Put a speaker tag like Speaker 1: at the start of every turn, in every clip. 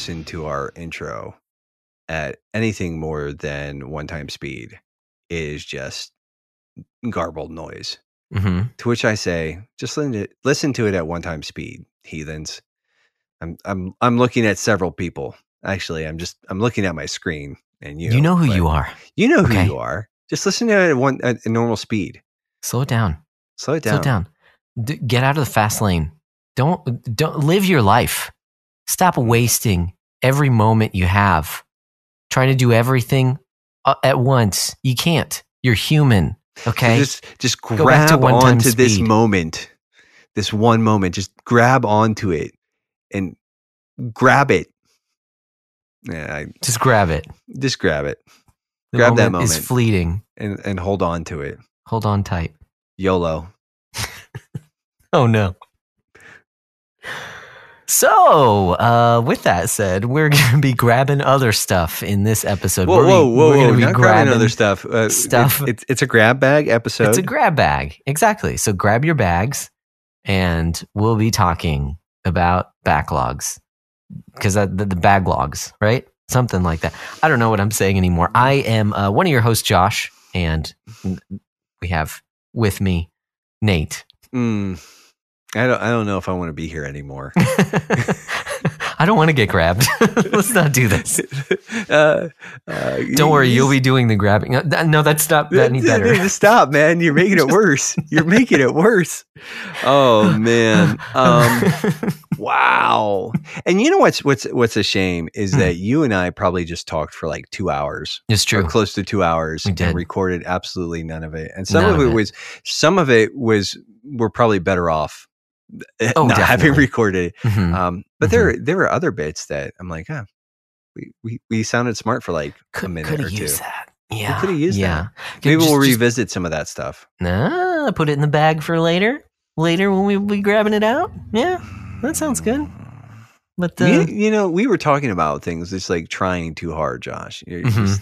Speaker 1: listen to our intro at anything more than one time speed, is just garbled noise.
Speaker 2: hmm
Speaker 1: To which I say, just listen to, listen to it at one time speed, heathens. I'm I'm I'm looking at several people. Actually, I'm just I'm looking at my screen and you.
Speaker 2: You, know who you are.
Speaker 1: You know who
Speaker 2: Okay.
Speaker 1: you are. Just listen to it at one at a normal speed.
Speaker 2: Slow it down.
Speaker 1: Slow it down.
Speaker 2: Slow it down. D- get out of the fast lane. Don't don't live your life. Stop wasting every moment you have trying to do everything uh, at once. You can't. You're human. Okay.
Speaker 1: Just just
Speaker 2: to
Speaker 1: grab
Speaker 2: one-time
Speaker 1: onto this moment. This one moment. Just grab onto it and grab it. Yeah, I,
Speaker 2: Just grab it.
Speaker 1: just grab it
Speaker 2: The
Speaker 1: Grab that moment.
Speaker 2: Is fleeting.
Speaker 1: and, and hold on to it.
Speaker 2: Hold on tight.
Speaker 1: YOLO.
Speaker 2: Oh no. So, uh, with that said, we're going to be grabbing other stuff in this episode.
Speaker 1: Whoa,
Speaker 2: We're
Speaker 1: whoa, whoa,
Speaker 2: we're gonna be
Speaker 1: Not grabbing
Speaker 2: grabbing
Speaker 1: other stuff. Uh,
Speaker 2: stuff.
Speaker 1: It's, it's a grab bag episode.
Speaker 2: It's a grab bag. Exactly. So grab your bags and we'll be talking about backlogs because the, the bag logs, right? Something like that. I don't know what I'm saying anymore. I am uh, one of your hosts, Josh, and we have with me Nate.
Speaker 1: Mm, I don't. I don't know if I want to be here anymore.
Speaker 2: I don't want to get grabbed. Let's not do this.
Speaker 1: uh, uh,
Speaker 2: Don't worry, you'll be doing the grabbing. No, that's not that any better.
Speaker 1: Stop, man! You're making it worse. You're making it worse. Oh man. Um, wow. And you know what's what's what's a shame is
Speaker 2: Hmm.
Speaker 1: that you and I probably just talked for like two hours.
Speaker 2: it's
Speaker 1: or
Speaker 2: true.
Speaker 1: close to two hours
Speaker 2: We
Speaker 1: and
Speaker 2: did.
Speaker 1: recorded absolutely none of it. And some
Speaker 2: None
Speaker 1: of
Speaker 2: of
Speaker 1: it,
Speaker 2: it.
Speaker 1: was some of it was we're probably better off
Speaker 2: Oh,
Speaker 1: not having
Speaker 2: definitely.
Speaker 1: recorded.
Speaker 2: Mhm.
Speaker 1: Um, but there there were other bits that I'm like, oh, we, we, we sounded smart for like a minute
Speaker 2: could
Speaker 1: or two.
Speaker 2: used that. Yeah,
Speaker 1: coulda used
Speaker 2: yeah.
Speaker 1: that. Maybe
Speaker 2: Just-
Speaker 1: we'll
Speaker 2: just-
Speaker 1: revisit some of that stuff.
Speaker 2: Nah, put it in the bag for later. Later when we be grabbing it out. Yeah, that sounds good. But uh,
Speaker 1: you, you know, we were talking about things just like trying too hard, Josh. You're,
Speaker 2: Mhm.
Speaker 1: just,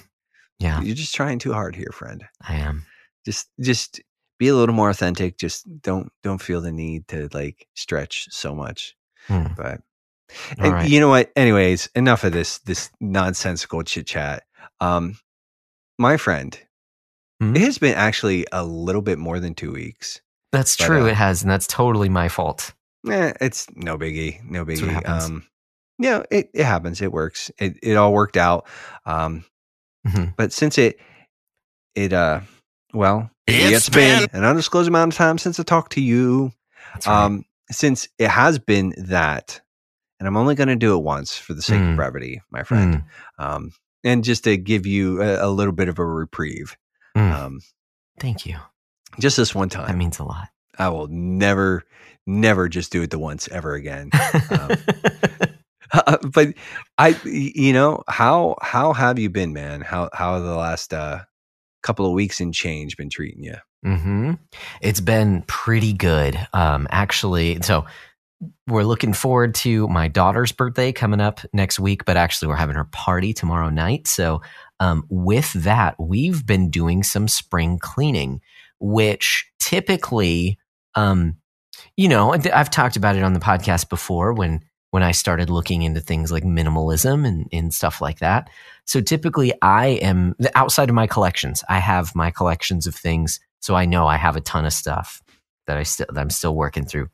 Speaker 2: yeah,
Speaker 1: you're just trying too hard here, friend.
Speaker 2: I am.
Speaker 1: Just just be a little more authentic. Just don't don't feel the need to like stretch so much.
Speaker 2: Hmm.
Speaker 1: But and
Speaker 2: right.
Speaker 1: you know what? Anyways, enough of this this nonsensical chit chat. Um, my friend,
Speaker 2: Hmm?
Speaker 1: it has been actually a little bit more than two weeks.
Speaker 2: That's
Speaker 1: but,
Speaker 2: true.
Speaker 1: uh,
Speaker 2: it has, and that's totally my fault.
Speaker 1: Eh, it's no biggie, no biggie. Um, yeah, it, it happens. It works. It it all worked out. Um,
Speaker 2: Mhm.
Speaker 1: but since it it uh well,
Speaker 3: It's
Speaker 1: it's been an undisclosed amount of time since I talked to you.
Speaker 2: Right.
Speaker 1: Um, since it has been that, and I'm only going to do it once for the sake
Speaker 2: Mm.
Speaker 1: of brevity, my friend,
Speaker 2: Mm,
Speaker 1: um, and just to give you a, a little bit of a reprieve.
Speaker 2: mm.
Speaker 1: Um,
Speaker 2: Thank you.
Speaker 1: just this one time.
Speaker 2: That means a lot.
Speaker 1: I will never, never just do it the once ever again. Um, but I, you know, how how have you been, man? How how the last uh, couple of weeks and change been treating you?
Speaker 2: hmm It's been pretty good. Um, actually, so we're looking forward to my daughter's birthday coming up next week, but actually, we're having her party tomorrow night. So, um, with that, we've been doing some spring cleaning, which typically, um, you know, I've talked about it on the podcast before when when I started looking into things like minimalism and, and stuff like that. So typically, I am outside of my collections. I have my collections of things, so I know I have a ton of stuff that I still that I'm still working through.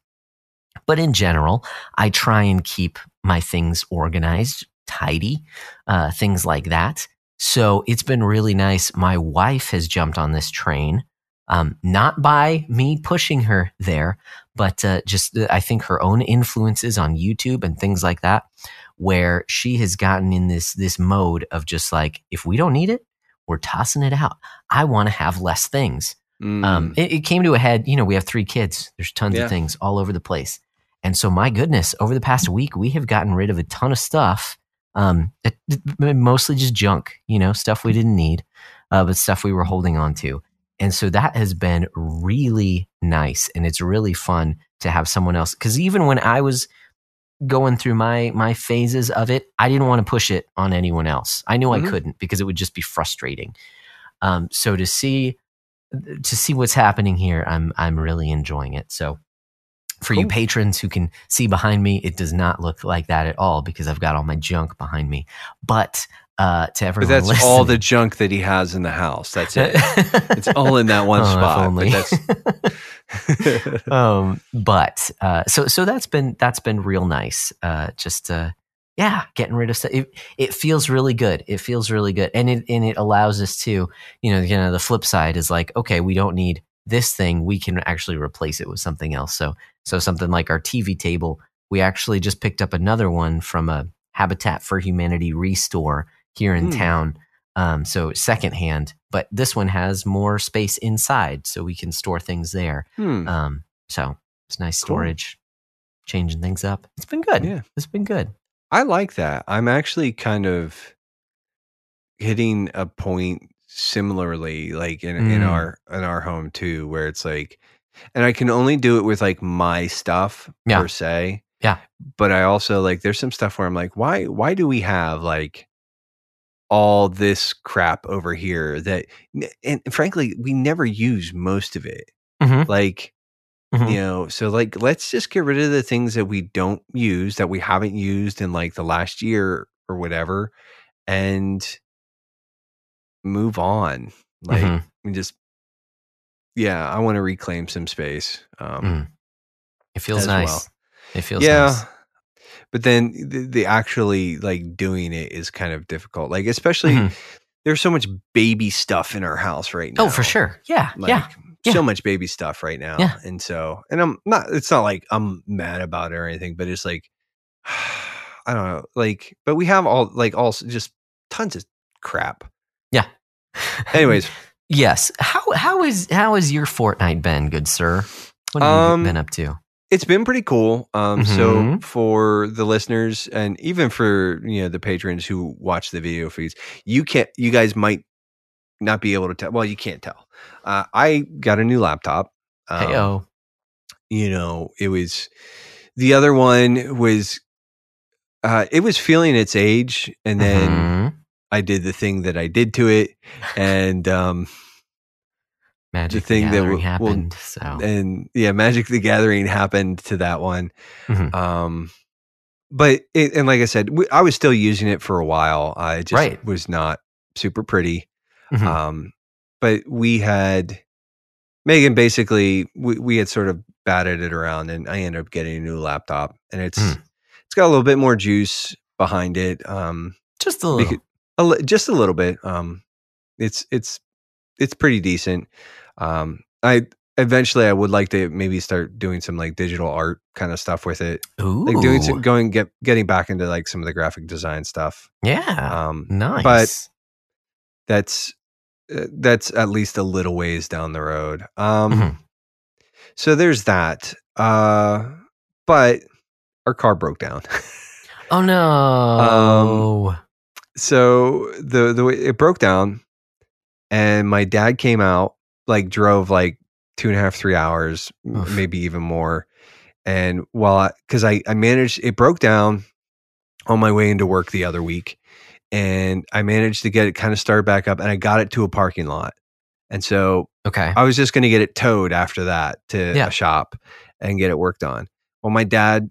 Speaker 2: But in general, I try and keep my things organized, tidy, uh, things like that. So it's been really nice. My wife has jumped on this train, um, not by me pushing her there, but uh, just uh, I think her own influences on YouTube and things like that, where she has gotten in this this mode of just like if we don't need it, we're tossing it out. I want to have less things.
Speaker 1: Mm.
Speaker 2: Um, it, it came to a head. You know, we have three kids. There's tons
Speaker 1: Yeah.
Speaker 2: of things all over the place, and so my goodness, over the past week, we have gotten rid of a ton of stuff. Um, mostly just junk. You know, stuff we didn't need, uh, but stuff we were holding on to. And so that has been really nice, and it's really fun to have someone else. Because even when I was going through my my phases of it, I didn't want to push it on anyone else. I knew
Speaker 1: Mhm.
Speaker 2: I couldn't because it would just be frustrating. Um, so to see to see what's happening here, I'm I'm really enjoying it. So For you patrons who can see behind me, it does not look like that at all because I've got all my junk behind me. But uh, to
Speaker 1: But that's
Speaker 2: listening,
Speaker 1: all the junk that he has in the house. That's it. it's all in that one
Speaker 2: Oh,
Speaker 1: spot.
Speaker 2: only.
Speaker 1: But that's
Speaker 2: um, but uh, so so that's been that's been real nice. Uh, just uh, yeah, getting rid of stuff. It, it feels really good. It feels really good, and it and it allows us to you know you know the flip side is like okay, we don't need this thing. We can actually replace it with something else. So so something like our TV table, we actually just picked up another one from a Habitat for Humanity restore here in
Speaker 1: Hmm.
Speaker 2: town. Um, so secondhand, but this one has more space inside, so we can store things there.
Speaker 1: Hmm.
Speaker 2: Um, so it's nice
Speaker 1: Cool.
Speaker 2: storage, changing things up. It's been good.
Speaker 1: Yeah.
Speaker 2: It's been good.
Speaker 1: I like that. I'm actually kind of hitting a point similarly, like in, in
Speaker 2: Mm.
Speaker 1: our in our home too, where it's like, and I can only do it with like my stuff
Speaker 2: Yeah.
Speaker 1: per se.
Speaker 2: Yeah.
Speaker 1: But I also like there's some stuff where I'm like, why why do we have like all this crap over here that and frankly we never use most of it.
Speaker 2: Mhm.
Speaker 1: Like
Speaker 2: Mhm.
Speaker 1: you know so like let's just get rid of the things that we don't use that we haven't used in like the last year or whatever and move on like
Speaker 2: Mhm.
Speaker 1: and just yeah i want to reclaim some space um
Speaker 2: Mm. It feels nice.
Speaker 1: well.
Speaker 2: It feels
Speaker 1: yeah
Speaker 2: nice.
Speaker 1: But then the, the actually like doing it is kind of difficult like especially
Speaker 2: Mhm.
Speaker 1: there's so much baby stuff in our house right now
Speaker 2: Oh, for sure. Yeah.
Speaker 1: like
Speaker 2: yeah. yeah.
Speaker 1: so much baby stuff right now
Speaker 2: Yeah.
Speaker 1: and so and i'm not it's not like i'm mad about it or anything but it's like i don't know like but we have all like all just tons of crap Yeah. anyways
Speaker 2: yes. How how is how has your fortnight been, good sir? What have
Speaker 1: Um,
Speaker 2: you been up to?
Speaker 1: It's been pretty cool um so
Speaker 2: Mhm.
Speaker 1: for the listeners and even for you know the patrons who watch the video feeds you can't you guys might not be able to tell well you can't tell uh, i got a new laptop um, you know it was the other one was uh it was feeling its age and then
Speaker 2: Mhm.
Speaker 1: i did the thing that i did to it and um
Speaker 2: Magic
Speaker 1: thing that
Speaker 2: Gathering
Speaker 1: w- will-
Speaker 2: happened. so
Speaker 1: and yeah magic the gathering happened to that one
Speaker 2: Mhm.
Speaker 1: um but it, and like i said we, i was still using it for a while i just
Speaker 2: Right.
Speaker 1: was not super pretty
Speaker 2: Mhm.
Speaker 1: um but we had megan basically we, we had sort of batted it around and i ended up getting a new laptop and it's
Speaker 2: Mm.
Speaker 1: it's got a little bit more juice behind it um
Speaker 2: just a little.
Speaker 1: Becau- a just a little bit um it's it's it's pretty decent um i eventually i would like to maybe start doing some like digital art kind of stuff with it
Speaker 2: Ooh.
Speaker 1: like doing some, going get getting back into like some of the graphic design stuff
Speaker 2: yeah.
Speaker 1: um
Speaker 2: nice.
Speaker 1: But that's uh, that's at least a little ways down the road um
Speaker 2: Mhm.
Speaker 1: so there's that uh but our car broke down
Speaker 2: oh no.
Speaker 1: um, so the the way it broke down and my dad came out like drove like two and a half three hours
Speaker 2: Oof.
Speaker 1: maybe even more and while i because I, I managed it broke down on my way into work the other week and i managed to get it kind of started back up and i got it to a parking lot and so
Speaker 2: okay.
Speaker 1: I was just going to get it towed after that to
Speaker 2: Yeah.
Speaker 1: a shop and get it worked on. Well, my dad,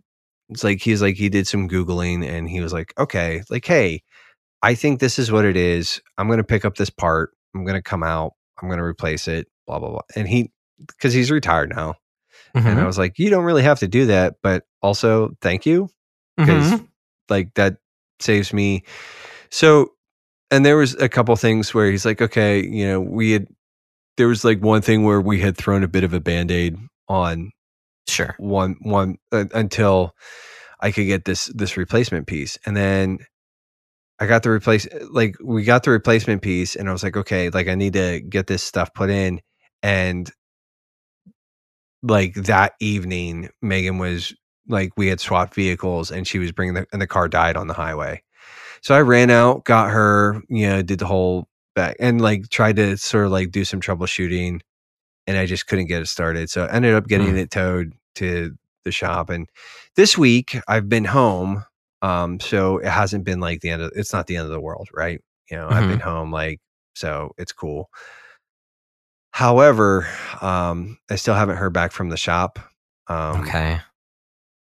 Speaker 1: it's like he's like he did some googling and he was like, okay, like hey, I think this is what it is. I'm going to pick up this part. I'm going to come out. I'm going to replace it. Blah blah blah. And he, because he's retired now, and I
Speaker 2: Mhm.
Speaker 1: was like, you don't really have to do that, but also thank you because
Speaker 2: Mhm.
Speaker 1: like that saves me. So, and there was a couple things where he's like, okay, you know, we had, there was like one thing where we had thrown a bit of a band aid on
Speaker 2: Sure.
Speaker 1: one, one uh, until I could get this, this replacement piece. And then I got the replace, like we got the replacement piece and I was like, okay, like I need to get this stuff put in. And like that evening, Megan was like, we had swapped vehicles and she was bringing the, and the car died on the highway. So I ran out, got her, you know, did the whole back and like tried to sort of like do some troubleshooting and I just couldn't get it started. So I ended up getting
Speaker 2: Mm.
Speaker 1: it towed to the shop. And this week I've been home. Um, so it hasn't been like the end of it's not the end of the world, right? You know, I've been home like so it's cool. However, um, I still haven't heard back from the shop. Um,
Speaker 2: okay.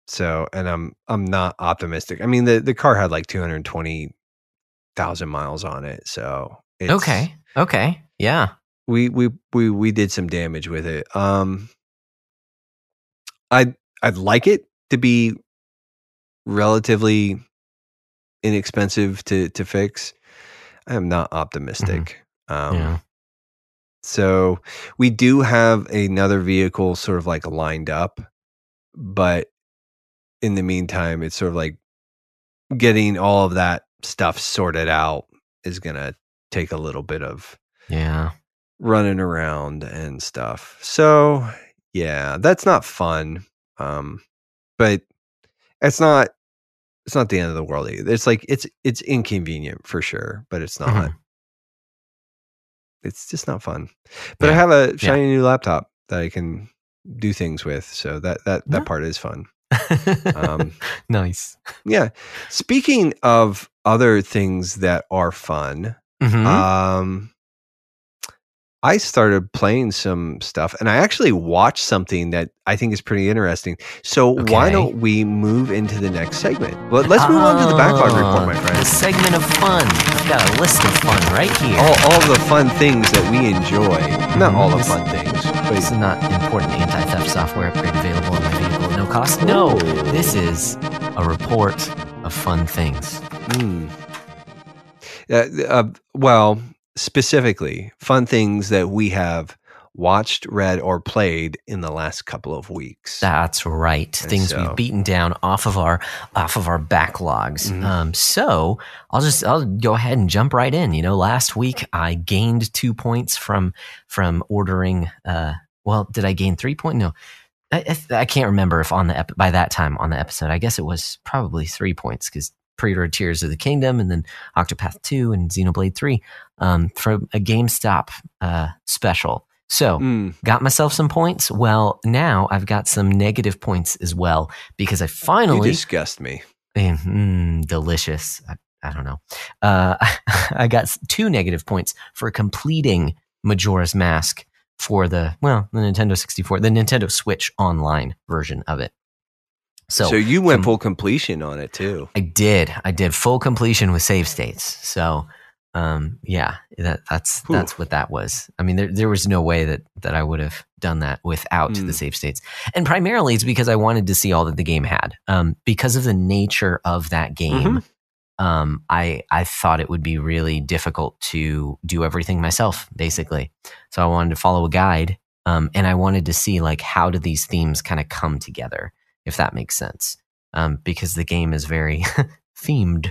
Speaker 1: So, and I'm I'm not optimistic. I mean, the the car had like 220,000 miles on it, so it's,
Speaker 2: Okay. Okay. Yeah.
Speaker 1: we we we we did some damage with it. Um, I'd I'd like it to be relatively inexpensive to to fix. I am not optimistic. Um,
Speaker 2: yeah.
Speaker 1: So we do have another vehicle sort of like lined up, but in the meantime, it's sort of like getting all of that stuff sorted out is going to take a little bit of
Speaker 2: Yeah.
Speaker 1: running around and stuff. So, yeah, that's not fun. Um but it's not it's not the end of the world either. It's like it's it's inconvenient for sure, but it's not
Speaker 2: Mhm.
Speaker 1: it's just not fun. But I have a shiny new laptop that I can do things with, so that that that
Speaker 2: Yeah.
Speaker 1: part is fun. Um,
Speaker 2: nice.
Speaker 1: Yeah. Speaking of other things that are fun,
Speaker 2: Mhm.
Speaker 1: um I started playing some stuff and I actually watched something that I think is pretty interesting. So why don't we move into the next segment? Well, let's move on to the backlog report, my
Speaker 2: Oh, The segment of fun. I've got a list of fun right here.
Speaker 1: All, all the fun things that we enjoy. Not all the
Speaker 2: Mhm.
Speaker 1: fun things.
Speaker 2: This is not important anti-theft software upgrade available on my vehicle at no cost. No, this is a report of fun things.
Speaker 1: Mm. Uh, uh, well, specifically, fun things that we have watched, read, or played in the last couple of weeks.
Speaker 2: That's right.
Speaker 1: And
Speaker 2: Things
Speaker 1: so-
Speaker 2: we've beaten down off of our off of our backlogs.
Speaker 1: Mhm.
Speaker 2: Um, so I'll just I'll go ahead and jump right in. You know, last week I gained two points from from ordering. Uh, well, did I gain three points? No, I, I, I can't remember if on the ep- by that time on the episode. I guess it was probably three points because pre-ordered Tears of the Kingdom and then Octopath Two and Xenoblade Three um, from a GameStop uh, special. So
Speaker 1: Mm.
Speaker 2: got myself some points. Well, now I've got some negative points as well because I
Speaker 1: You
Speaker 2: finally
Speaker 1: disgust me.
Speaker 2: Mm, delicious. I, I don't know. Uh, I got two negative points for completing Majora's Mask for the well, the Nintendo 64, the Nintendo Switch online version of it. So,
Speaker 1: So, you went
Speaker 2: some-
Speaker 1: full completion on it too.
Speaker 2: I did. I did full completion with save states. So, um, yeah, that, that's that's what that was. I mean, there there was no way that that I would have done that without
Speaker 1: Mm.
Speaker 2: the save states, and primarily it's because I wanted to see all that the game had. Um, because of the nature of that game, um, I I thought it would be really difficult to do everything myself, basically. So I wanted to follow a guide, um, and I wanted to see like how do these themes kind of come together, if that makes sense. Um, because the game is very themed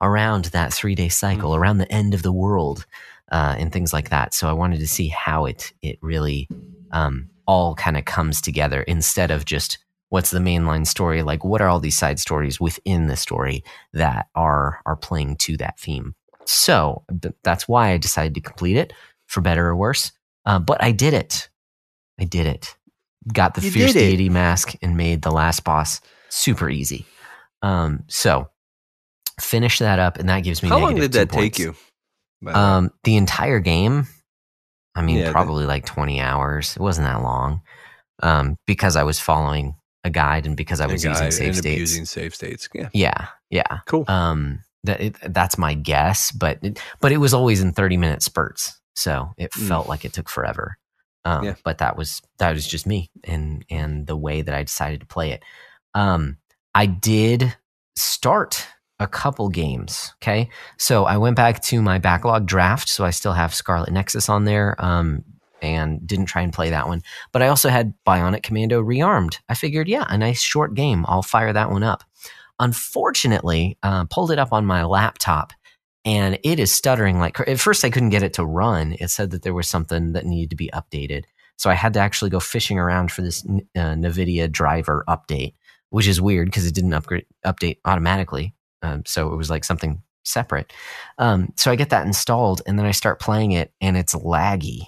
Speaker 2: around that three day cycle, around the end of the world, uh, and things like that. So I wanted to see how it it really um, all kind of comes together instead of just what's the mainline story like what are all these side stories within the story that are are playing to that theme so that's why i decided to complete it for better or worse uh, but i did it i did it got the
Speaker 1: You
Speaker 2: fierce deity mask and made the last boss super easy um, so finish that up and that gives me
Speaker 1: How long did that take you?
Speaker 2: um, the entire game, I mean,
Speaker 1: Yeah,
Speaker 2: probably like 20 hours. It wasn't that long um, because I was following a guide and because I was using save states.
Speaker 1: Using save states. Yeah.
Speaker 2: yeah, yeah.
Speaker 1: Cool.
Speaker 2: Um, that it, that's my guess, but it, but it was always in 30 minute spurts, so it
Speaker 1: Mm.
Speaker 2: felt like it took forever. Um,
Speaker 1: Yeah.
Speaker 2: But that was that was just me and and the way that I decided to play it. Um, I did start a couple games. Okay, so I went back to my backlog draft, so I still have Scarlet Nexus on there. Um, and didn't try and play that one, but I also had Bionic Commando Rearmed. I figured, yeah, a nice short game. I'll fire that one up. Unfortunately, uh, pulled it up on my laptop and it is stuttering like at first I couldn't get it to run. It said that there was something that needed to be updated. So I had to actually go fishing around for this uh, NVIDIA driver update, which is weird because it didn't upgrade, update automatically. Um, so it was like something separate. Um, so I get that installed and then I start playing it and it's laggy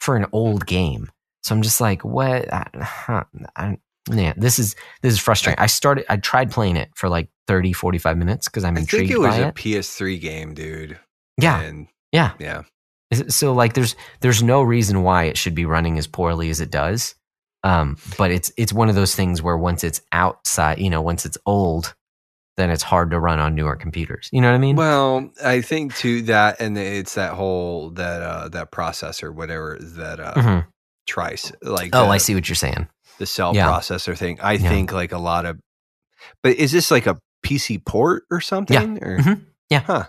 Speaker 2: for an old game. So I'm just like, what? I, huh, I, yeah, this is this is frustrating. I started, I tried playing it for like 30, 45 minutes because I'm
Speaker 1: I think
Speaker 2: intrigued
Speaker 1: it was a
Speaker 2: it.
Speaker 1: PS3 game, dude.
Speaker 2: Yeah,
Speaker 1: And
Speaker 2: yeah.
Speaker 1: yeah.
Speaker 2: Is it- So like, there's there's no reason why it should be running as poorly as it does. Um, but it's it's one of those things where once it's outside, you know, once it's old, then it's hard to run on newer computers. You know what I mean?
Speaker 1: Well, I think to that, and it's that whole that uh that processor, whatever that uh
Speaker 2: Mhm.
Speaker 1: trice, like
Speaker 2: Oh,
Speaker 1: the,
Speaker 2: I see what you're saying.
Speaker 1: The cell
Speaker 2: Yeah.
Speaker 1: processor thing. I
Speaker 2: Yeah.
Speaker 1: think like a lot of, but is this like a PC port or something? Or
Speaker 2: Mhm. Yeah.
Speaker 1: Huh.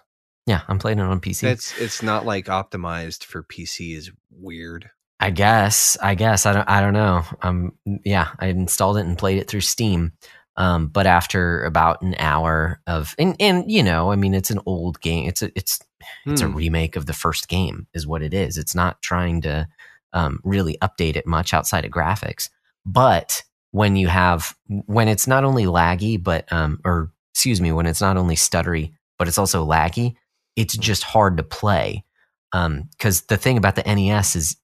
Speaker 2: Yeah, I'm playing it on PC.
Speaker 1: it's it's not like optimized for PC is weird.
Speaker 2: I guess. I guess. I don't. I don't know. Um. Yeah, I installed it and played it through Steam. Um. But after about an hour of and and you know, I mean, it's an old game. It's a it's it's a
Speaker 1: Hmm.
Speaker 2: remake of the first game, is what it is. It's not trying to um, really update it much outside of graphics. But when you have when it's not only laggy, but um, or excuse me, when it's not only stuttery, but it's also laggy, it's just hard to play. Because the thing about the NES is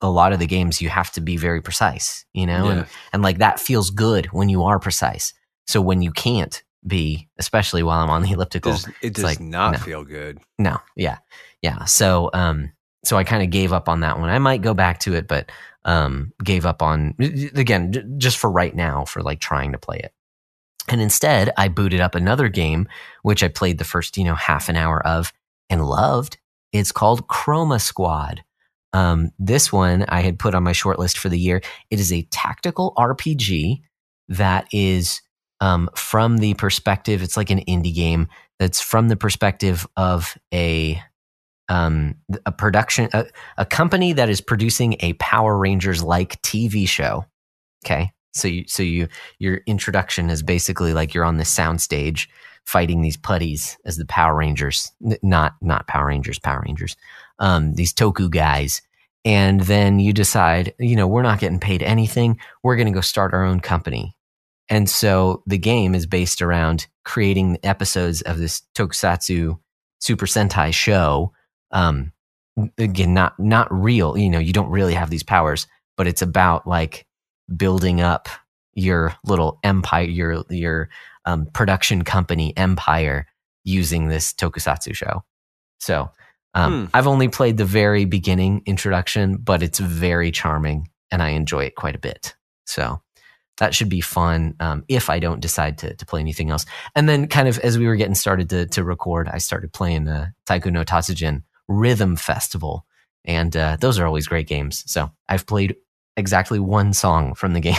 Speaker 2: a lot of the games you have to be very precise, you know,
Speaker 1: Yeah.
Speaker 2: and, and like that feels good when you are precise. So when you can't be, especially while I'm on the elliptical,
Speaker 1: Does, it does
Speaker 2: like,
Speaker 1: not
Speaker 2: no.
Speaker 1: feel good.
Speaker 2: no, yeah, yeah. So, um, so I kind of gave up on that one. I might go back to it, but um, gave up on again just for right now for like trying to play it. And instead, I booted up another game which I played the first you know half an hour of and loved. It's called Chroma Squad. Um, this one I had put on my short list for the year. It is a tactical RPG that is um, from the perspective. It's like an indie game that's from the perspective of a um, a production a, a company that is producing a Power Rangers like TV show. Okay, so you so you your introduction is basically like you're on this soundstage fighting these putties as the Power Rangers, not not Power Rangers, Power Rangers, um, these Toku guys. And then you decide, you know, we're not getting paid anything. We're going to go start our own company. And so the game is based around creating episodes of this tokusatsu Super Sentai show. Um, again, not not real. You know, you don't really have these powers, but it's about like building up your little empire, your your um, production company empire using this tokusatsu show. So um,
Speaker 1: Hmm.
Speaker 2: I've only played the very beginning introduction, but it's very charming and I enjoy it quite a bit. So that should be fun um, if I don't decide to, to play anything else. And then, kind of as we were getting started to, to record, I started playing uh, Taiko no Tatsujin Rhythm Festival. And uh, those are always great games. So I've played exactly one song from the game.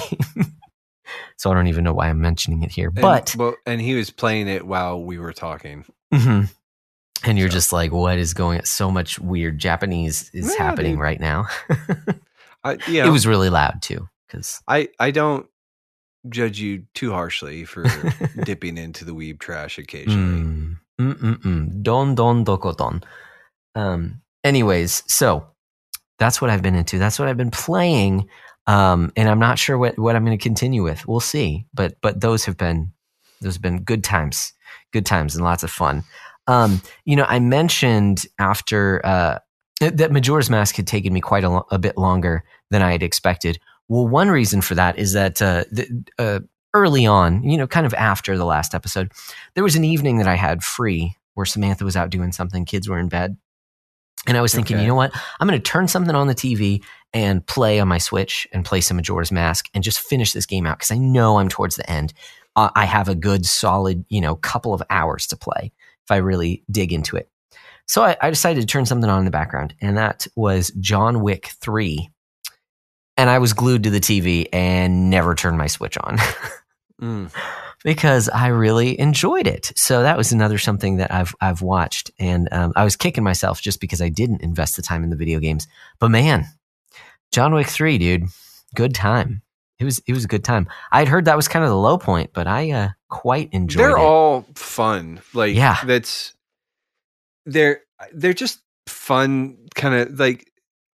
Speaker 2: so I don't even know why I'm mentioning it here.
Speaker 1: And-
Speaker 2: But
Speaker 1: well, and he was playing it while we were talking.
Speaker 2: Mhm. And you're
Speaker 1: So-
Speaker 2: just like, what is going? So much weird Japanese is
Speaker 1: Yeah,
Speaker 2: happening
Speaker 1: dude.
Speaker 2: right now.
Speaker 1: I, you
Speaker 2: It was really loud too, because
Speaker 1: I I don't judge you too harshly for dipping into the weeb trash occasionally.
Speaker 2: mm. don don dokoton. Um. Anyways, so that's what I've been into. That's what I've been playing. Um, and I'm not sure what what I'm going to continue with. We'll see. But but those have been those have been good times, good times, and lots of fun. Um, you know, I mentioned after uh, that Majora's Mask had taken me quite a, a bit longer than I had expected. Well, one reason for that is that uh, the, uh, early on, you know, kind of after the last episode, there was an evening that I had free where Samantha was out doing something, kids were in bed. And I was thinking,
Speaker 1: Okay.
Speaker 2: you know what? I'm going to turn something on the TV and play on my Switch and play some Majora's Mask and just finish this game out because I know I'm towards the end. Uh, I have a good, solid, you know, couple of hours to play if I really dig into it. So I, I decided to turn something on in the background, and that was John Wick 3. And I was glued to the TV and never turned my Switch on.
Speaker 1: Mm.
Speaker 2: Because I really enjoyed it. So that was another something that I've I've watched, and um, I was kicking myself just because I didn't invest the time in the video games. But man, John Wick three, dude, good time. It was it was a good time. I'd heard that was kind of the low point, but I uh, quite enjoyed
Speaker 1: They're
Speaker 2: it.
Speaker 1: all fun. Like
Speaker 2: Yeah.
Speaker 1: that's they're they're just fun kind of like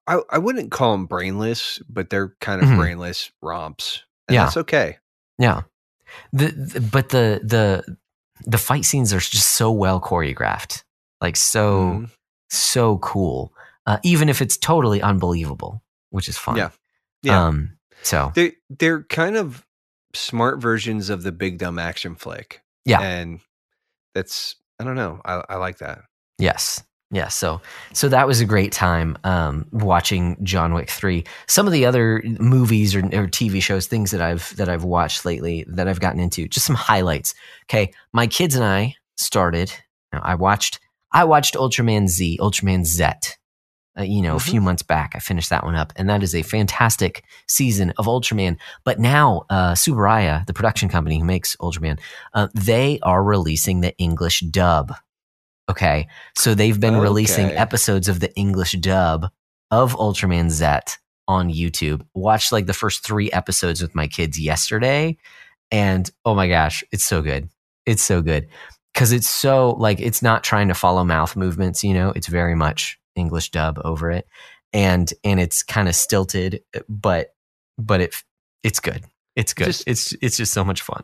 Speaker 1: I, I wouldn't call them brainless, but they're kind of
Speaker 2: Mhm.
Speaker 1: brainless romps. And
Speaker 2: Yeah.
Speaker 1: that's okay.
Speaker 2: yeah, the, the but the the the fight scenes are just so well choreographed, like so
Speaker 1: Mhm.
Speaker 2: so cool. Uh, even if it's totally unbelievable, which is fun.
Speaker 1: Yeah. Yeah.
Speaker 2: Um. So
Speaker 1: They they're kind of smart versions of the big dumb action flick.
Speaker 2: Yeah.
Speaker 1: And that's I don't know. I, I like that.
Speaker 2: Yes. Yeah, so so that was a great time um, watching John Wick three. Some of the other movies or, or TV shows, things that I've that I've watched lately that I've gotten into, just some highlights. Okay, my kids and I started. You know, I watched I watched Ultraman Z, Ultraman Z. Uh, you know,
Speaker 1: Mhm.
Speaker 2: a few months back, I finished that one up, and that is a fantastic season of Ultraman. But now, uh, Tsuburaya, the production company who makes Ultraman, uh, they are releasing the English dub. Okay, so they've been releasing episodes of the English dub of Ultraman Z on YouTube. Watched like the first three episodes with my kids yesterday, and oh my gosh, it's so good. It's so good because it's so like it's not trying to follow mouth movements. You know, it's very much English dub over it, and and it's kind of stilted, but but it it's good. It's good.
Speaker 1: Just-
Speaker 2: it's it's just so much fun.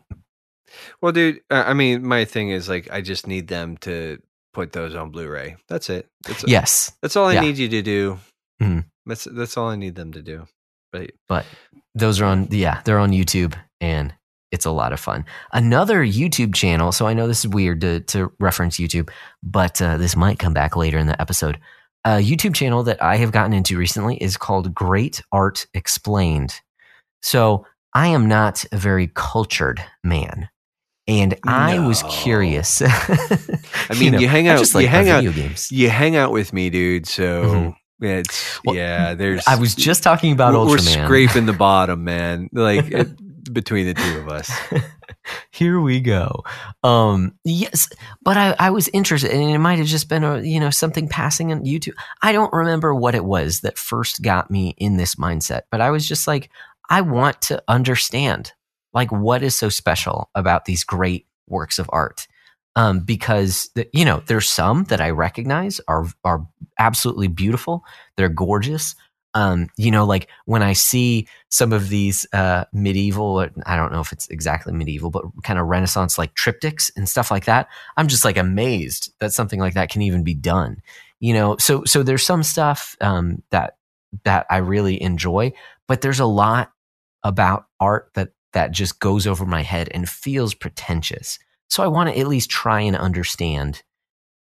Speaker 1: Well, dude, I mean, my thing is like, I just need them to put those on Blu-ray. That's it. That's
Speaker 2: Yes,
Speaker 1: That's all I
Speaker 2: Yeah.
Speaker 1: need you to do.
Speaker 2: Mhm.
Speaker 1: That's that's all I need them to do. But
Speaker 2: but those are on yeah they're on youtube and it's a lot of fun another youtube channel so i know this is weird to, to reference youtube but uh, this might come back later in the episode a youtube channel that i have gotten into recently is called great art explained so i am not a very cultured man and i was curious
Speaker 1: I mean, you, hang out,
Speaker 2: just like
Speaker 1: you hang out,
Speaker 2: video games
Speaker 1: you hang out with me, dude. So
Speaker 2: Mhm.
Speaker 1: it's
Speaker 2: Well,
Speaker 1: yeah. There's
Speaker 2: i was just talking about
Speaker 1: we're, we're scraping the bottom, man. Like between the two of us.
Speaker 2: Here we go. Um, yes, but I, I was interested, and it might have just been a you know something passing on YouTube. I don't remember what it was that first got me in this mindset, but I was just like, I want to understand, like, what is so special about these great works of art. Um, because the, you know, there's some that I recognize are are absolutely beautiful. They're gorgeous. Um, you know, like when I see some of these uh, medieval, I don't know if it's exactly medieval, but kind of Renaissance like triptychs and stuff like that. I'm just like amazed that something like that can even be done. You know, so so there's some stuff um, that that I really enjoy, but there's a lot about art that that just goes over my head and feels pretentious. So I want to at least try and understand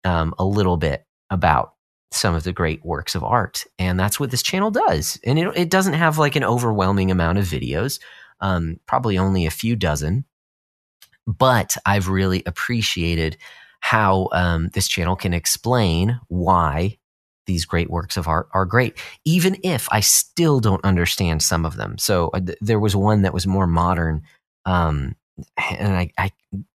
Speaker 2: um, a little bit about some of the great works of art, and that's what this channel does. And it, it doesn't have like an overwhelming amount of videos, um, probably only a few dozen, but I've really appreciated how um, this channel can explain why these great works of art are great, even if I still don't understand some of them. So uh, th- there was one that was more modern, um, and I, I,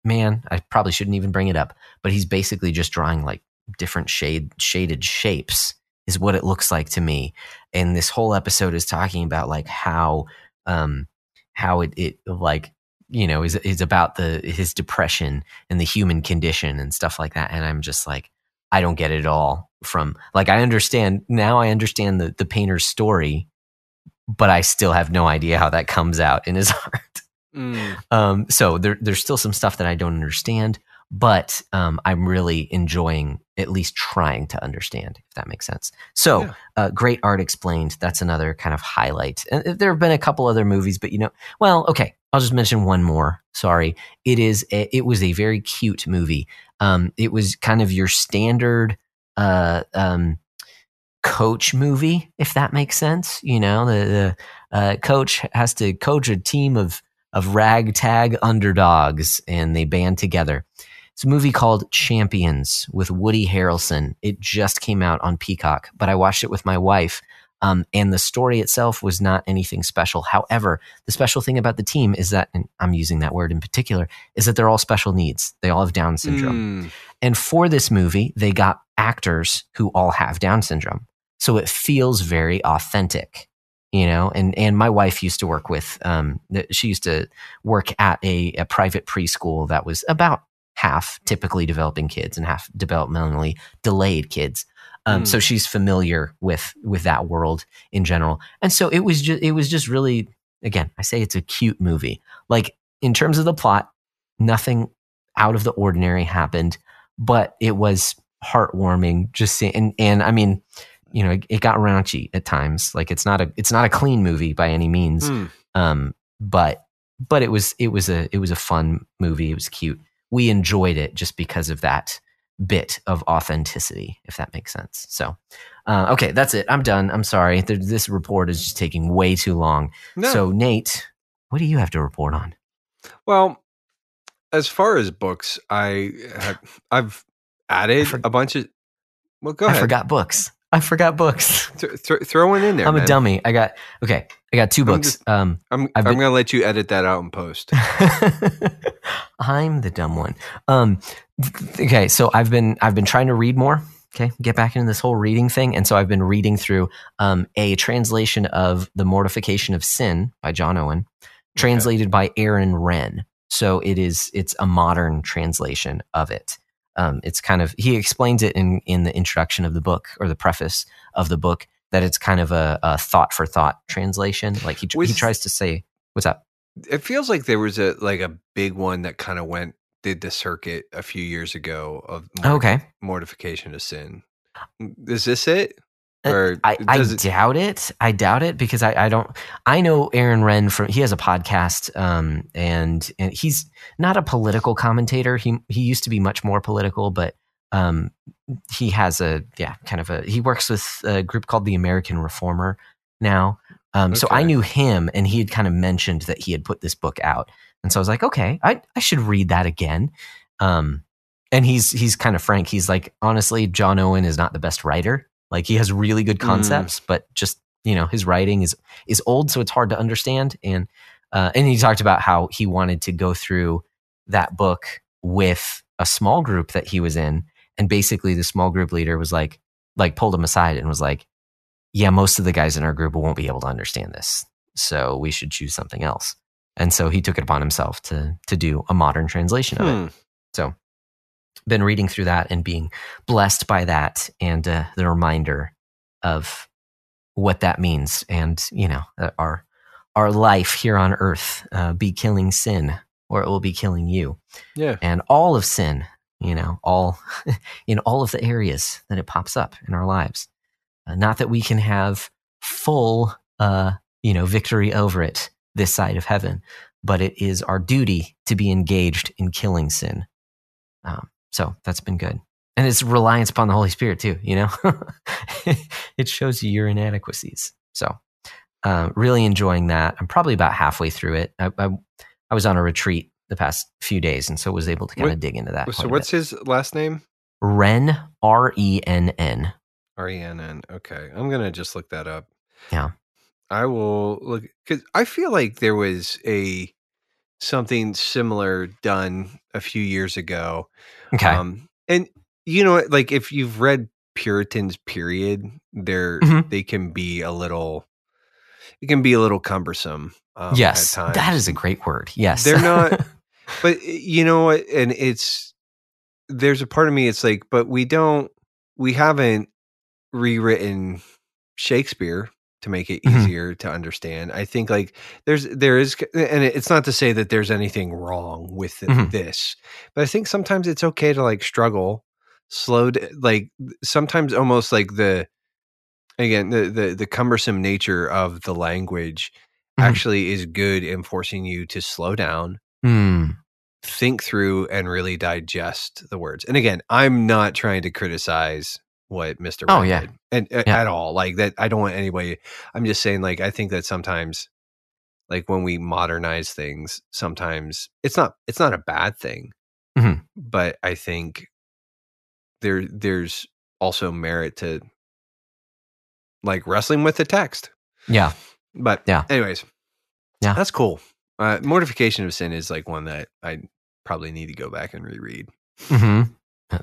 Speaker 2: man, I probably shouldn't even bring it up, but he's basically just drawing like different shade shaded shapes is what it looks like to me. And this whole episode is talking about like how, um, how it, it like you know is is about the his depression and the human condition and stuff like that and i'm just like i don't get it at all from. Like i understand now i understand the the painter's story but i still have no idea how that comes out in his art.
Speaker 1: Mm.
Speaker 2: um so there there's still some stuff that i don't understand but um i'm really enjoying at least trying to understand if that makes sense. So
Speaker 1: Yeah.
Speaker 2: uh, great art explained that's another kind of highlight. And uh, there have been a couple other movies but you know well okay i'll just mention one more sorry. It is a, it was a very cute movie. Um it was kind of your standard uh um coach movie if that makes sense you know the, the uh, coach has to coach a team of of ragtag underdogs and they band together it's a movie called Champions with Woody Harrelson. It just came out on Peacock, but I watched it with my wife. Um, and the story itself was not anything special. However, the special thing about the team is that, and I'm using that word in particular, is that they're all special needs. They all have Down syndrome.
Speaker 1: Mm.
Speaker 2: And for this movie, they got actors who all have Down syndrome. So it feels very authentic, you know? And, and my wife used to work with, um, she used to work at a, a private preschool that was about half typically developing kids and half developmentally delayed kids. Um,
Speaker 1: Mm.
Speaker 2: So she's familiar with, with that world in general. And so it was just, it was just really, again, I say it's a cute movie. Like in terms of the plot, nothing out of the ordinary happened, but it was heartwarming. Just seeing, and and I mean, you know, it, it got raunchy at times. Like it's not a it's not a clean movie by any means.
Speaker 1: Mm.
Speaker 2: Um, but but it was it was a it was a fun movie. It was cute. We enjoyed it just because of that bit of authenticity, if that makes sense. So, uh, okay, that's it. I'm done. I'm sorry. This report is just taking way too long.
Speaker 1: No.
Speaker 2: So, Nate, what do you have to report on?
Speaker 1: Well, as far as books, I have, I've added
Speaker 2: for-
Speaker 1: a bunch of. Well, go
Speaker 2: I
Speaker 1: ahead.
Speaker 2: forgot books. I forgot books.
Speaker 1: Th- th- throw one in there.
Speaker 2: I'm a dummy. I got okay. I got two
Speaker 1: I'm
Speaker 2: books.
Speaker 1: just-
Speaker 2: um,
Speaker 1: I'm. I'm
Speaker 2: been-
Speaker 1: gonna let you edit that out in post.
Speaker 2: I'm the dumb one. Um, th- okay, so I've been I've been trying to read more. Okay, get back into this whole reading thing, and so I've been reading through um, a translation of the Mortification of Sin by John Owen, translated by Aaron Renn. So it is it's a modern translation of it. Um, it's kind of he explains it in in the introduction of the book or the preface of the book that it's kind of a, a thought for thought translation. Like he he tries to say, "What's up?"
Speaker 1: It feels like there was a like a big one that kind of went did the circuit a few years ago of morti-
Speaker 2: Okay.
Speaker 1: mortification of sin. Is this it?
Speaker 2: Uh,
Speaker 1: Or
Speaker 2: I, I
Speaker 1: it-
Speaker 2: doubt it. I doubt it because I, I don't. I know Aaron Renn from. He has a podcast, um, and and he's not a political commentator. He he used to be much more political, but um, he has a yeah, kind of a. He works with a group called the American Reformer now. Um, so I knew him, and he had kind of mentioned that he had put this book out, and so I was like, okay, I I should read that again. Um, and he's he's kind of frank. He's like, honestly, John Owen is not the best writer. Like he has really good
Speaker 1: Mm.
Speaker 2: concepts, but just you know, his writing is is old, so it's hard to understand. And uh, and he talked about how he wanted to go through that book with a small group that he was in, and basically the small group leader was like like pulled him aside and was like, "Yeah, most of the guys in our group won't be able to understand this, so we should choose something else." And so he took it upon himself to to do a modern translation of it.
Speaker 1: Hmm.
Speaker 2: So, been reading through that and being blessed by that and uh, the reminder of what that means, and you know, uh, our our life here on earth uh, be killing sin, or it will be killing you,
Speaker 1: Yeah.
Speaker 2: and all of sin. You know, all in all of the areas that it pops up in our lives. Uh, not that we can have full, uh, you know, victory over it this side of heaven, but it is our duty to be engaged in killing sin. Um, so that's been good. And it's reliance upon the Holy Spirit too, you know? it shows you your inadequacies. So uh, really enjoying that. I'm probably about halfway through it. I, I, I was on a retreat the past few days and so was able to kind
Speaker 1: What-
Speaker 2: of dig into that.
Speaker 1: So what's his last name?
Speaker 2: Renn, R E N N.
Speaker 1: R E N N. Okay, I'm gonna just look that up.
Speaker 2: Yeah.
Speaker 1: I will look because I feel like there was a something similar done a few years ago.
Speaker 2: Okay.
Speaker 1: Um, and you know, like if you've read Puritans, period, they're
Speaker 2: Mhm.
Speaker 1: they can be a little, it can be a little cumbersome. Um,
Speaker 2: yes. That is a great word. Yes.
Speaker 1: They're not- but uh, you know what and it's there's a part of me it's like but we don't we haven't rewritten shakespeare to make it
Speaker 2: Mhm.
Speaker 1: easier to understand i think like there's there is and it's not to say that there's anything wrong with th-
Speaker 2: Mhm.
Speaker 1: this but i think sometimes it's okay to like struggle slow d- like sometimes almost like the again the the, the cumbersome nature of the language
Speaker 2: Mhm.
Speaker 1: actually is good in forcing you to slow down
Speaker 2: Hmm.
Speaker 1: think through and really digest the words. And again, I'm not trying to criticize what Mr.
Speaker 2: Oh,
Speaker 1: Wright
Speaker 2: yeah.
Speaker 1: did and
Speaker 2: Yeah.
Speaker 1: at all. Like that I don't want anybody I'm just saying like I think that sometimes like when we modernize things, sometimes it's not it's not a bad thing.
Speaker 2: Mhm.
Speaker 1: But I think there there's also merit to like wrestling with the text.
Speaker 2: Yeah.
Speaker 1: But
Speaker 2: Yeah.
Speaker 1: anyways.
Speaker 2: Yeah.
Speaker 1: That's cool. Uh, Mortification of Sin is like one that I probably need to go back and reread.
Speaker 2: hmm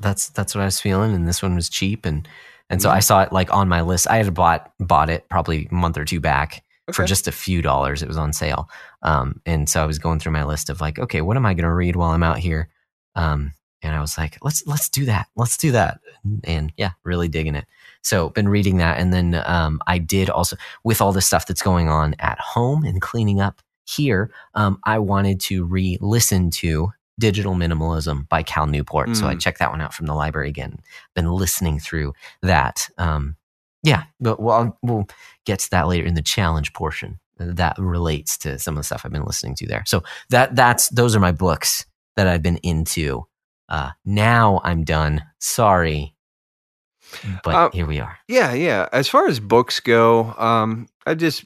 Speaker 2: That's that's what I was feeling, and this one was cheap, and and so
Speaker 1: Mhm.
Speaker 2: I saw it like on my list. I had bought bought it probably a month or two back for just a few dollars. It was on sale, um, and so I was going through my list of like, okay, what am I going to read while I'm out here? Um, and I was like, let's let's do that, let's do that, and yeah, really digging it. So been reading that, and then um, I did also with all the stuff that's going on at home and cleaning up here. Um, I wanted to re-listen to Digital Minimalism by Cal Newport, so I
Speaker 1: Mm.
Speaker 2: checked that one out from the library again. Been listening through that. Um, yeah, but we'll, we'll get to that later in the challenge portion. That relates to some of the stuff I've been listening to there. So that that's those are my books that I've been into uh, now I'm done. Sorry, but
Speaker 1: Uh,
Speaker 2: here we are.
Speaker 1: Yeah, yeah. As far as books go, um, I just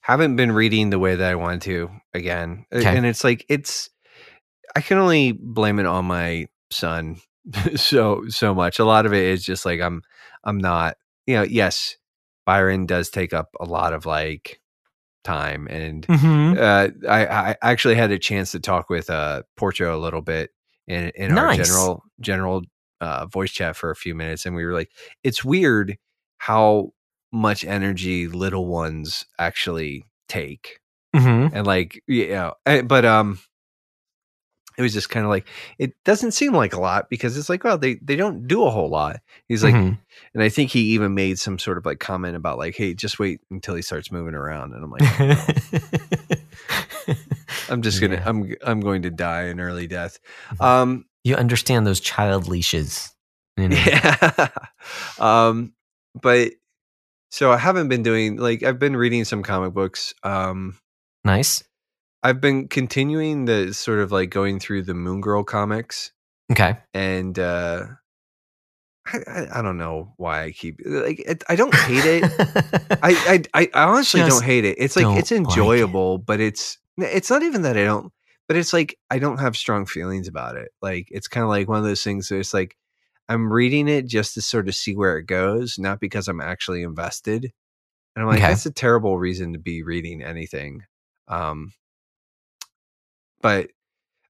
Speaker 1: haven't been reading the way that I want to again.
Speaker 2: Okay.
Speaker 1: And it's like it's I can only blame it on my son so so much. A lot of it is just like I'm I'm not, you know, yes, Byron does take up a lot of like time and
Speaker 2: Mm-hmm.
Speaker 1: uh, I, I actually had a chance to talk with uh, Porcho a little bit in, in our general general uh, voice chat for a few minutes, and we were like, it's weird how much energy little ones actually take,
Speaker 2: Mm-hmm.
Speaker 1: and like you know, eh, but um, it was just kind of like it doesn't seem like a lot because it's like, well, they they don't do a whole lot. He's like,
Speaker 2: Mhm.
Speaker 1: and I think he even made some sort of like comment about like, hey, just wait until he starts moving around, and I'm like. "Oh, no." I'm just gonna
Speaker 2: Yeah.
Speaker 1: I'm I'm going to die an early death.
Speaker 2: Mhm.
Speaker 1: Um
Speaker 2: you understand those child leashes. You know?
Speaker 1: yeah. um but so I haven't been doing like I've been reading some comic books. Um
Speaker 2: Nice.
Speaker 1: I've been continuing the sort of like going through the Moon Girl comics
Speaker 2: Okay.
Speaker 1: and uh I, I, I don't know why I keep like it, I don't hate it. I, I I honestly
Speaker 2: Just
Speaker 1: don't hate it. It's like it's
Speaker 2: like it.
Speaker 1: enjoyable, but it's it's not even that I don't. But it's like I don't have strong feelings about it. Like it's kind of like one of those things. Where it's like I'm reading it just to sort of see where it goes, not because I'm actually invested. And I'm like,
Speaker 2: Okay.
Speaker 1: that's a terrible reason to be reading anything. Um, but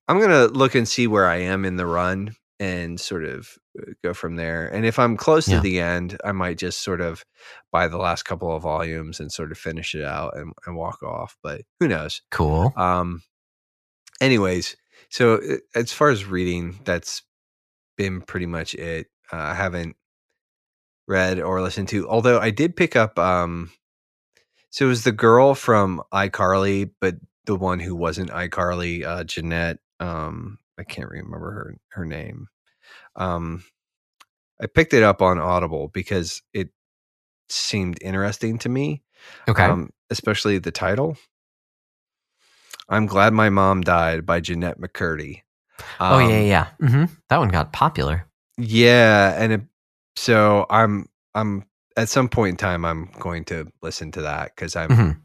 Speaker 1: I'm gonna look and see where I am in the run and sort of uh, go from there. And if I'm close
Speaker 2: Yeah.
Speaker 1: to the end, I might just sort of buy the last couple of volumes and sort of finish it out and, and walk off. But who knows?
Speaker 2: cool.
Speaker 1: Um, anyways, so uh, as far as reading, that's been pretty much it. Uh, I haven't read or listened to, although I did pick up. Um, so it was the girl from iCarly, but the one who wasn't iCarly, uh, Jennette. Um, I can't remember her her name. Um, I picked it up on Audible because it seemed interesting to me
Speaker 2: Okay.
Speaker 1: um, especially the title. I'm glad my mom died by Jennette McCurdy.
Speaker 2: oh
Speaker 1: Um,
Speaker 2: yeah, yeah. hmm That one got popular.
Speaker 1: yeah, and it, so I'm I'm at some point in time I'm going to listen to that because I'm
Speaker 2: hmm
Speaker 1: y-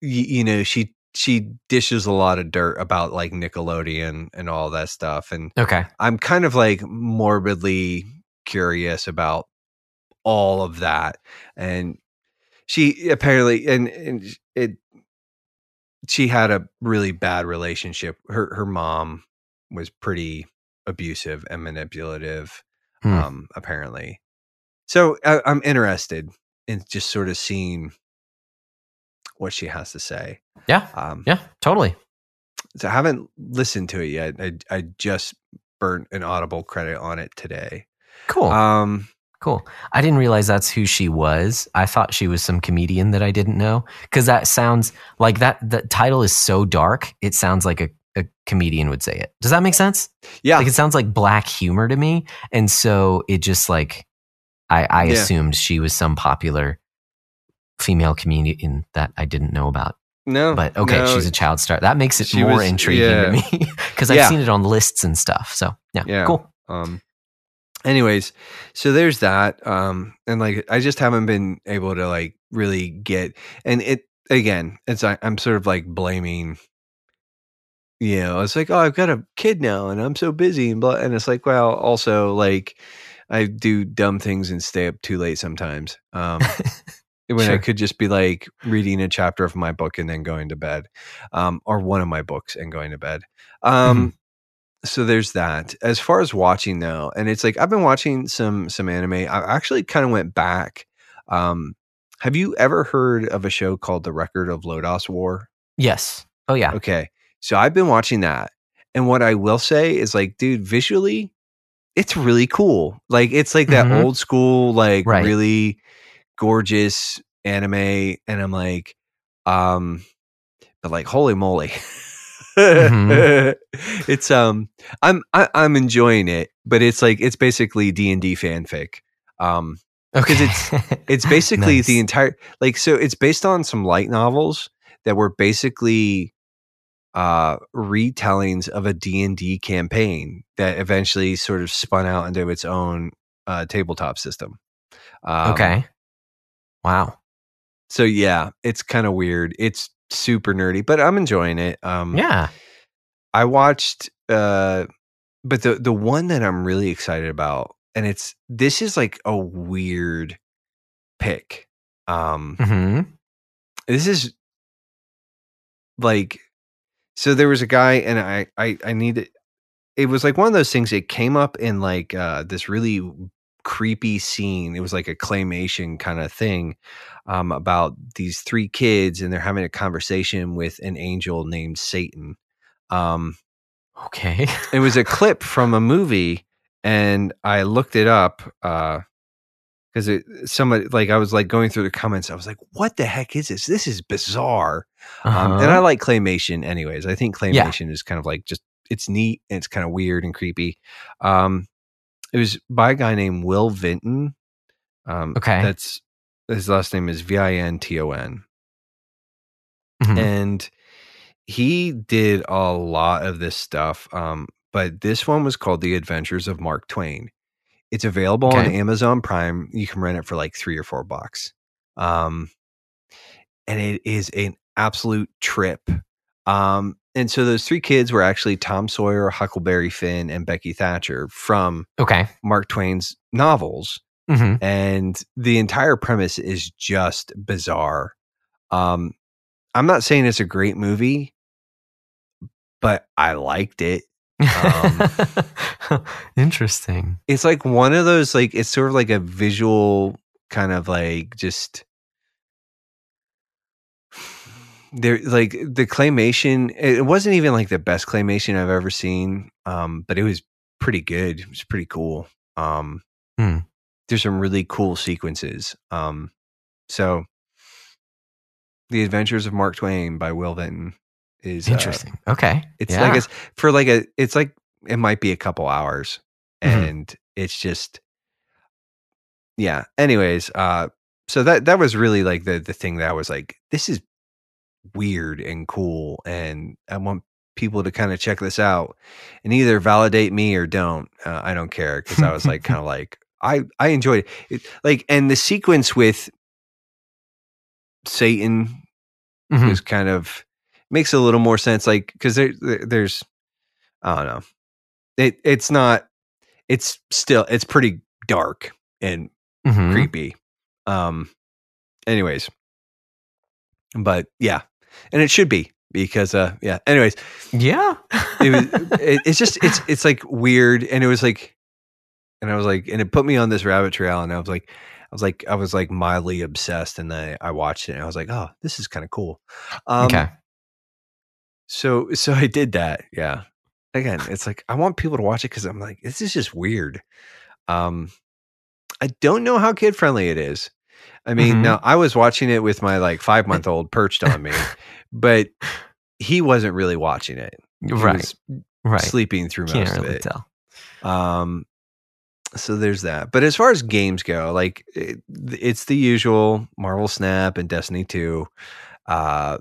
Speaker 1: you know she she dishes a lot of dirt about like Nickelodeon and all that stuff, and
Speaker 2: Okay.
Speaker 1: I'm kind of like morbidly curious about all of that. And she apparently and, and it she had a really bad relationship. Her her mom was pretty abusive and manipulative,
Speaker 2: Hmm.
Speaker 1: um, apparently. So I, I'm interested in just sort of seeing what she has to say.
Speaker 2: Yeah.
Speaker 1: Um,
Speaker 2: Yeah. Totally.
Speaker 1: so I haven't listened to it yet. I I just burnt an audible credit on it today.
Speaker 2: Cool.
Speaker 1: Um,
Speaker 2: Cool. I didn't realize that's who she was. I thought she was some comedian that I didn't know because that sounds like that. The title is so dark. It sounds like a, a comedian would say it. Does that make sense?
Speaker 1: yeah,
Speaker 2: Like it sounds like black humor to me, and so it just like I, I
Speaker 1: Yeah.
Speaker 2: assumed she was some popular female comedian that I didn't know about.
Speaker 1: no,
Speaker 2: But okay,
Speaker 1: no,
Speaker 2: she's a child star. That makes it
Speaker 1: She
Speaker 2: more
Speaker 1: was-
Speaker 2: intriguing
Speaker 1: yeah.
Speaker 2: to me because I've seen it on lists and stuff. So yeah,
Speaker 1: Yeah.
Speaker 2: cool.
Speaker 1: Um, anyways, so there's that. Um, and like I just haven't been able to like really get and it again. It's I, I'm sort of like blaming. You know, it's like, oh, I've got a kid now, and I'm so busy, and blah. And it's like, well, also like, I do dumb things and stay up too late sometimes. Um, when I could just be like reading a chapter of my book and then going to bed, um, or one of my books and going to bed. Um, so there's that. As far as watching though, and it's like I've been watching some some anime. I actually kind of went back. Um, have you ever heard of a show called The Record of Lodoss War?
Speaker 2: Yes. Oh yeah.
Speaker 1: Okay, so I've been watching that, and what I will say is like, dude, visually, it's really cool. Like it's like that
Speaker 2: Mhm.
Speaker 1: old school, like
Speaker 2: Right.
Speaker 1: really gorgeous anime, and I'm like, um, but like, holy moly.
Speaker 2: Mhm.
Speaker 1: it's um i'm I, i'm enjoying it but it's like it's basically d&d fanfic um
Speaker 2: Okay.
Speaker 1: it's- it's basically
Speaker 2: Nice.
Speaker 1: the entire like so it's based on some light novels that were basically uh, retellings of a D&D campaign that eventually sort of spun out into its own uh, tabletop system. Um,
Speaker 2: okay. Wow.
Speaker 1: So yeah, it's kind of weird. It's super nerdy, but I'm enjoying it. Um,
Speaker 2: Yeah.
Speaker 1: I watched, uh, but the the one that I'm really excited about, and it's this is like a weird pick. Um,
Speaker 2: hmm
Speaker 1: this is like so there was a guy and i i i need it it was like one of those things it came up in like uh this really creepy scene it was like a claymation kind of thing um about these three kids and they're having a conversation with an angel named satan um
Speaker 2: Okay.
Speaker 1: it was a clip from a movie and i looked it up uh because it somebody like i was like going through the comments i was like what the heck is this this is bizarre um, and I
Speaker 2: Uh-huh.
Speaker 1: like claymation, anyways. I think
Speaker 2: Yeah.
Speaker 1: claymation is kind of like just it's neat and it's kind of weird and creepy. Um, it was by a guy named Will Vinton. Um,
Speaker 2: Okay.
Speaker 1: that's his last name is V I N T O N,
Speaker 2: Mhm.
Speaker 1: and he did a lot of this stuff. Um, but this one was called The Adventures of Mark Twain. It's available on Amazon Prime. You can rent it for like three or four bucks. Um, and it is an absolute trip. Um, and so those three kids were actually Tom Sawyer, Huckleberry Finn, and Becky Thatcher from
Speaker 2: Okay.
Speaker 1: Mark Twain's novels.
Speaker 2: hmm
Speaker 1: And the entire premise is just bizarre. Um, I'm not saying it's a great movie, but I liked it. Um,
Speaker 2: Interesting.
Speaker 1: It's like one of those, like, it's sort of like a visual kind of like just there like the claymation it wasn't even like the best claymation i've ever seen um but it was pretty good it was pretty cool um
Speaker 2: Hmm.
Speaker 1: there's some really cool sequences um so the adventures of mark twain by will vinton is uh,
Speaker 2: Interesting. Okay.
Speaker 1: it's
Speaker 2: yeah.
Speaker 1: like it's for like a it's like it might be a couple hours
Speaker 2: Mhm.
Speaker 1: and it's just yeah anyways uh so that that was really like the the thing that I was like this is weird and cool and I want people to kind of check this out and either validate me or don't uh, I don't care cuz I was like kind of like I I enjoyed it. it like and the sequence with Satan
Speaker 2: Mhm.
Speaker 1: was kind of makes a little more sense like because there, there there's i don't know it it's not it's still it's pretty dark and
Speaker 2: Mhm.
Speaker 1: creepy um anyways but yeah and it should be because uh yeah anyways
Speaker 2: Yeah.
Speaker 1: it was it, it's just it's it's like weird and it was like and i was like and it put me on this rabbit trail and i was like i was like i was like mildly obsessed and then i watched it and i was like oh this is kind of cool um
Speaker 2: okay.
Speaker 1: So so I did that. Yeah. Again, it's like I want people to watch it because I'm like, this is just weird. Um I don't know how kid friendly it is. I mean,
Speaker 2: Mhm.
Speaker 1: now I was watching it with my like five month old perched on me, but he wasn't really watching it. He
Speaker 2: Right.
Speaker 1: was
Speaker 2: right.
Speaker 1: sleeping through
Speaker 2: Can't
Speaker 1: most of
Speaker 2: really
Speaker 1: it.
Speaker 2: tell.
Speaker 1: Um, so there's that. But as far as games go, like it, it's the usual Marvel Snap and Destiny 2. Uh,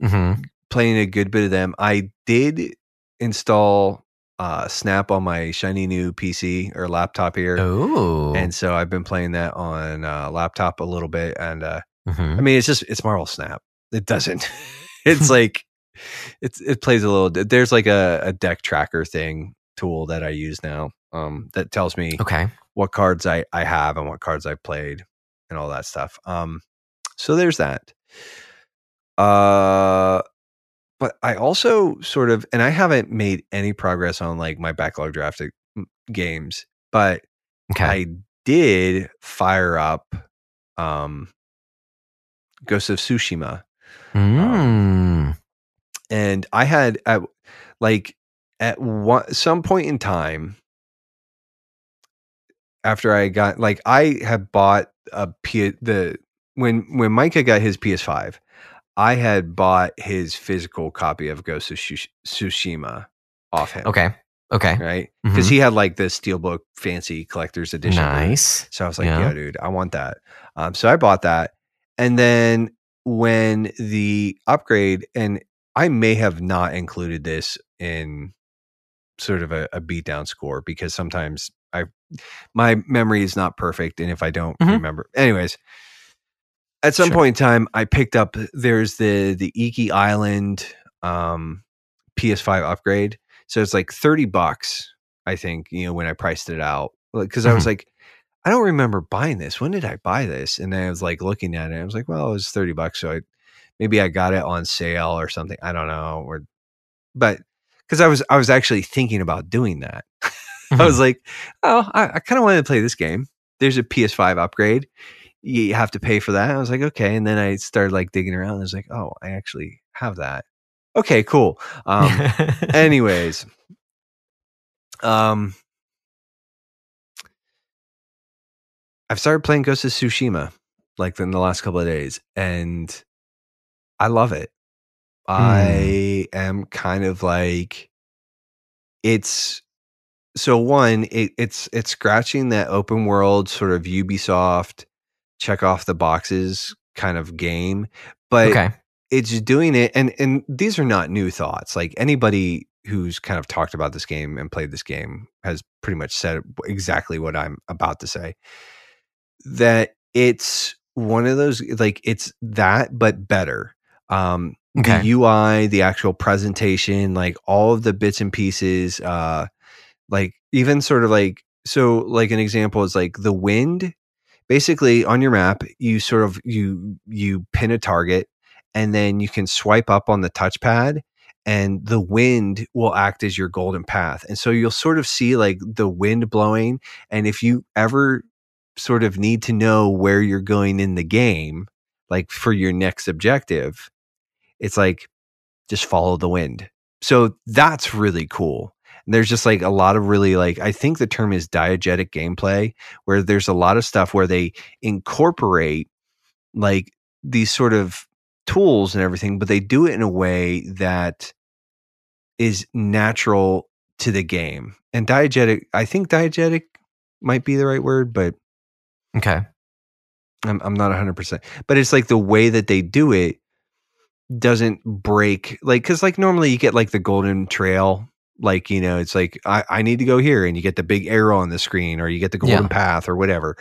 Speaker 2: hmm
Speaker 1: playing a good bit of them. I did install uh, Snap on my shiny new PC or laptop here.
Speaker 2: Oh.
Speaker 1: And so I've been playing that on uh, laptop a little bit. And uh,
Speaker 2: Mhm.
Speaker 1: I mean, it's just, it's Marvel Snap. It doesn't, it's like, it's, it plays a little, there's like a, a deck tracker thing tool that I use now um, that tells me
Speaker 2: okay.
Speaker 1: what cards I, I have and what cards I've played and all that stuff. Um, so there's that. Uh, but I also sort of, and I haven't made any progress on like my backlog drafted m- games, but
Speaker 2: Okay.
Speaker 1: I did fire up um, Ghost of Tsushima,
Speaker 2: Mm.
Speaker 1: and I had at like at one some point in time after I got like I had bought a P the when when Micah got his PS5, I had bought his physical copy of Ghost of Tsush- Tsushima off him.
Speaker 2: okay. Okay.
Speaker 1: Right? Because
Speaker 2: Mhm.
Speaker 1: he had like the steelbook fancy collector's edition.
Speaker 2: Nice.
Speaker 1: So I was like,
Speaker 2: Yeah.
Speaker 1: yeah, dude, I want that. Um, so I bought that. And then when the upgrade, and I may have not included this in sort of a, a beatdown score because sometimes I my memory is not perfect, and if I don't
Speaker 2: Mhm.
Speaker 1: remember, anyways, at some
Speaker 2: Sure.
Speaker 1: point in time, I picked up there's the the Iki Island um, PS5 upgrade, so it's like thirty bucks. I think you know when I priced it out because I was
Speaker 2: Mhm.
Speaker 1: like, I don't remember buying this. When did I buy this? And then I was like looking at it. I was like, well, it was thirty bucks, so I maybe I got it on sale or something. I don't know, or but because I was I was actually thinking about doing that. I was like, oh, I, I kind of wanted to play this game. There's a PS5 upgrade. You have to pay for that. I was like, okay. And then I started like digging around. I was like, oh, I actually have that. Okay, cool. Um, anyways, um, I've started playing Ghost of Tsushima like in the last couple of days, and I love it. I am kind of like it's so one it, it's it's scratching that open world sort of Ubisoft check off the boxes kind of game, but
Speaker 2: okay.
Speaker 1: it's doing it and and these are not new thoughts like anybody who's kind of talked about this game and played this game has pretty much said exactly what i'm about to say that it's one of those like it's that but better um
Speaker 2: Okay.
Speaker 1: the ui the actual presentation like all of the bits and pieces uh like even sort of like so like an example is like the wind basically on your map you sort of you you pin a target and then you can swipe up on the touchpad and the wind will act as your golden path. And so you'll sort of see like the wind blowing and if you ever sort of need to know where you're going in the game like for your next objective it's like just follow the wind. So that's really cool there's just like a lot of really like i think the term is diegetic gameplay where there's a lot of stuff where they incorporate like these sort of tools and everything, but they do it in a way that is natural to the game. And diegetic, I think diegetic might be the right word, but
Speaker 2: Okay.
Speaker 1: I'm, I'm not 100%. But it's like the way that they do it doesn't break, like, because like normally you get like the golden trail. Like, you know, it's like, I, I need to go here, and you get the big arrow on the screen, or you get the golden
Speaker 2: Yeah.
Speaker 1: path, or whatever.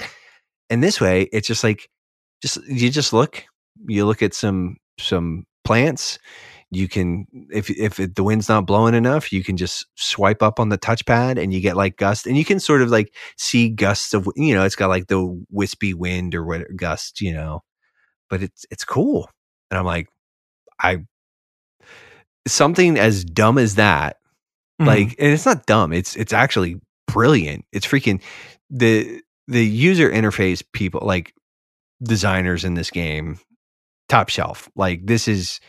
Speaker 1: And this way, it's just like, just you just look, you look at some some plants. You can, if if it, the wind's not blowing enough, you can just swipe up on the touchpad, and you get like gusts, and you can sort of like see gusts of, you know, it's got like the wispy wind or what gust, you know, but it's it's cool, and I'm like, I something as dumb as that
Speaker 2: Mhm.
Speaker 1: like and it's not dumb it's it's actually brilliant it's freaking the the user interface people like designers in this game top shelf like this is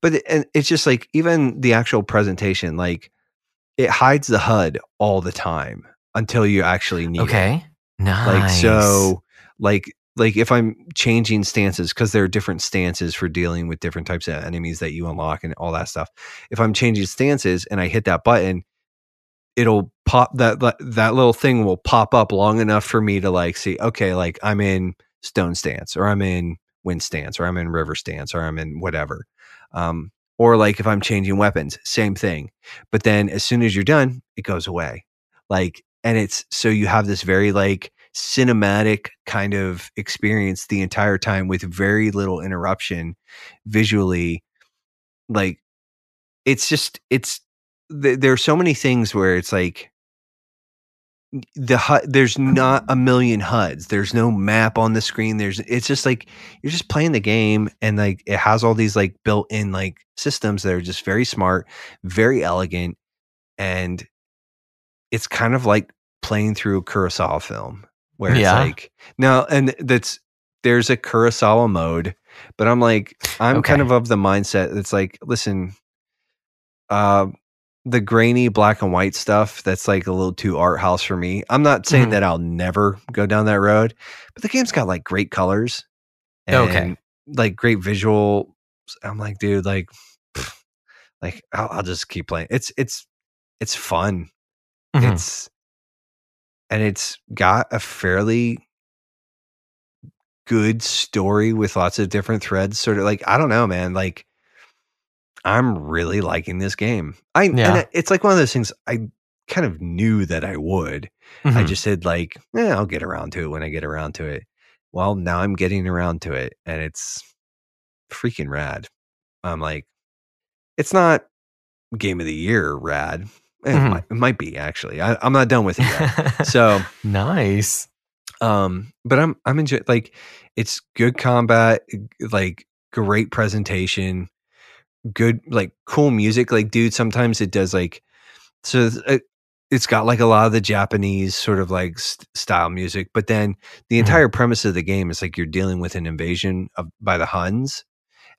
Speaker 1: but and it's just like even the actual presentation like it hides the hud all the time until you actually need it
Speaker 2: okay. Nice.
Speaker 1: like so like like if i'm changing stances because there are different stances for dealing with different types of enemies that you unlock and all that stuff. If i'm changing stances and i hit that button it'll pop that that, little thing will pop up long enough for me to like see okay like i'm in stone stance or i'm in wind stance or i'm in river stance or i'm in whatever. Um or like if i'm changing weapons same thing. But then as soon as you're done it goes away. Like and it's so you have this very like cinematic kind of experience the entire time with very little interruption visually like it's just it's th- there are so many things where it's like the HUD, there's not a million HUDs. There's no map on the screen. There's it's just like you're just playing the game and like it has all these like built-in like systems that are just very smart, very elegant, and it's kind of like playing through a Kurosawa film where it's
Speaker 2: Yeah.
Speaker 1: like now and that's there's a Kurosawa mode, but I'm like I'm kind of of the mindset that's like listen, uh the grainy black and white stuff that's like a little too art house for me. I'm not saying
Speaker 2: Mhm.
Speaker 1: that I'll never go down that road, but the game's got like great colors and
Speaker 2: Okay.
Speaker 1: like great visual. I'm like, dude, like, pfft, like I'll, I'll just keep playing. It's it's it's fun.
Speaker 2: Mhm.
Speaker 1: It's and it's got a fairly good story with lots of different threads. Sort of like I don't know, man. Like I'm really liking this game. I
Speaker 2: Yeah.
Speaker 1: and it's like one of those things I kind of knew that I would. I
Speaker 2: Mhm.
Speaker 1: just said like, eh, I'll get around to it when I get around to it. Well, now I'm getting around to it, and it's freaking rad. I'm like, it's not game of the year rad. Eh, It,
Speaker 2: Mhm.
Speaker 1: might, it might be actually. I, I'm not done with it yet. so,
Speaker 2: nice.
Speaker 1: um, but I'm I'm enjoying like it's good combat, like great presentation, good like cool music. Like, dude, sometimes it does like so it, it's got like a lot of the Japanese sort of like st- style music, but then the
Speaker 2: Mhm.
Speaker 1: entire premise of the game is like you're dealing with an invasion of by the Huns.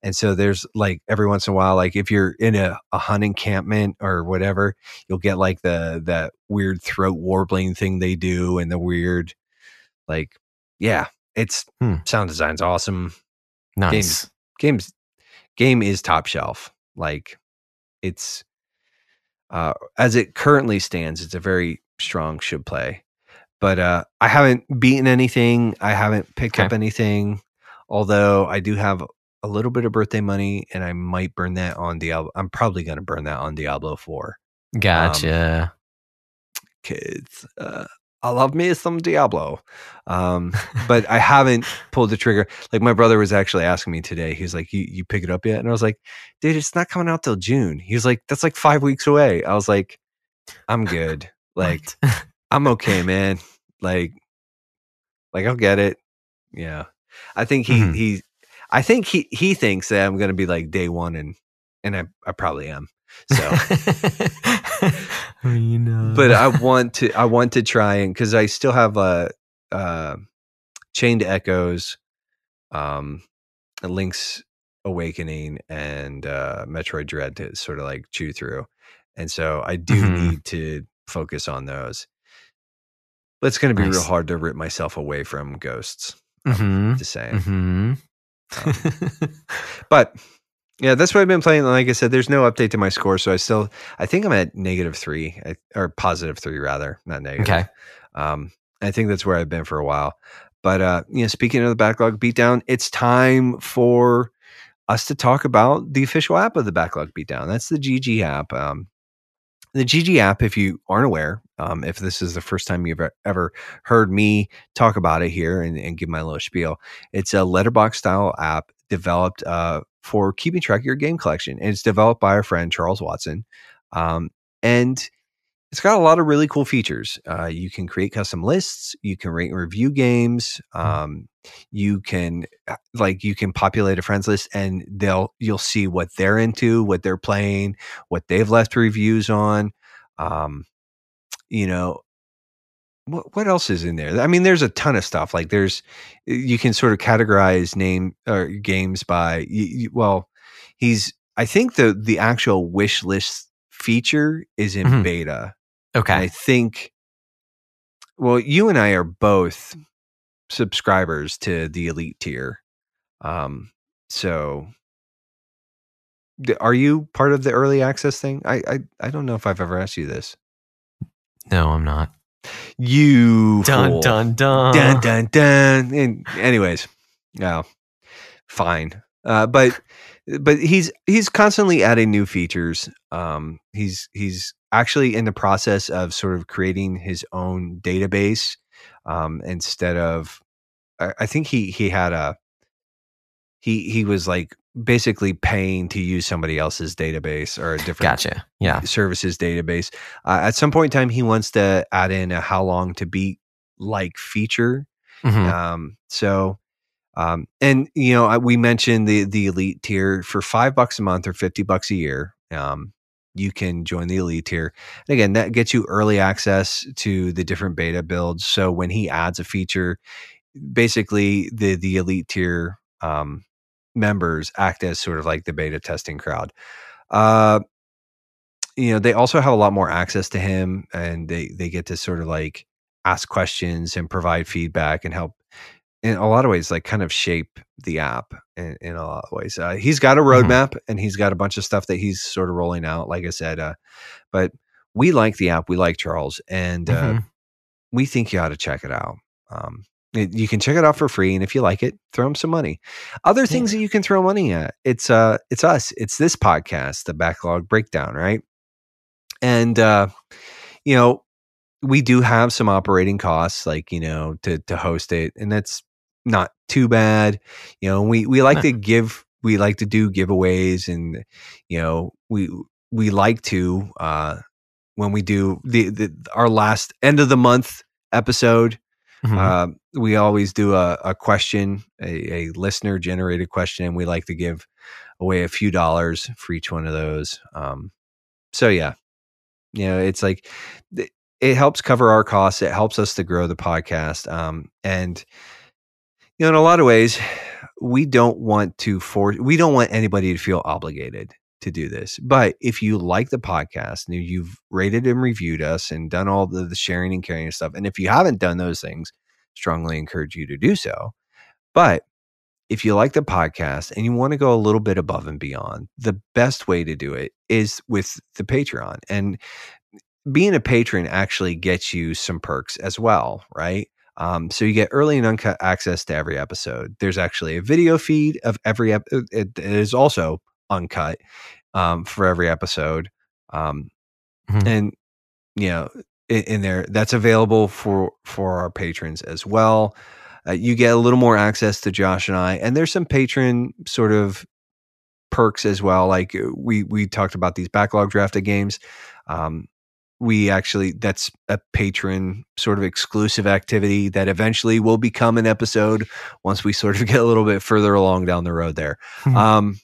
Speaker 1: And so there's like every once in a while, like if you're in a, a Hun encampment or whatever, you'll get like the that weird throat warbling thing they do and the weird like yeah, it's
Speaker 2: Hmm.
Speaker 1: sound design's awesome.
Speaker 2: Nice.
Speaker 1: Games game is top shelf. Like it's uh as it currently stands, it's a very strong should play. But uh I haven't beaten anything. I haven't picked
Speaker 2: Okay.
Speaker 1: up anything. Although I do have a little bit of birthday money and I might burn that on Diablo. I'm probably gonna burn that on Diablo 4.
Speaker 2: Gotcha.
Speaker 1: Kids. Uh I love me some Diablo. Um but I haven't pulled the trigger. Like my brother was actually asking me today. He was like, "You you pick it up yet?" And I was like, "Dude, it's not coming out till June." He was like, "That's like five weeks away." I was like, "I'm good. Like, I'm okay, man. Like, like I'll get it. Yeah, I think he
Speaker 2: Mhm.
Speaker 1: he, I think he he thinks that I'm gonna be like day one, and and I I probably am. So,
Speaker 2: I mean, uh,
Speaker 1: but I want to I want to try and because I still have a uh, chained echoes, um, Link's Awakening, and uh, Metroid Dread to sort of like chew through, and so I do
Speaker 2: Mhm.
Speaker 1: need to focus on those. But it's going to be real hard to rip myself away from ghosts.
Speaker 2: Mhm.
Speaker 1: To say,
Speaker 2: Mhm.
Speaker 1: but yeah, that's what I've been playing. Like I said, there's no update to my score, so I still I think I'm at negative three or positive three rather, not negative.
Speaker 2: okay.
Speaker 1: Um, I think that's where I've been for a while. But uh, you know, speaking of the backlog beatdown, it's time for us to talk about the official app of the backlog beatdown. That's the GG app. Um, the GG app, if you aren't aware, um, if this is the first time you've ever heard me talk about it here and, and give my little spiel, it's a Letterboxd style app developed uh, for keeping track of your game collection. And it's developed by our friend Charles Watson. Um, and it's got a lot of really cool features. Uh, you can create custom lists. You can rate and review games. Um, you can uh, like you can populate a friends list, and they'll you'll see what they're into, what they're playing, what they've left reviews on. Um, you know, what what else is in there? I mean, there's a ton of stuff. Like there's you can sort of categorize name or games by well, he's I think the the actual wish list feature is in
Speaker 2: Mhm.
Speaker 1: beta. And
Speaker 2: Okay.
Speaker 1: I think, well, you and I are both subscribers to the elite tier. Um, so are you part of the early access thing? I, I, I don't know if I've ever asked you this.
Speaker 2: No, I'm not.
Speaker 1: You
Speaker 2: Dun
Speaker 1: fool.
Speaker 2: dun dun.
Speaker 1: dun dun dun. And anyways, no, fine. Uh, but but he's he's constantly adding new features. Um, he's he's actually in the process of sort of creating his own database um, instead of. I, I think he he had a. He he was like basically paying to use somebody else's database or a different
Speaker 2: Gotcha. Yeah.
Speaker 1: services database. Uh, at some point in time, he wants to add in a how long to beat like feature.
Speaker 2: Mhm.
Speaker 1: Um, so, um, and you know, I- we mentioned the the elite tier for five bucks a month or fifty bucks a year. Um, you can join the elite tier. And again, that gets you early access to the different beta builds. So when he adds a feature, basically the the elite tier um, members act as sort of like the beta testing crowd. Uh, you know, they also have a lot more access to him, and they they get to sort of like ask questions and provide feedback and help in a lot of ways, like kind of shape the app in, in a lot of ways. Uh, he's got a
Speaker 2: Mhm.
Speaker 1: roadmap and he's got a bunch of stuff that he's sort of rolling out. Like I said, uh, but we like the app. We like Charles, and uh,
Speaker 2: Mhm.
Speaker 1: we think you ought to check it out. Um, It- you can check it out for free, and if you like it, throw him some money. Other things that you can throw money at, it's uh, it's us, it's this podcast, the Backlog Breakdown, right? And uh, you know, we do have some operating costs, like you know, to to host it, and that's not too bad. You know, we we like to give, we like to do giveaways, and you know, we we like to uh, when we do the, the our last end of the month episode
Speaker 2: Mhm.
Speaker 1: um, we always do a, a question, a, a listener generated question, and we like to give away a few dollars for each one of those. Um, so yeah, you know, it's like it helps cover our costs. It helps us to grow the podcast. Um, and you know, in a lot of ways, we don't want to force. We don't want anybody to feel obligated to do this. But if you like the podcast and you've rated and reviewed us and done all the, the sharing and caring and stuff, and if you haven't done those things, strongly encourage you to do so. But if you like the podcast and you want to go a little bit above and beyond, the best way to do it is with the Patreon. And being a patron actually gets you some perks as well, right? Um, so you get early and uncut access to every episode. There's actually a video feed of every ep- it, it is also uncut um, for every episode. Um,
Speaker 2: Mhm.
Speaker 1: and you know in, in there that's available for for our patrons as well uh, you get a little more access to josh and i and there's some patron sort of perks as well like uh, we we talked about these backlog drafted games um we actually that's a patron sort of exclusive activity that eventually will become an episode once we sort of get a little bit further along down the road there
Speaker 2: Hmm.
Speaker 1: um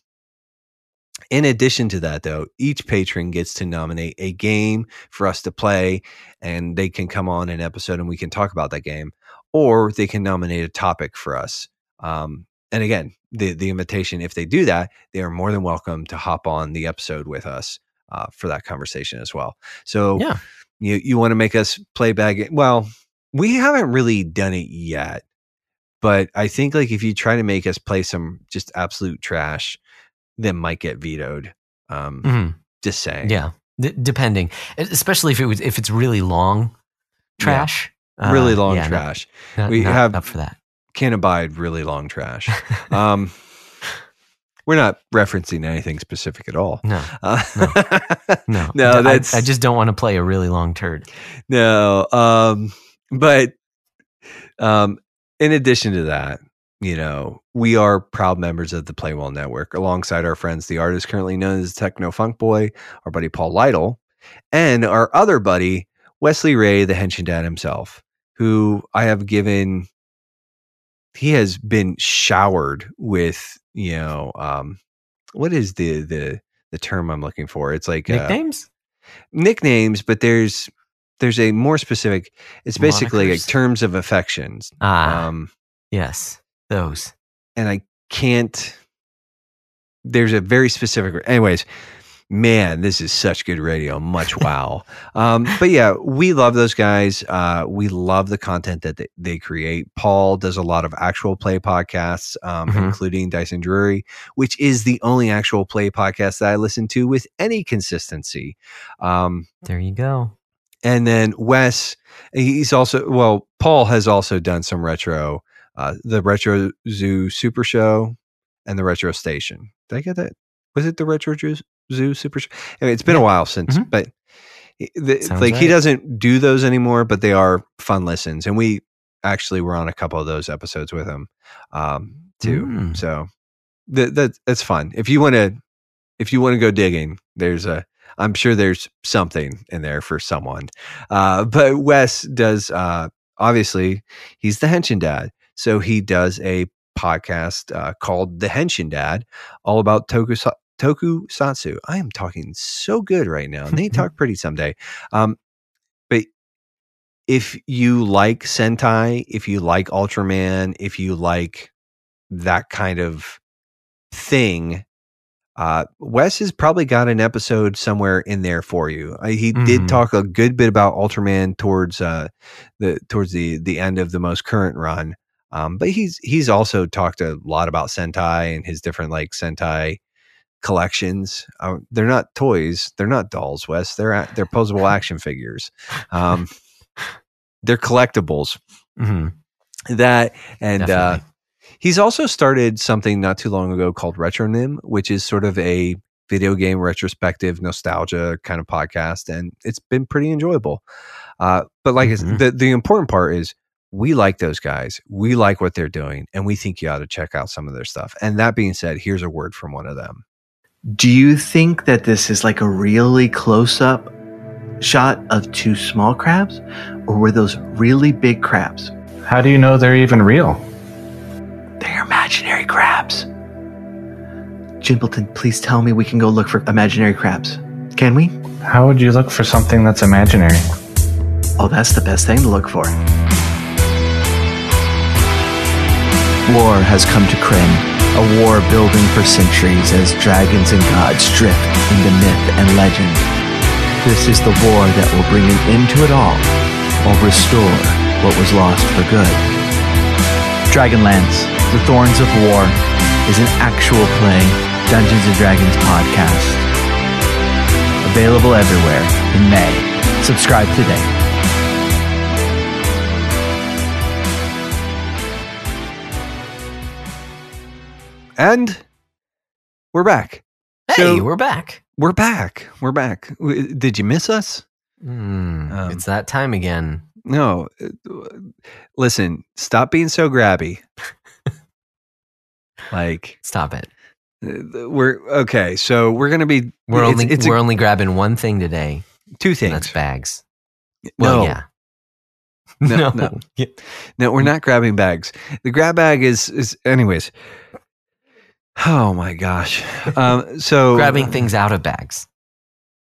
Speaker 1: in addition to that, though, each patron gets to nominate a game for us to play, and they can come on an episode and we can talk about that game, or they can nominate a topic for us. Um, and again, the the invitation, if they do that, they are more than welcome to hop on the episode with us uh, for that conversation as well. So,
Speaker 2: Yeah.
Speaker 1: you you want to make us play game? Well, we haven't really done it yet, but I think like if you try to make us play some just absolute trash, then might get vetoed. Um,
Speaker 2: Mhm.
Speaker 1: Just saying.
Speaker 2: Yeah, D- depending, especially if it was if it's really long trash, uh,
Speaker 1: really long
Speaker 2: yeah, not-
Speaker 1: trash.
Speaker 2: not-
Speaker 1: We
Speaker 2: not
Speaker 1: have-
Speaker 2: up for that.
Speaker 1: Can't abide really long trash. Um, we're not referencing anything specific at all.
Speaker 2: no,
Speaker 1: Uh,
Speaker 2: no,
Speaker 1: No,
Speaker 2: I-
Speaker 1: that's-
Speaker 2: I, just don't want to play a really long turd.
Speaker 1: no. Um, but um, in addition to that, you know, we are proud members of the Play Well Network alongside our friends, the artist currently known as Techno Funk Boy, our buddy Paul Lytle, and our other buddy, Wesley Ray, the Henshin Dad himself, who I have given, he has been showered with, you know, um, what is the, the, the term I'm looking for? It's like uh,
Speaker 2: Nicknames?
Speaker 1: nicknames, but there's there's a more specific. It's basically like terms of affections.
Speaker 2: Ah,
Speaker 1: Um,
Speaker 2: yes, those.
Speaker 1: and I can't. There's a very specific. Anyways, man, this is such good radio. Much wow. um, but yeah, we love those guys. Uh, we love the content that they, they create. Paul does a lot of actual play podcasts, um,
Speaker 2: Mhm.
Speaker 1: including Dyson Drury, which is the only actual play podcast that I listen to with any consistency. Um,
Speaker 2: There you go.
Speaker 1: and then Wes, he's also well. Paul has also done some retro, uh, the Retro Zoo Super Show, and the Retro Station. Did I get that? Was it the Retro Zoo, Zoo Super Show? Anyway, it's been a while since,
Speaker 2: Mhm.
Speaker 1: but the, like he doesn't do those anymore. But they are fun listens, and we actually were on a couple of those episodes with him um, too.
Speaker 2: Mm.
Speaker 1: So that, that that's fun. If you want to, if you want to go digging, there's a. I'm sure there's something in there for someone. Uh, but Wes does uh, obviously he's the Henshin Dad, so he does a podcast uh, called The Henshin Dad, all about tokusa- tokusatsu. I am talking so good right now, and they talk pretty someday. Um, but if you like Sentai, if you like Ultraman, if you like that kind of thing, uh, Wes has probably got an episode somewhere in there for you. Uh, he did
Speaker 2: Mhm.
Speaker 1: talk a good bit about Ultraman towards uh, the towards the the end of the most current run. Um, but he's he's also talked a lot about Sentai and his different like Sentai collections. Uh, they're not toys, they're not dolls, Wes. They're they're posable action figures. Um, they're collectibles
Speaker 2: Mhm.
Speaker 1: that and uh, he's also started something not too long ago called Retronym, which is sort of a video game retrospective nostalgia kind of podcast, and it's been pretty enjoyable. Uh, but like
Speaker 2: Mhm.
Speaker 1: the the important part is we like those guys, we like what they're doing, and we think you ought to check out some of their stuff. And that being said, here's a word from one of them.
Speaker 3: Do you think that this is like a really close up shot of two small crabs? Or were those really big crabs?
Speaker 4: How do you know they're even real?
Speaker 3: They're imaginary crabs. Jimpleton, please tell me we can go look for imaginary crabs. Can we?
Speaker 4: How would you look for something that's imaginary?
Speaker 3: Oh, that's the best thing to look for. War has come to Krynn, a war building for centuries as dragons and gods drift into myth and legend. This is the war that will bring an end to it all, or restore what was lost for good. Dragonlance, The Thorns of War, is an actual play Dungeons Dragons podcast. Available everywhere in May. Subscribe today.
Speaker 1: And we're back.
Speaker 2: Hey,
Speaker 1: So-
Speaker 2: we're back.
Speaker 1: We're back. We're back. Did you miss us?
Speaker 2: Mm,
Speaker 1: Um,
Speaker 2: it's that time again.
Speaker 1: No. Uh, Listen, stop being so grabby. like
Speaker 2: Stop it.
Speaker 1: uh, we're okay. So we're gonna be.
Speaker 2: We're
Speaker 1: it's-
Speaker 2: only
Speaker 1: it's
Speaker 2: we're only grabbing one thing today.
Speaker 1: two things.
Speaker 2: that's bags. Well,
Speaker 1: no,
Speaker 2: yeah.
Speaker 1: No, no.
Speaker 2: Yeah.
Speaker 1: no, we're not grabbing bags. The grab bag is is anyways. Oh my gosh. Um, so
Speaker 2: Grabbing things out of bags.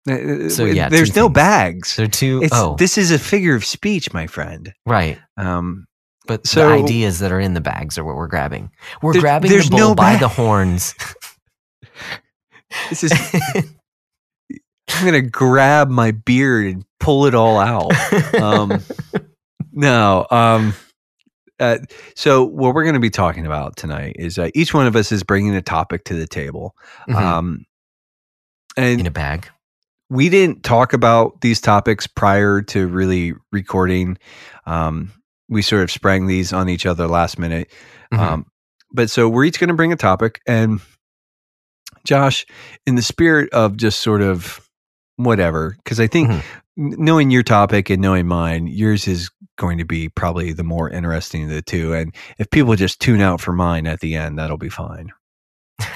Speaker 1: uh,
Speaker 2: So, yeah,
Speaker 1: there's no
Speaker 2: things.
Speaker 1: bags.
Speaker 2: They're two
Speaker 1: It's
Speaker 2: oh,
Speaker 1: this is a figure of speech, my friend.
Speaker 2: right.
Speaker 1: Um,
Speaker 2: But
Speaker 1: So-
Speaker 2: the ideas that are in the bags are what we're grabbing. We're
Speaker 1: There-
Speaker 2: grabbing the bull
Speaker 1: no
Speaker 2: by
Speaker 1: bag.
Speaker 2: the horns.
Speaker 1: this is. I'm gonna grab my beard and pull it all out. um, no. Um, uh, so what we're going to be talking about tonight is uh, each one of us is bringing a topic to the table,
Speaker 2: Mhm.
Speaker 1: um, and
Speaker 2: in a bag.
Speaker 1: we didn't talk about these topics prior to really recording. Um, we sort of sprang these on each other last minute.
Speaker 2: Mhm.
Speaker 1: Um, but so we're each going to bring a topic, and Josh, in the spirit of just sort of whatever, because I think
Speaker 2: Mhm.
Speaker 1: knowing your topic and knowing mine, yours is going to be probably the more interesting of the two. And if people just tune out for mine at the end, that'll be fine.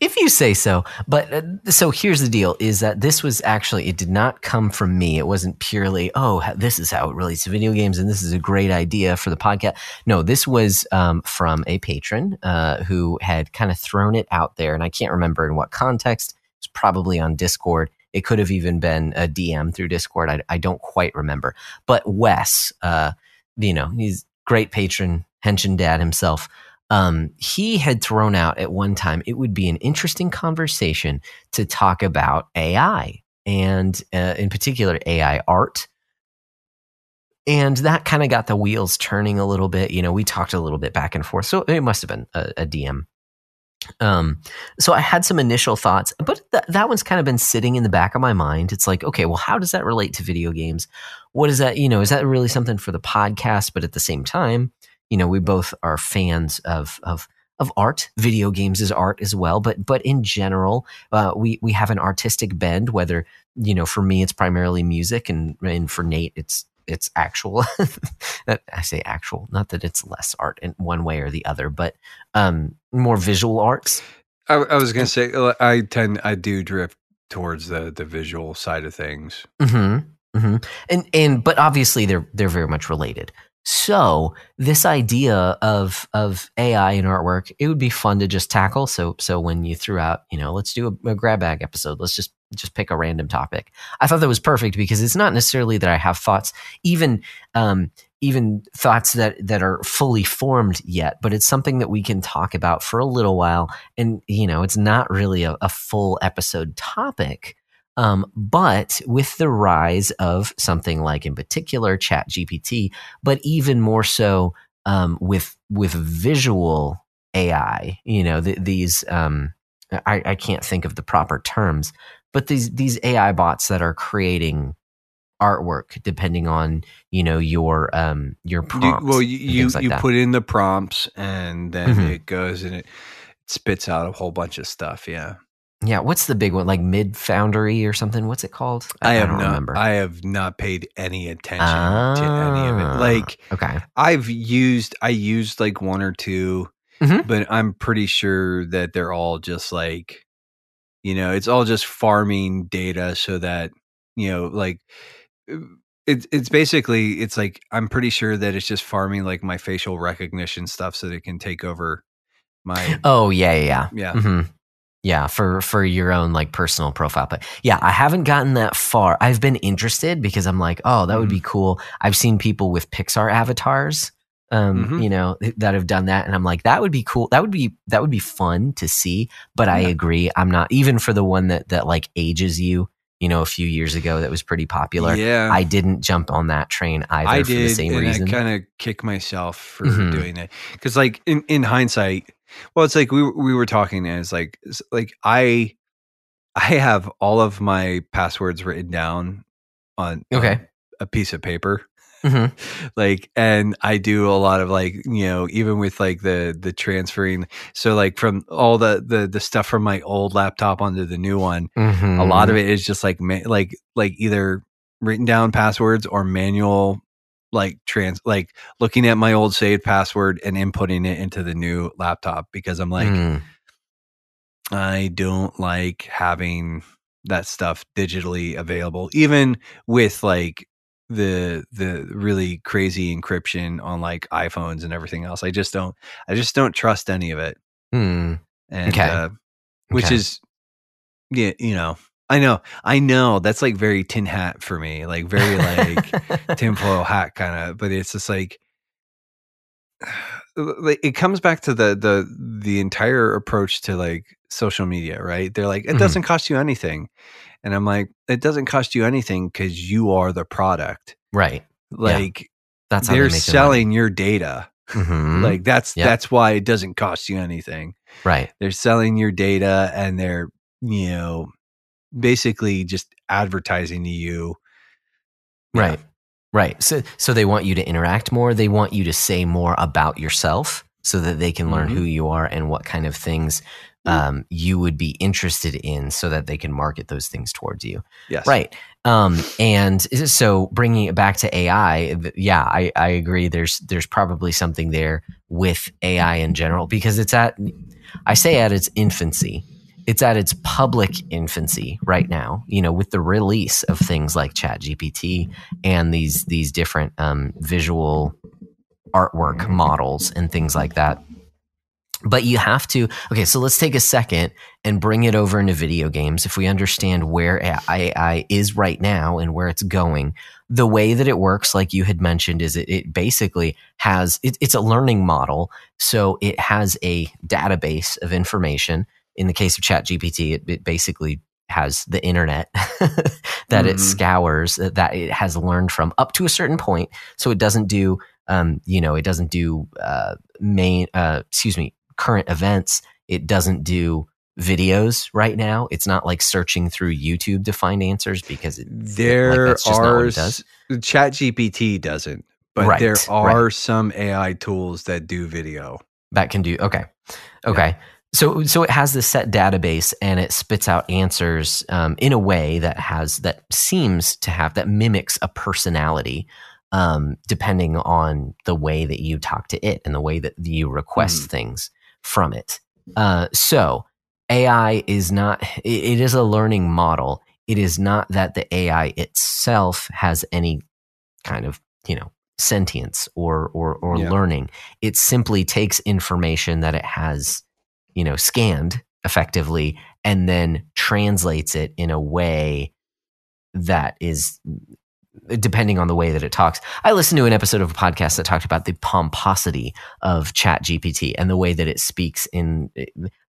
Speaker 2: if you say so. But uh, so here's the deal: is that this was actually it did not come from me. It wasn't purely oh this is how it relates to video games and this is a great idea for the podcast. No, this was um, from a patron uh, who had kind of thrown it out there, and I can't remember in what context. It's probably on Discord. It could have even been a DM through Discord. I, I don't quite remember. But Wes, uh, you know, he's great patron, Henshin dad himself um, he had thrown out at one time it would be an interesting conversation to talk about AI and, uh, in particular, AI art. And that kind of got the wheels turning a little bit. You know, we talked a little bit back and forth. So it must have been a, a DM. Um, so I had some initial thoughts, but th- that one's kind of been sitting in the back of my mind. It's like, okay, well, how does that relate to video games? What is that? You know, is that really something for the podcast? But at the same time, you know, we both are fans of of of art. Video games is art as well, but but in general, uh, we we have an artistic bend. Whether you know, for me, it's primarily music, and and for Nate, it's it's actual. I say actual, not that it's less art in one way or the other, but um, more visual arts.
Speaker 1: I, I was going to say, uh, I tend, I do drift towards the the visual side of things.
Speaker 2: hmm hmm And and but obviously they're they're very much related. So this idea of of AI in artwork, it would be fun to just tackle. So so when you threw out, you know, let's do a, a grab bag episode. Let's just just pick a random topic. I thought that was perfect because it's not necessarily that I have thoughts, even um, even thoughts that that are fully formed yet, but it's something that we can talk about for a little while. And you know, it's not really a, a full episode topic. Um, but with the rise of something like, in particular, Chat GPT, but even more so um, with with visual AI, you know, th- these um, I, I can't think of the proper terms, but these these AI bots that are creating artwork depending on you know your um your prompts.
Speaker 1: well, you you,
Speaker 2: like
Speaker 1: you
Speaker 2: that.
Speaker 1: put in the prompts, and then
Speaker 2: Mhm.
Speaker 1: it goes and it spits out a whole bunch of stuff. Yeah,
Speaker 2: yeah, what's the big one? Like Mid Foundry or something? What's it called?
Speaker 1: I, have
Speaker 2: don't
Speaker 1: not.
Speaker 2: remember.
Speaker 1: I have not paid any attention to any of
Speaker 2: Ah,
Speaker 1: it. Like
Speaker 2: okay,
Speaker 1: I've used, I used like one or 2
Speaker 2: Mhm.
Speaker 1: but I'm pretty sure that they're all just like, you know, it's all just farming data so that you know, like uh, it's it's basically it's like I'm pretty sure that it's just farming like my facial recognition stuff so that it can take over my
Speaker 2: Oh yeah, yeah, yeah.
Speaker 1: yeah.
Speaker 2: hmm Yeah, for for your own like personal profile. But yeah, I haven't gotten that far. I've been interested because I'm like, oh, that would
Speaker 1: Mm-hmm.
Speaker 2: be cool. I've seen people with Pixar avatars, um,
Speaker 1: Mhm.
Speaker 2: you know, that have done that, and I'm like, that would be cool. That would be that would be fun to see. But I agree, I'm not even for the one that that like ages you. You know, a few years ago that was pretty popular.
Speaker 1: Yeah.
Speaker 2: I didn't jump on that train either
Speaker 1: I
Speaker 2: for
Speaker 1: did,
Speaker 2: the same reason.
Speaker 1: I kind of kick myself for
Speaker 2: Mhm.
Speaker 1: doing it because, like, in, in hindsight, well, it's like we were- we were talking, and it's like it's like I I have all of my passwords written down on
Speaker 2: Okay.
Speaker 1: on a piece of paper,
Speaker 2: Mhm.
Speaker 1: like, and I do a lot of like you know even with like the the transferring, so like from all the the the stuff from my old laptop onto the new one, a
Speaker 2: Mhm.
Speaker 1: lot of it is just like ma- like like either written down passwords or manual like trans like looking at my old saved password and inputting it into the new laptop because I'm like
Speaker 2: Mm.
Speaker 1: I don't like having that stuff digitally available even with like the the really crazy encryption on like iPhones and everything else. I just don't I just don't trust any of it.
Speaker 2: Mm.
Speaker 1: And
Speaker 2: Okay.
Speaker 1: uh which
Speaker 2: Okay.
Speaker 1: is yeah, you know. I know. I know that's like very tin hat for me. Like very like tinfoil hat kind of, but it's just like it comes back to the the the entire approach to like social media, right? They're like it
Speaker 2: Mhm.
Speaker 1: doesn't cost you anything. And I'm like it doesn't cost you anything cuz you are the product.
Speaker 2: right.
Speaker 1: Like
Speaker 2: That's how
Speaker 1: they're
Speaker 2: they
Speaker 1: selling your data.
Speaker 2: Mhm.
Speaker 1: Like that's
Speaker 2: Yep.
Speaker 1: that's why it doesn't cost you anything.
Speaker 2: right.
Speaker 1: They're selling your data and they're, you know, basically just advertising to you. Yeah.
Speaker 2: Right. Right. So so they want you to interact more. They want you to say more about yourself so that they can learn
Speaker 1: Mhm.
Speaker 2: who you are and what kind of things um, you would be interested in so that they can market those things towards you.
Speaker 1: Yes.
Speaker 2: Right. Um, and so bringing it back to AI, yeah, I, I agree. There's there's probably something there with AI in general because it's at I say at its infancy. It's at its public infancy right now. You know, with the release of things like ChatGPT and these these different um, visual artwork models and things like that. But you have to okay. So let's take a second and bring it over into video games. If we understand where AI is right now and where it's going, the way that it works, like you had mentioned, is it, it basically has it, it's a learning model. So it has a database of information. In the case of ChatGPT, it, it basically has the internet that it
Speaker 1: Mhm.
Speaker 2: scours uh, that it has learned from up to a certain point. So it doesn't do, um, you know, it doesn't do uh, main, uh, excuse me, current events. It doesn't do videos right now. It's not like searching through YouTube to find answers because it,
Speaker 1: There
Speaker 2: that's just not what
Speaker 1: are
Speaker 2: it does.
Speaker 1: Chat GPT doesn't, but
Speaker 2: Right,
Speaker 1: there
Speaker 2: right.
Speaker 1: are some AI tools that do video.
Speaker 2: that can do okay okay so so it has this set database and it spits out answers um, in a way that has that seems to have that mimics a personality um, depending on the way that you talk to it and the way that you request
Speaker 1: Hmm.
Speaker 2: things from it uh, so ai is not it, it is a learning model it is not that the ai itself has any kind of you know sentience or or or
Speaker 1: Yeah.
Speaker 2: learning it simply takes information that it has you know scanned effectively and then translates it in a way that is depending on the way that it talks. I listened to an episode of a podcast that talked about the pomposity of chat gpt and the way that it speaks in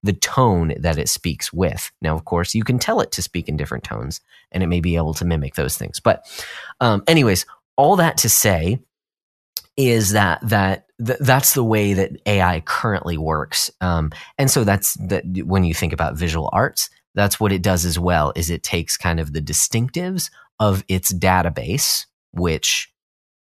Speaker 2: the tone that it speaks with. Now of course you can tell it to speak in different tones and it may be able to mimic those things but um, anyways all that to say is that that th- that's the way that AI currently works, um, and so that's that. When you think about visual arts, that's what it does as well. Is it takes kind of the distinctives of its database, which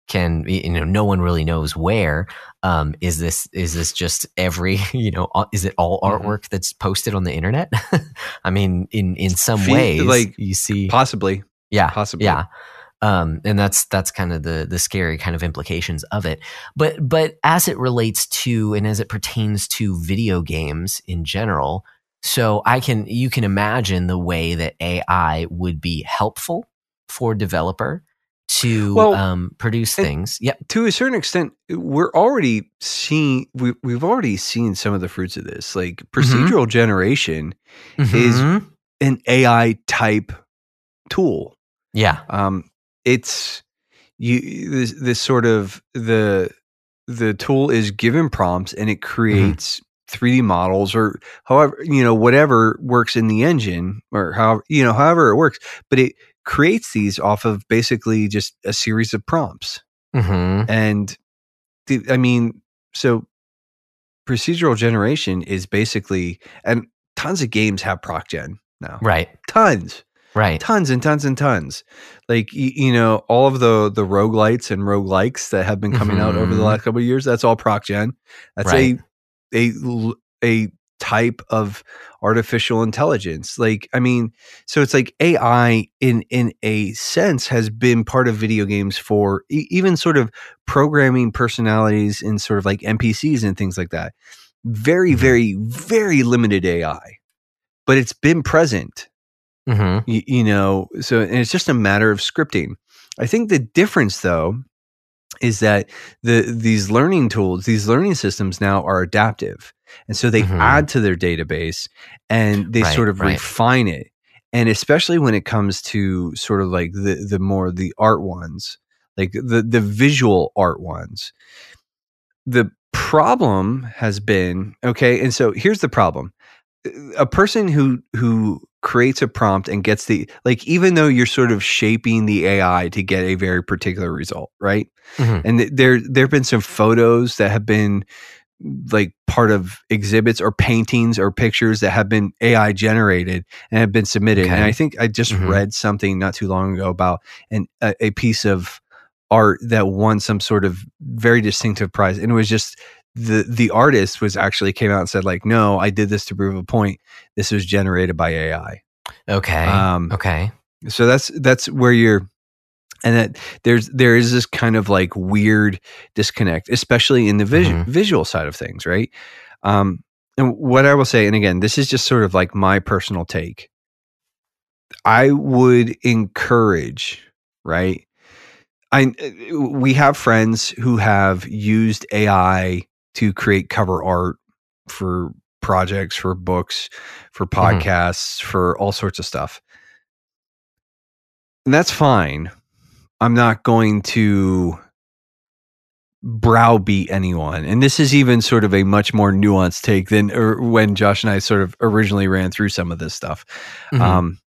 Speaker 2: can you know no one really knows where um, is this is this just every you know is it all
Speaker 1: Mhm.
Speaker 2: artwork that's posted on the internet i mean in in some
Speaker 1: Fe-
Speaker 2: ways
Speaker 1: like,
Speaker 2: you see
Speaker 1: Possibly.
Speaker 2: yeah
Speaker 1: possibly.
Speaker 2: yeah um, and that's that's kind of the the scary kind of implications of it. But but as it relates to and as it pertains to video games in general so i can you can imagine the way that ai would be helpful for developer to
Speaker 1: Well,
Speaker 2: um, produce things. Yep.
Speaker 1: to a certain extent we're already seeing we, we've already seen some of the fruits of this. Like procedural generation Is-
Speaker 2: Mhm.
Speaker 1: an ai type tool.
Speaker 2: Yeah.
Speaker 1: Um it's you this, this sort of the the tool is given prompts and it creates 3d models or however you know whatever works in the engine or however you know however it works but it creates these off of basically just a series of prompts.
Speaker 2: Hmm
Speaker 1: and the, i mean so procedural generation is basically and tons of games have proc gen now.
Speaker 2: Right.
Speaker 1: Tons
Speaker 2: right
Speaker 1: tons and tons and tons like you, you know all of the the roguelites and rogue roguelikes that have been coming out over the
Speaker 2: Mhm.
Speaker 1: last couple of years that's all proc gen that's
Speaker 2: Right.
Speaker 1: a type of artificial intelligence like i mean so it's like ai in in a sense has been part of video games for e- even sort of programming personalities and sort of like npcs and things like that very
Speaker 2: Mhm.
Speaker 1: very very limited ai but it's been present
Speaker 2: hmm
Speaker 1: you, you know so and it's just a matter of scripting. I think the difference though is that the these learning tools these learning systems now are adaptive and so they
Speaker 2: Mhm.
Speaker 1: add to their database and they
Speaker 2: Right,
Speaker 1: sort of
Speaker 2: right.
Speaker 1: refine it. And especially when it comes to sort of like the the more the art ones like the the visual art ones. The problem has been okay and so here's the problem. A person who who creates a prompt and gets the like even though you're sort of shaping the AI to get a very particular result, right?
Speaker 2: Mhm.
Speaker 1: And th- there there've been some photos that have been like part of exhibits or paintings or pictures that have been AI generated and have been submitted. And I think I just
Speaker 2: Mhm.
Speaker 1: read something not too long ago about an a, a piece of art that won some sort of very distinctive prize and it was just the the artist was actually came out and said like no i did this to prove a point. This was generated by ai
Speaker 2: okay
Speaker 1: um
Speaker 2: okay.
Speaker 1: so that's that's where you're and that there's there is this kind of like weird disconnect especially in the vis-
Speaker 2: Mhm.
Speaker 1: visual side of things right? Um and what i will say and again this is just sort of like my personal take. I would encourage right? I we have friends who have used ai to create cover art for projects for books for
Speaker 2: Mhm.
Speaker 1: podcasts for all sorts of stuff and that's fine. I'm not going to browbeat anyone. And this is even sort of a much more nuanced take than er, when Josh and I sort of originally ran through some of this stuff.
Speaker 2: Mhm.
Speaker 1: Um,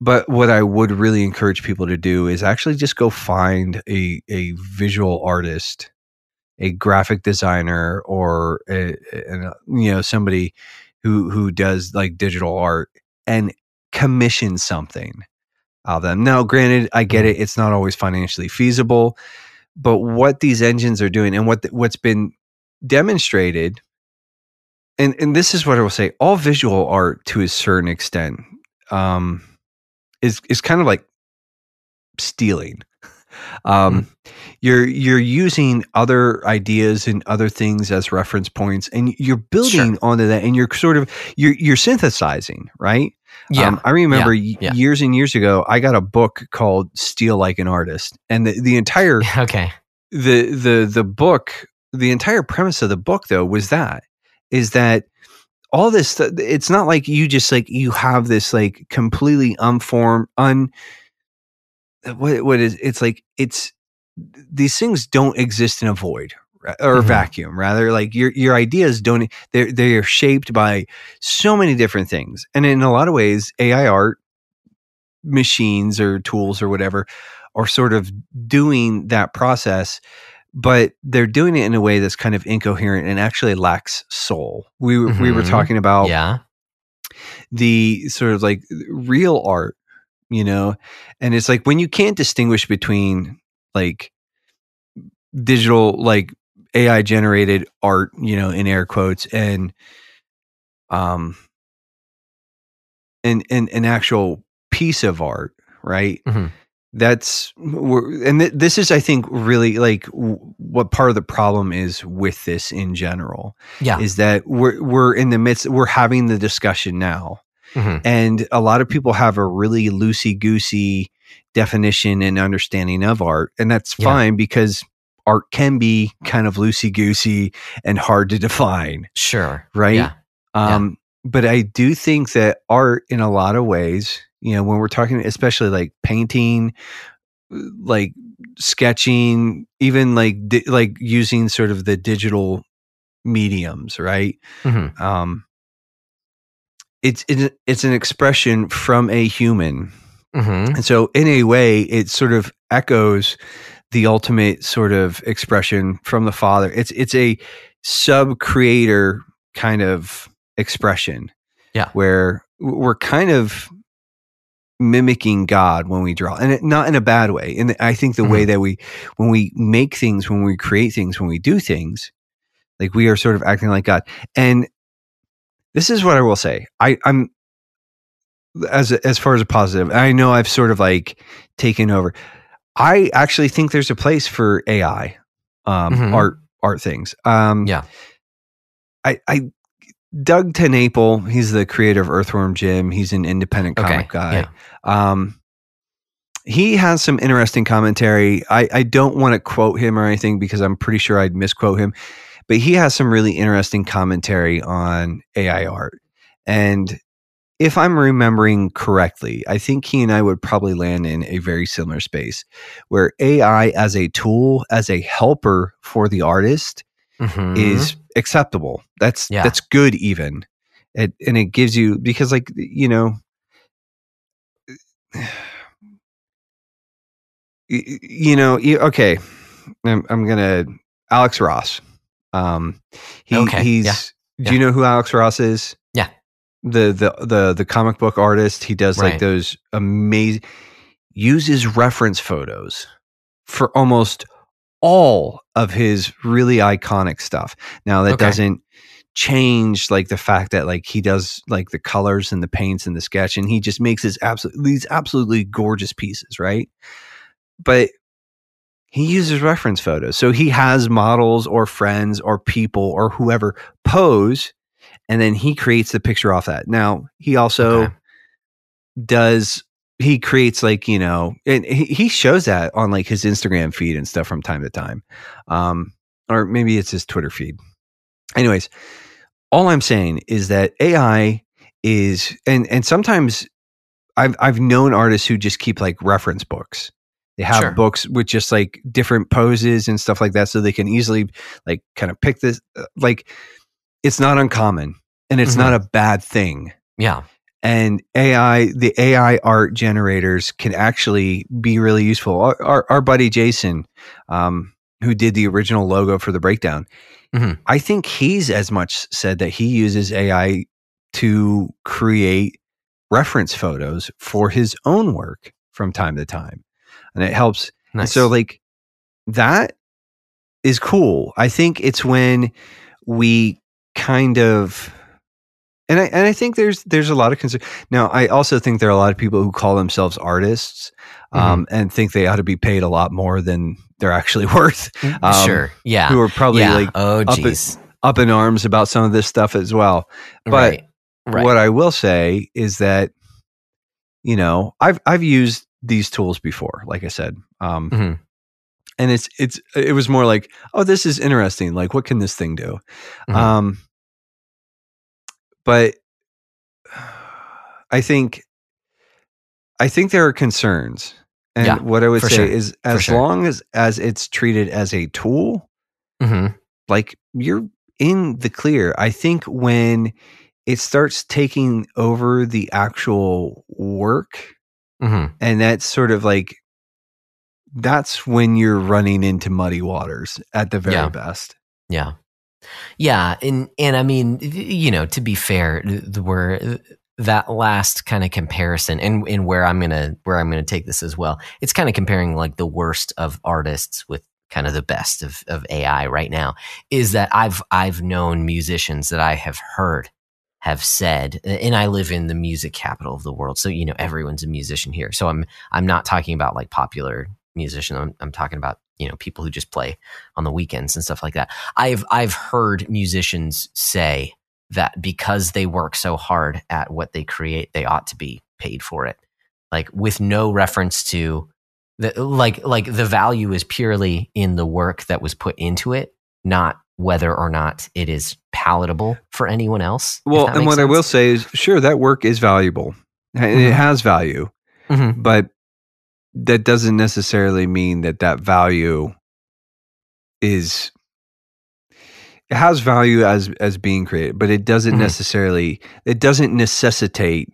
Speaker 1: but what I would really encourage people to do is actually just go find a, a visual artist, a graphic designer, or a, a- you know somebody who who does like digital art and commission something out of them. Now, granted, I get it; it's not always financially feasible, but what these engines are doing and what the, what's been demonstrated, and and this is what I will say: all visual art, to a certain extent, um, is is kind of like stealing. Um, You're you're using other ideas and other things as reference points, and you're building onto that, and you're sort of you're you're synthesizing, right?
Speaker 2: yeah
Speaker 1: Um, I remember
Speaker 2: yeah, yeah.
Speaker 1: years and years ago, I got a book called "Steal Like an Artist," and the, the entire
Speaker 2: okay
Speaker 1: the the the book, the entire premise of the book, though, was that is that all this. It's not like you just like you have this like completely unformed, un. What what is? It's like it's these things don't exist in a void or
Speaker 2: Mhm.
Speaker 1: vacuum. Rather, like your your ideas don't. They're they are shaped by so many different things, and in a lot of ways, AI art machines or tools or whatever are sort of doing that process but they're doing it in a way that's kind of incoherent and actually lacks soul we, were we were
Speaker 2: Mhm.
Speaker 1: talking about
Speaker 2: yeah
Speaker 1: the sort of like real art you know and it's like when you can't distinguish between like digital like ai generated art you know in air quotes and um an an, an actual piece of art right
Speaker 2: Mhm.
Speaker 1: that's we're, and th- this is i think really like w- what part of the problem is with this in general
Speaker 2: Yeah.
Speaker 1: is that we're we're in the midst we're having the discussion now
Speaker 2: Mhm.
Speaker 1: and a lot of people have a really loosey goosey definition and understanding of art and that's
Speaker 2: Yeah.
Speaker 1: fine because art can be kind of loosey goosey and hard to define
Speaker 2: Sure.
Speaker 1: right
Speaker 2: Yeah.
Speaker 1: um but i do think that art in a lot of ways you know when we're talking especially like painting like sketching even like di- like using sort of the digital mediums right
Speaker 2: Mhm.
Speaker 1: um it's it, it's an expression from a human.
Speaker 2: Mhm.
Speaker 1: and so in a way it sort of echoes the ultimate sort of expression from the father. It's it's a sub creator kind of expression
Speaker 2: Yeah.
Speaker 1: where we're kind of mimicking god when we draw and it, not in a bad way. And i think the way that we when we make things when we create things when we do things like we are sort of acting like god. And this is what i will say i i'm as as far as a positive i know i've sort of like taken over i actually think there's a place for ai um
Speaker 2: Mhm.
Speaker 1: art art things um
Speaker 2: Yeah.
Speaker 1: i i doug TenNapel he's the creator of earthworm jim he's an independent
Speaker 2: Okay.
Speaker 1: comic guy
Speaker 2: Yeah.
Speaker 1: um he has some interesting commentary i i don't want to quote him or anything because i'm pretty sure i'd misquote him but he has some really interesting commentary on ai art and if i'm remembering correctly i think he and i would probably land in a very similar space where ai as a tool as a helper for the artist
Speaker 2: Mhm.
Speaker 1: is acceptable. That's
Speaker 2: Yeah.
Speaker 1: that's good even. It, and it gives you because like you know you know okay I'm, I'm gonna alex ross um he,
Speaker 2: Okay,
Speaker 1: he's
Speaker 2: yeah,
Speaker 1: do you know who alex ross is
Speaker 2: Yeah.
Speaker 1: the the the the comic book artist he does like those amazing uses reference photos for almost all of his really iconic stuff. Now that
Speaker 2: Okay.
Speaker 1: doesn't change like the fact that like he does like the colors and the paints and the sketch and he just makes his absolute these absolutely gorgeous pieces, right? But he uses reference photos. So he has models or friends or people or whoever pose and then he creates the picture off that. Now, he also
Speaker 2: Okay.
Speaker 1: does he creates like you know and he, he shows that on like his instagram feed and stuff from time to time um or maybe it's his twitter feed anyways all i'm saying is that ai is and and sometimes i've i've known artists who just keep like reference books they have
Speaker 2: Sure.
Speaker 1: books with just like different poses and stuff like that so they can easily like kind of pick this uh, like it's not uncommon and it's
Speaker 2: Mhm.
Speaker 1: not a bad thing
Speaker 2: Yeah.
Speaker 1: and AI, the AI art generators can actually be really useful. Our, our, our buddy Jason, um, who did the original logo for the breakdown,
Speaker 2: Mhm.
Speaker 1: I think he's as much said that he uses AI to create reference photos for his own work from time to time, and it helps and so like that is cool. I think it's when we kind of and I and I think there's there's a lot of concern. Now, I also think there are a lot of people who call themselves artists um, and think they ought to be paid a lot more than they're actually worth. um,
Speaker 2: sure. Yeah.
Speaker 1: Who are probably
Speaker 2: yeah.
Speaker 1: like
Speaker 2: oh,
Speaker 1: up
Speaker 2: jeez.
Speaker 1: up in arms about some of this stuff as well. but
Speaker 2: right. Right.
Speaker 1: What I will say is that you know I've I've used these tools before, like I said, um,
Speaker 2: Mhm.
Speaker 1: and it's it's it was more like, oh, this is interesting. Like, what can this thing do?
Speaker 2: Mhm.
Speaker 1: Um, but I think I think there are concerns, and
Speaker 2: Yeah,
Speaker 1: what I would say
Speaker 2: sure,
Speaker 1: is, as
Speaker 2: sure.
Speaker 1: long as as it's treated as a tool,
Speaker 2: Mhm.
Speaker 1: like you're in the clear. I think when it starts taking over the actual work,
Speaker 2: Mhm.
Speaker 1: and that's sort of like that's when you're running into muddy waters at the very
Speaker 2: Yeah.
Speaker 1: best.
Speaker 2: Yeah. Yeah, and and I mean, you know, to be fair, we're that last kind of comparison and, and where I'm gonna where I'm gonna take this as well. It's kind of comparing like the worst of artists with kind of the best of, of AI right now. Is that I've I've known musicians that I have heard have said, and I live in the music capital of the world, so you know everyone's a musician here. So I'm I'm not talking about like popular musicians. I'm, I'm talking about you know people who just play on the weekends and stuff like that. I've I've heard musicians say that because they work so hard at what they create, they ought to be paid for it. Like with no reference to the, like like the value is purely in the work that was put into it, not whether or not it is palatable for anyone else.
Speaker 1: Well, and what sense. I will say is, sure, that work is valuable. Mm-hmm. It has value, mm-hmm. but that doesn't necessarily mean that that value is it has value as as being created, but it doesn't mm-hmm. necessarily it doesn't necessitate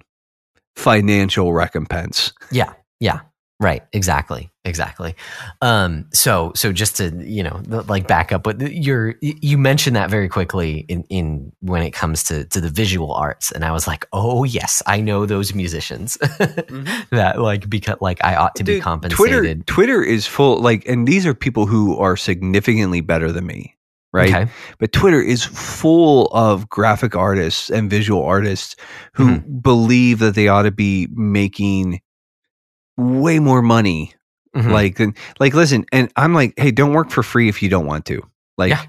Speaker 1: financial recompense.
Speaker 2: Yeah. Yeah. Right. Exactly. Exactly. Um, so, so just to, you know, like back up, but you're, you mentioned that very quickly in, in when it comes to, to the visual arts. And I was like, oh yes, I know those musicians mm-hmm. that like, because like I ought to Dude, be compensated.
Speaker 1: Twitter, Twitter is full, like, and these are people who are significantly better than me right? Okay. But Twitter is full of graphic artists and visual artists who mm-hmm. believe that they ought to be making way more money. Mm-hmm. Like, like, listen, and I'm like, hey, don't work for free if you don't want to. Like, yeah.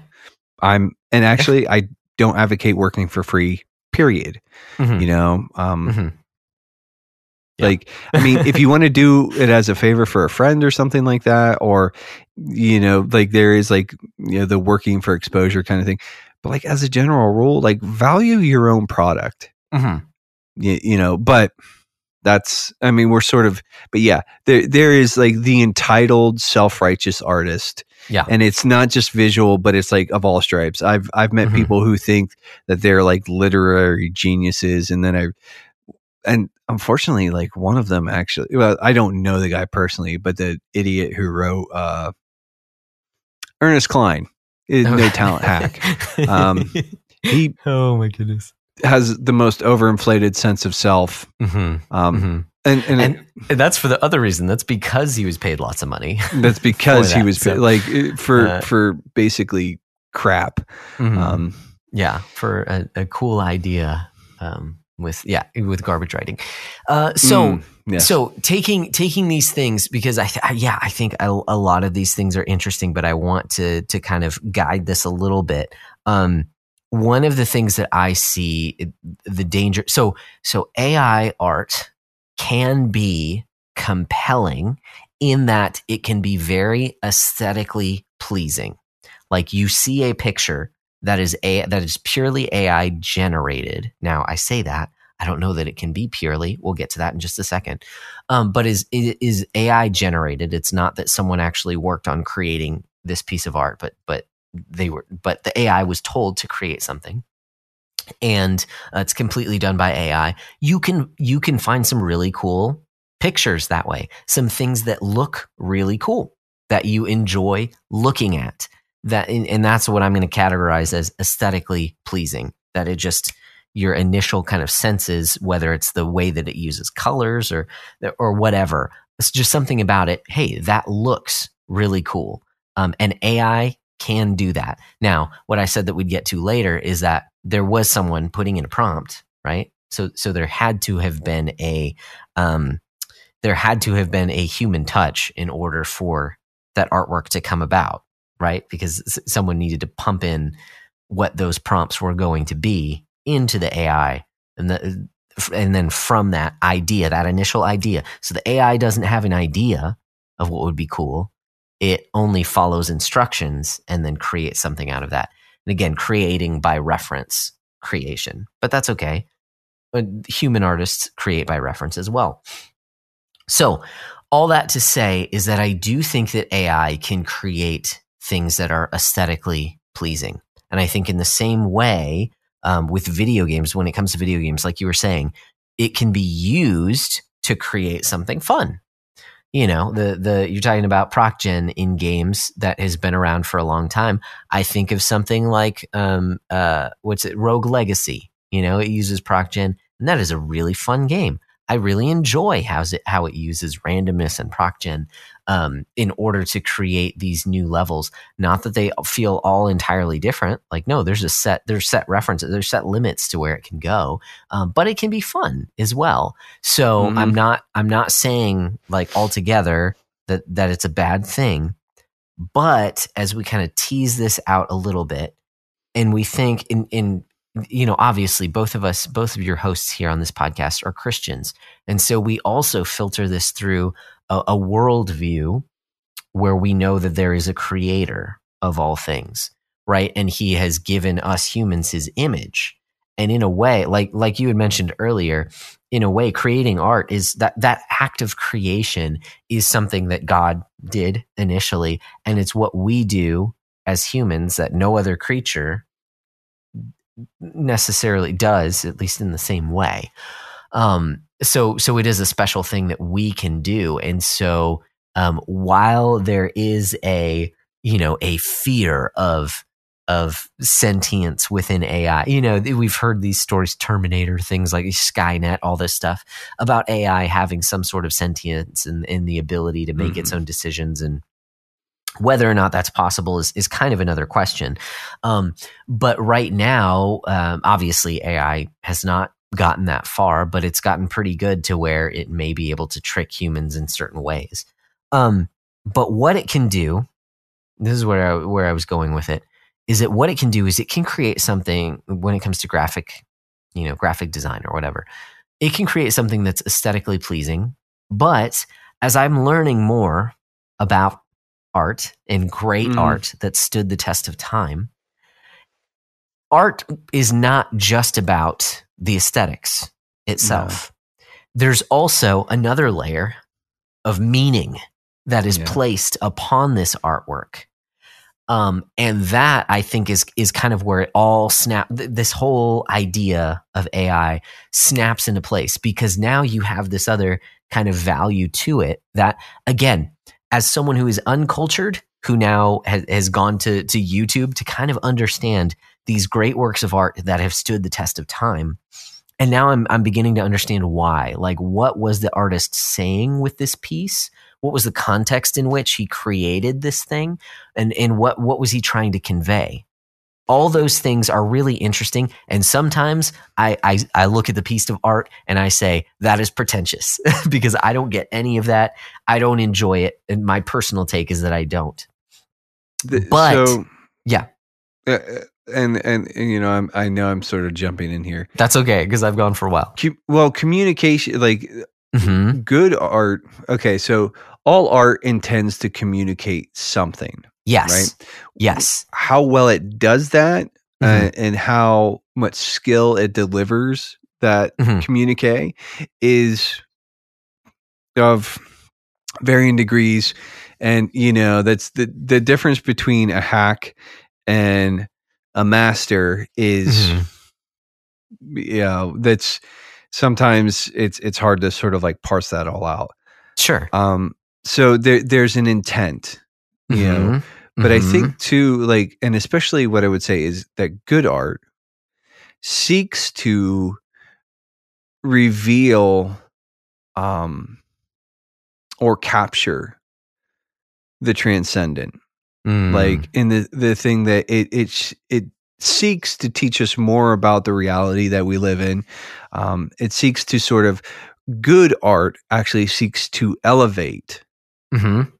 Speaker 1: I'm, and actually, yeah. I don't advocate working for free. Period. Mm-hmm. You know, um, mm-hmm. Yeah. Like, I mean, if you want to do it as a favor for a friend or something like that, or, you know, like there is like, you know, the working for exposure kind of thing. But like as a general rule, like value your own product. Mm-hmm. You, you know, but that's, I mean, we're sort of, but yeah, there, there is like the entitled self righteous artist.
Speaker 2: Yeah.
Speaker 1: And it's not just visual, but it's like of all stripes. I've, I've met mm-hmm. people who think that they're like literary geniuses. And then I, and unfortunately, like one of them actually, well, I don't know the guy personally, but the idiot who wrote uh, Ernest Cline, no talent hack. Um, he,
Speaker 2: oh my goodness,
Speaker 1: has the most overinflated sense of self. Mm-hmm. Um, mm-hmm. And, and,
Speaker 2: and, and, that's for the other reason. That's because he was paid lots of money.
Speaker 1: That's because he was paid, so, like for uh, for basically crap.
Speaker 2: Mm-hmm. Um, yeah, for a, a cool idea. Um, with yeah with garbage writing uh, so mm, yes. so taking taking these things because I, th- I yeah i think a, a, lot of these things are interesting but i want to to kind of guide this a little bit um, one of the things that i see the danger so so ai art can be compelling in that it can be very aesthetically pleasing like you see a picture that is a that is purely AI generated. Now I say that I don't know that it can be purely. We'll get to that in just a second. Um, but is is AI generated? It's not that someone actually worked on creating this piece of art, but but they were but the AI was told to create something and uh, it's completely done by AI. You can you can find some really cool pictures that way. Some things that look really cool that you enjoy looking at that and that's what i'm going to categorize as aesthetically pleasing that it just your initial kind of senses whether it's the way that it uses colors or or whatever it's just something about it hey that looks really cool um, and ai can do that now what i said that we'd get to later is that there was someone putting in a prompt right so so there had to have been a um, there had to have been a human touch in order for that artwork to come about right? Because someone needed to pump in what those prompts were going to be into the AI and the, and then from that idea, that initial idea. So the AI doesn't have an idea of what would be cool. It only follows instructions and then creates something out of that. And again, creating by reference creation, but that's okay. Human artists create by reference as well. So all that to say is that I do think that AI can create things that are aesthetically pleasing. And I think in the same way um, with video games, when it comes to video games, like you were saying, it can be used to create something fun. You know, the the you're talking about procgen in games that has been around for a long time. I think of something like um uh what's it, Rogue Legacy. You know, it uses procgen And that is a really fun game. I really enjoy how's it, how it uses randomness and procgen um, in order to create these new levels. Not that they feel all entirely different. Like no, there's a set there's set references, there's set limits to where it can go, um, but it can be fun as well. So
Speaker 1: Mhm.
Speaker 2: I'm not I'm not saying like altogether that that it's a bad thing, but as we kind of tease this out a little bit, and we think in in you know obviously both of us both of your hosts here on this podcast are christians and so we also filter this through a, a worldview where we know that there is a creator of all things right? And he has given us humans his image. And in a way like like you had mentioned earlier in a way creating art is that that act of creation is something that god did initially. And it's what we do as humans that no other creature necessarily does, at least in the same way. Um, so, so it is a special thing that we can do. And so, um, while there is a, you know, a fear of, of sentience within AI, you know, we've heard these stories, Terminator, things like Skynet, all this stuff about AI having some sort of sentience and, and the ability to make its own decisions and, whether or not that's possible is, is kind of another question. Um, but right now, um, obviously, AI has not gotten that far, but it's gotten pretty good to where it may be able to trick humans in certain ways. Um, but what it can do, this is where I, where I was going with it, is that what it can do is it can create something when it comes to graphic, you know, graphic design or whatever. It can create something that's aesthetically pleasing, but as I'm learning more about art and great
Speaker 1: Mm.
Speaker 2: art that stood the test of time. Art is not just about the aesthetics itself. There's also another layer of meaning that is
Speaker 1: Yeah.
Speaker 2: placed upon this artwork. Um, and that I think is is kind of where it all snap. th- This whole idea of AI snaps into place because now you have this other kind of value to it. That again, as someone who is uncultured, who now has, has gone to to YouTube to kind of understand these great works of art that have stood the test of time, and now I'm I'm beginning to understand why. Like, what was the artist saying with this piece? What was the context in which he created this thing, and and what what was he trying to convey? All those things are really interesting, and sometimes I, I I look at the piece of art and I say that is pretentious because I don't get any of that. I don't enjoy it, and my personal take is that I don't.
Speaker 1: The-
Speaker 2: But-
Speaker 1: so,
Speaker 2: yeah.
Speaker 1: uh, and, and and you know, I'm I know I'm sort of jumping in here.
Speaker 2: That's okay because I've gone for a while.
Speaker 1: Com- well, communication, like
Speaker 2: hmm
Speaker 1: good art. Okay, so all art intends to communicate something,
Speaker 2: Yes.
Speaker 1: right?
Speaker 2: Yes.
Speaker 1: How well it does that, uh,
Speaker 2: Mhm.
Speaker 1: and how much skill it delivers that
Speaker 2: Mhm.
Speaker 1: communique is of varying degrees and you know that's the the difference between a hack and a master is
Speaker 2: Mhm.
Speaker 1: you know that's sometimes it's it's hard to sort of like parse that all out
Speaker 2: Sure.
Speaker 1: um so there there's an intent you know
Speaker 2: Mhm.
Speaker 1: but I
Speaker 2: Mhm.
Speaker 1: think too, like, and especially what I would say is that good art seeks to reveal um or capture the transcendent.
Speaker 2: Mm.
Speaker 1: Like in the the thing that it it it seeks to teach us more about the reality that we live in. Um it seeks to sort of good art actually seeks to elevate
Speaker 2: Mhm.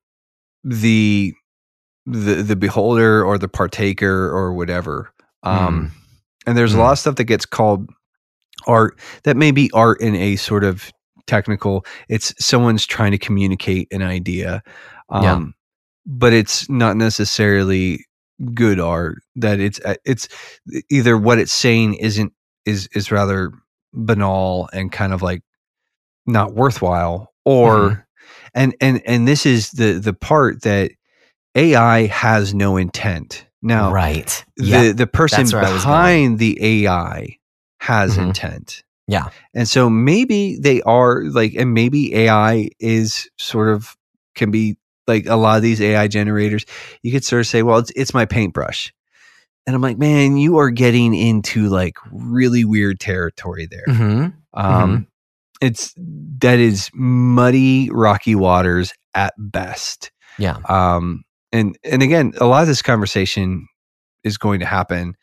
Speaker 1: the the the beholder or the partaker or whatever um and there's a lot of stuff that gets called art that may be art in a sort of technical it's someone's trying to communicate an idea um
Speaker 2: Yeah.
Speaker 1: But it's not necessarily good art that it's uh, it's either what it's saying isn't is is rather banal and kind of like not worthwhile or
Speaker 2: Mhm.
Speaker 1: and and and this is the the part that AI has no intent. Now,
Speaker 2: right.
Speaker 1: the
Speaker 2: Yeah.
Speaker 1: the person
Speaker 2: that's where I was going.
Speaker 1: behind the AI has
Speaker 2: Mhm.
Speaker 1: intent.
Speaker 2: Yeah.
Speaker 1: And so maybe they are like and maybe AI is sort of can be like a lot of these AI generators, you could sort of say, well, it's it's my paintbrush. And I'm like, man, you are getting into like really weird territory there.
Speaker 2: Mhm.
Speaker 1: Um, It's that is muddy, rocky waters at best.
Speaker 2: Yeah.
Speaker 1: Um, and and again, a lot of this conversation is going to happen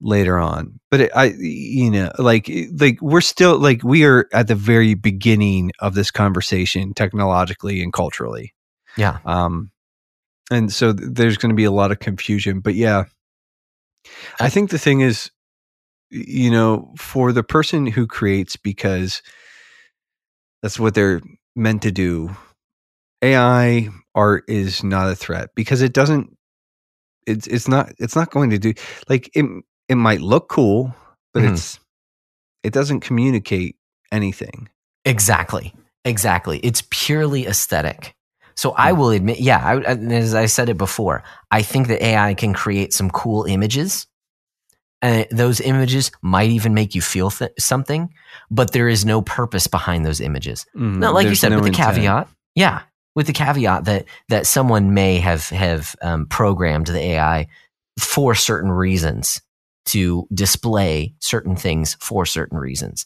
Speaker 1: later on. But it, I, you know, like like we're still like we are at the very beginning of this conversation technologically and culturally.
Speaker 2: Yeah.
Speaker 1: Um, and so th- there's going to be a lot of confusion. But yeah, I think the thing is, you know, for the person who creates because that's what they're meant to do. AI art is not a threat because it doesn't. It's it's not it's not going to do like it. It might look cool, but
Speaker 2: Mhm.
Speaker 1: it's it doesn't communicate anything.
Speaker 2: Exactly. Exactly. It's purely aesthetic. So I will admit, yeah, I, as I said it before, I think that AI can create some cool images. And those images might even make you feel th- something, but there is no purpose behind those images.
Speaker 1: Mm,
Speaker 2: No, like you said,
Speaker 1: no
Speaker 2: with the
Speaker 1: intent.
Speaker 2: caveat, yeah, with the caveat that that someone may have have um, programmed the AI for certain reasons to display certain things for certain reasons,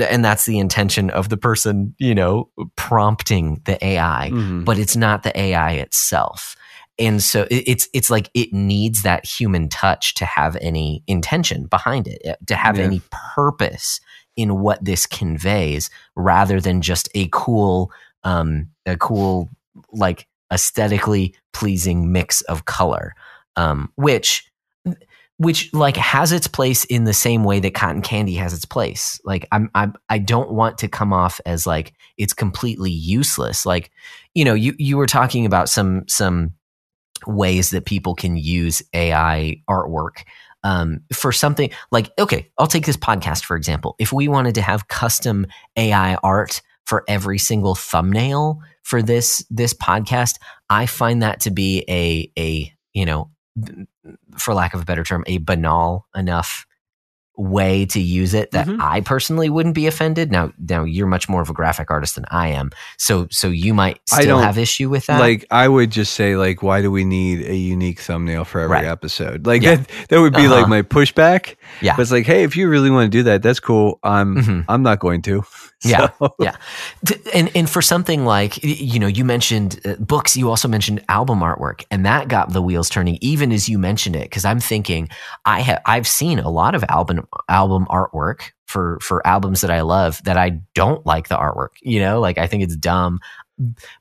Speaker 2: and that's the intention of the person, you know, prompting the AI.
Speaker 1: Mhm.
Speaker 2: But it's not the AI itself. And so it's it's like it needs that human touch to have any intention behind it, eh, to have
Speaker 1: Yeah.
Speaker 2: any purpose in what this conveys, rather than just a cool, um, a cool like aesthetically pleasing mix of color, um, which which like has its place in the same way that cotton candy has its place. Like I'm, I'm I don't want to come off as like it's completely useless. Like you know, you you were talking about some some ways that people can use AI artwork um, for something like okay, I'll take this podcast for example. If we wanted to have custom AI art for every single thumbnail for this this podcast, I find that to be a a you know for lack of a better term, a banal enough way to use it that
Speaker 1: Mhm.
Speaker 2: I personally wouldn't be offended. Now, now you're much more of a graphic artist than I am, so so you might still have issue with that.
Speaker 1: Like I would just say, like, why do we need a unique thumbnail for every
Speaker 2: Right.
Speaker 1: episode? Like
Speaker 2: Yeah.
Speaker 1: that that would be
Speaker 2: Uh-huh.
Speaker 1: like my pushback.
Speaker 2: Yeah.
Speaker 1: But it's like, hey, if you really want to do that, that's cool. I'm
Speaker 2: Mhm.
Speaker 1: I'm not going to.
Speaker 2: Yeah.
Speaker 1: So-
Speaker 2: Yeah. And and for something like you know you mentioned uh, books you also mentioned album artwork and that got the wheels turning even as you mentioned it because i'm thinking i have i've seen a lot of album album artwork for for albums that i love that i don't like the artwork you know like i think it's dumb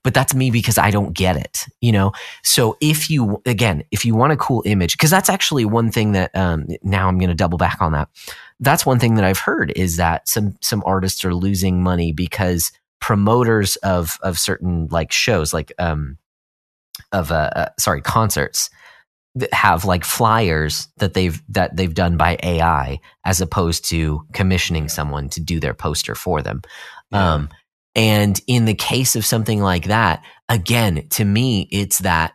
Speaker 2: but that's me because i don't get it you know so if you again if you want a cool image because that's actually one thing that um now i'm going to double back on that that's one thing that I've heard is that some some artists are losing money because promoters of of certain like shows like um of uh, uh sorry concerts that have like flyers that they've that they've done by AI as opposed to commissioning someone to do their poster for them.
Speaker 1: Yeah.
Speaker 2: Um and in the case of something like that, again, to me it's that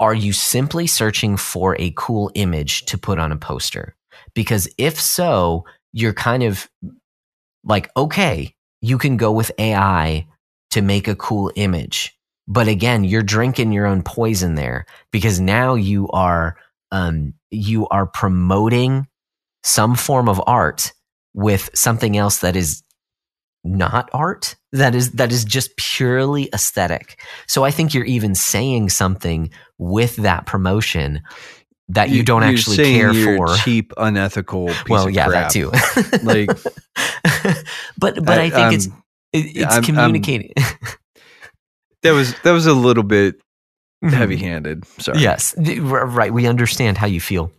Speaker 2: are you simply searching for a cool image to put on a poster? Because if so, you're kind of like, okay, you can go with AI to make a cool image. But again, you're drinking your own poison there because now you are um, you are promoting some form of art with something else that is not art that is that is just purely aesthetic. So I think you're even saying something with that promotion that you, don't
Speaker 1: you're
Speaker 2: actually care for.
Speaker 1: Cheap, unethical. Piece
Speaker 2: well, yeah,
Speaker 1: crap.
Speaker 2: that too.
Speaker 1: Like,
Speaker 2: but but I, think it's
Speaker 1: um,
Speaker 2: it, it's
Speaker 1: I'm- I'm-
Speaker 2: communicating.
Speaker 1: that was that was a little bit
Speaker 2: Mhm.
Speaker 1: heavy-handed. Sorry.
Speaker 2: Yes, right. We understand how you feel.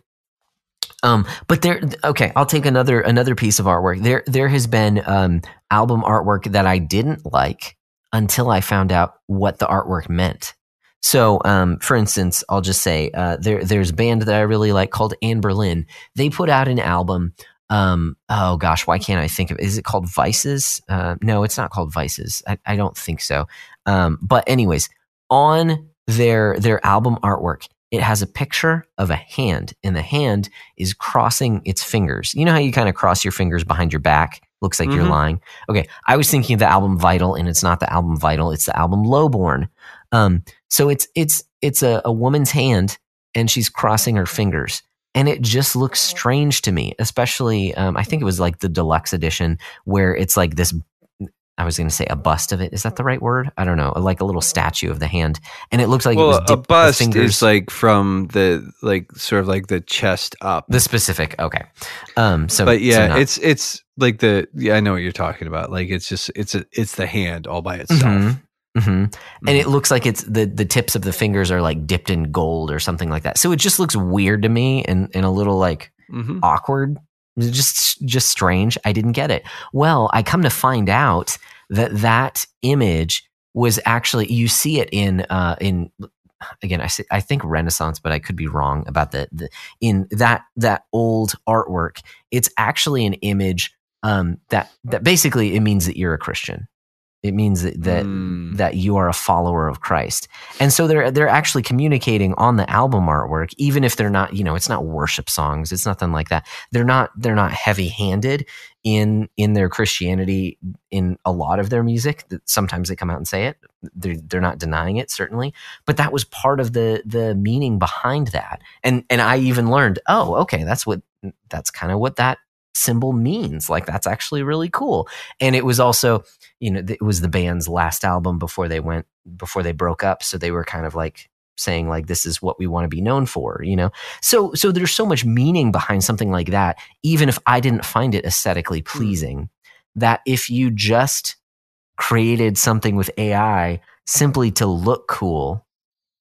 Speaker 2: Um, but there, okay, I'll take another another piece of artwork. There, there has been um, album artwork that I didn't like until I found out what the artwork meant. So, um, for instance, I'll just say uh, there, there's a band that I really like called Anberlin. They put out an album. Um, oh gosh, why can't I think of? Is it called Vices? Uh, no, it's not called Vices. I, I don't think so. Um, but anyways, on their their album artwork, it has a picture of a hand, and the hand is crossing its fingers. You know how you kind of cross your fingers behind your back? Looks like you're
Speaker 1: Mhm.
Speaker 2: lying. Okay, I was thinking of the album Vital, and it's not the album Vital; it's the album Lowborn. Um, so it's it's it's a, a woman's hand, and she's crossing her fingers. and it just looks strange to me. Especially, um, I think it was like the deluxe edition where it's like this. I was going to say a bust of it. Is that the right word? I don't know. Like a little statue of the hand, and it looks like it was
Speaker 1: well, a
Speaker 2: dipped- the
Speaker 1: bust is like from the like sort of like the chest up.
Speaker 2: the specific. Okay, um, so
Speaker 1: but
Speaker 2: so
Speaker 1: yeah,
Speaker 2: not-
Speaker 1: it's it's like the yeah, I know what you're talking about. Like it's just it's a it's the hand all by itself.
Speaker 2: Mhm. Hmm And
Speaker 1: Mm-hmm.
Speaker 2: it looks like it's the the tips of the fingers are like dipped in gold or something like that. So it just looks weird to me and and a little like
Speaker 1: Mhm.
Speaker 2: awkward. Just just strange. I didn't get it. Well, I come to find out that that image was actually you see it in uh in again I say, I think Renaissance, but I could be wrong about the, the in that that old artwork. It's actually an image um that that basically it means that you're a Christian. It means that that
Speaker 1: Mm.
Speaker 2: that you are a follower of Christ. And so they're they're actually communicating on the album artwork, even if they're not, you know, it's not worship songs, it's nothing like that. They're not they're not heavy handed in in their Christianity in a lot of their music. Sometimes they come out and say it. They're they're not denying it, certainly. But that was part of the the meaning behind that. And and I even learned, oh, okay, that's what that's kind of what that symbol means. Like that's actually really cool. And it was also you know, it was the band's last album before they went before they broke up. So they were kind of like saying like this is what we want to be known for, you know. So so there's so much meaning behind something like that, even if I didn't find it aesthetically pleasing, that if you just created something with AI simply to look cool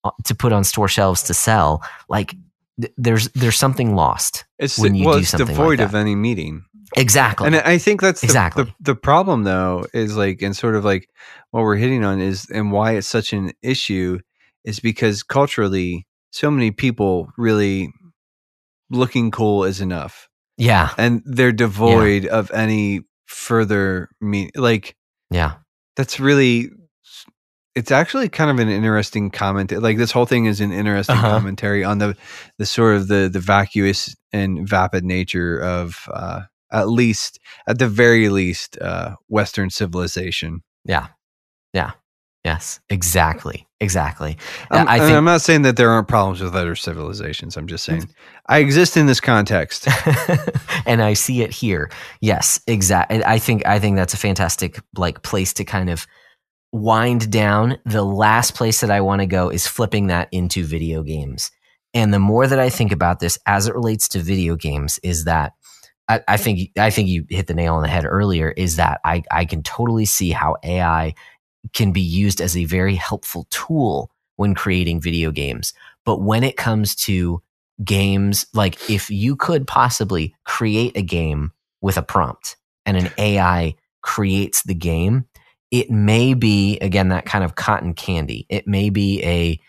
Speaker 2: uh, to put on store shelves to sell, like th- there's there's something lost.
Speaker 1: It's
Speaker 2: when you
Speaker 1: well,
Speaker 2: do
Speaker 1: it's
Speaker 2: something like
Speaker 1: devoid of any meaning.
Speaker 2: Exactly.
Speaker 1: And I think that's the,
Speaker 2: Exactly.
Speaker 1: the the problem though is like and sort of like what we're hitting on is and why it's such an issue is because culturally so many people really looking cool is enough
Speaker 2: yeah.
Speaker 1: and they're devoid of any further mean like
Speaker 2: Yeah.
Speaker 1: that's really it's actually kind of an interesting comment like this whole thing is an interesting
Speaker 2: Uh-huh.
Speaker 1: commentary on the the sort of the the vacuous and vapid nature of uh at least at the very least uh western civilization
Speaker 2: Yeah. Yeah. Yes. Exactly. Exactly.
Speaker 1: I'm,
Speaker 2: I think
Speaker 1: I'm not saying that there aren't problems with other civilizations i'm just saying i exist in this context
Speaker 2: and I see it here. Yes, exactly. I think I think that's a fantastic like place to kind of wind down. The last place that I want to go is flipping that into video games. And the more that I think about this as it relates to video games, is that I, I think I think you hit the nail on the head earlier. Is that I I can totally see how AI can be used as a very helpful tool when creating video games. But when it comes to games, like if you could possibly create a game with a prompt and an AI creates the game, it may be, again, that kind of cotton candy. It may be a,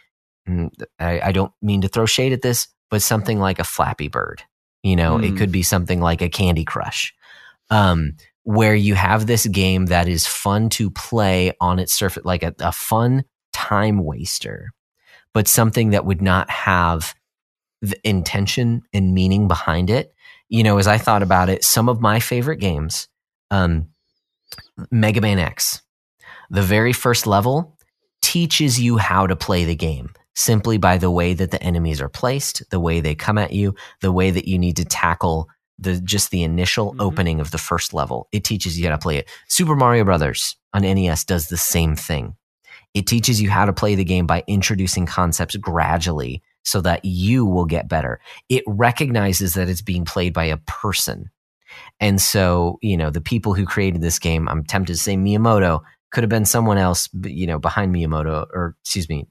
Speaker 2: mm, I, I don't mean to throw shade at this, but something like a Flappy Bird. You know, it
Speaker 1: Hmm.
Speaker 2: could be something like a Candy Crush. Um, where you have this game that is fun to play on its surface, like a, a fun time waster, but something that would not have the intention and meaning behind it. You know, as I thought about it, some of my favorite games, um, Mega Man X, the very first level teaches you how to play the game simply by the way that the enemies are placed, the way they come at you, the way that you need to tackle the just the initial
Speaker 1: Mhm.
Speaker 2: opening of the first level. It teaches you how to play it. Super Mario Brothers on NES does the same thing. It teaches you how to play the game by introducing concepts gradually so that you will get better. It recognizes that it's being played by a person. And so, you know, the people who created this game, I'm tempted to say Miyamoto, could have been someone else, you know, behind Miyamoto, or excuse me,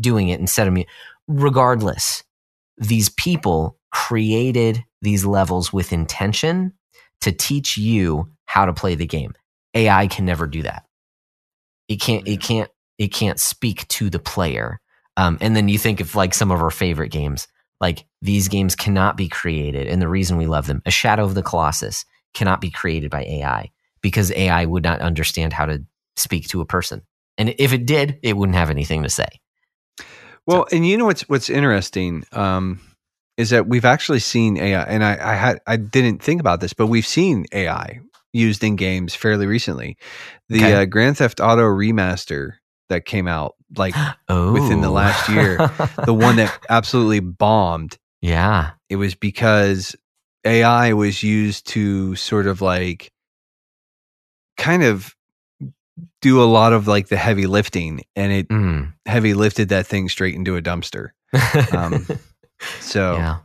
Speaker 2: doing it instead of me. Regardless, these people created these levels with intention to teach you how to play the game. AI can never do that. It can't. It can't. It can't speak to the player. Um, and then you think of like some of our favorite games. Like these games cannot be created, and the reason we love them, A Shadow of the Colossus, cannot be created by AI because AI would not understand how to speak to a person. And if it did, it wouldn't have anything to say.
Speaker 1: Well, and you know what's what's interesting um, is that we've actually seen AI, and I, I had I didn't think about this, but we've seen AI used in games fairly recently. The
Speaker 2: Okay.
Speaker 1: uh, Grand Theft Auto remaster that came out, like
Speaker 2: Oh,
Speaker 1: Within the last year, the one that absolutely bombed,
Speaker 2: Yeah.
Speaker 1: It was because AI was used to sort of like kind of do a lot of like the heavy lifting and it
Speaker 2: Mm.
Speaker 1: heavy lifted that thing straight into a dumpster. Um, So
Speaker 2: yeah.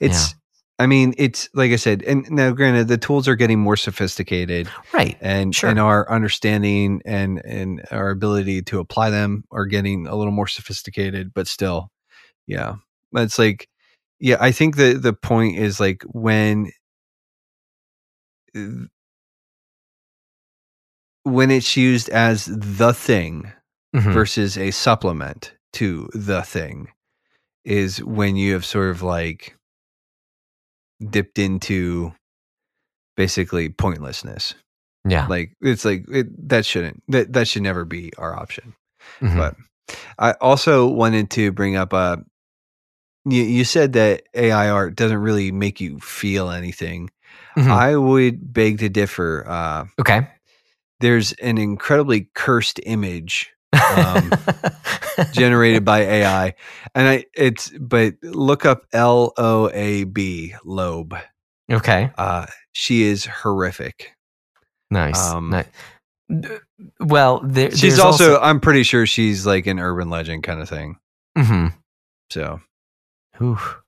Speaker 1: it's I mean, it's like I said, and now granted the tools are getting more sophisticated
Speaker 2: Right.
Speaker 1: and
Speaker 2: Sure.
Speaker 1: and our understanding and and our ability to apply them are getting a little more sophisticated, but still, yeah. It's like yeah, I think the the point is like when when it's used as the thing
Speaker 2: Mhm.
Speaker 1: versus a supplement to the thing is when you have sort of like dipped into basically pointlessness
Speaker 2: Yeah.
Speaker 1: like it's like it, that shouldn't that that should never be our option
Speaker 2: Mhm.
Speaker 1: but i also wanted to bring up a you, you said that ai art doesn't really make you feel anything
Speaker 2: Mhm.
Speaker 1: i would beg to differ uh
Speaker 2: okay.
Speaker 1: There's an incredibly cursed image um, generated by ai and i it's but look up l-o-a-b Loab
Speaker 2: okay.
Speaker 1: uh she is horrific
Speaker 2: Nice.
Speaker 1: um,
Speaker 2: Ni- D- Well, there,
Speaker 1: she's
Speaker 2: there's
Speaker 1: also, i'm pretty sure she's like an urban legend kind of thing
Speaker 2: Mhm.
Speaker 1: so
Speaker 2: Oof.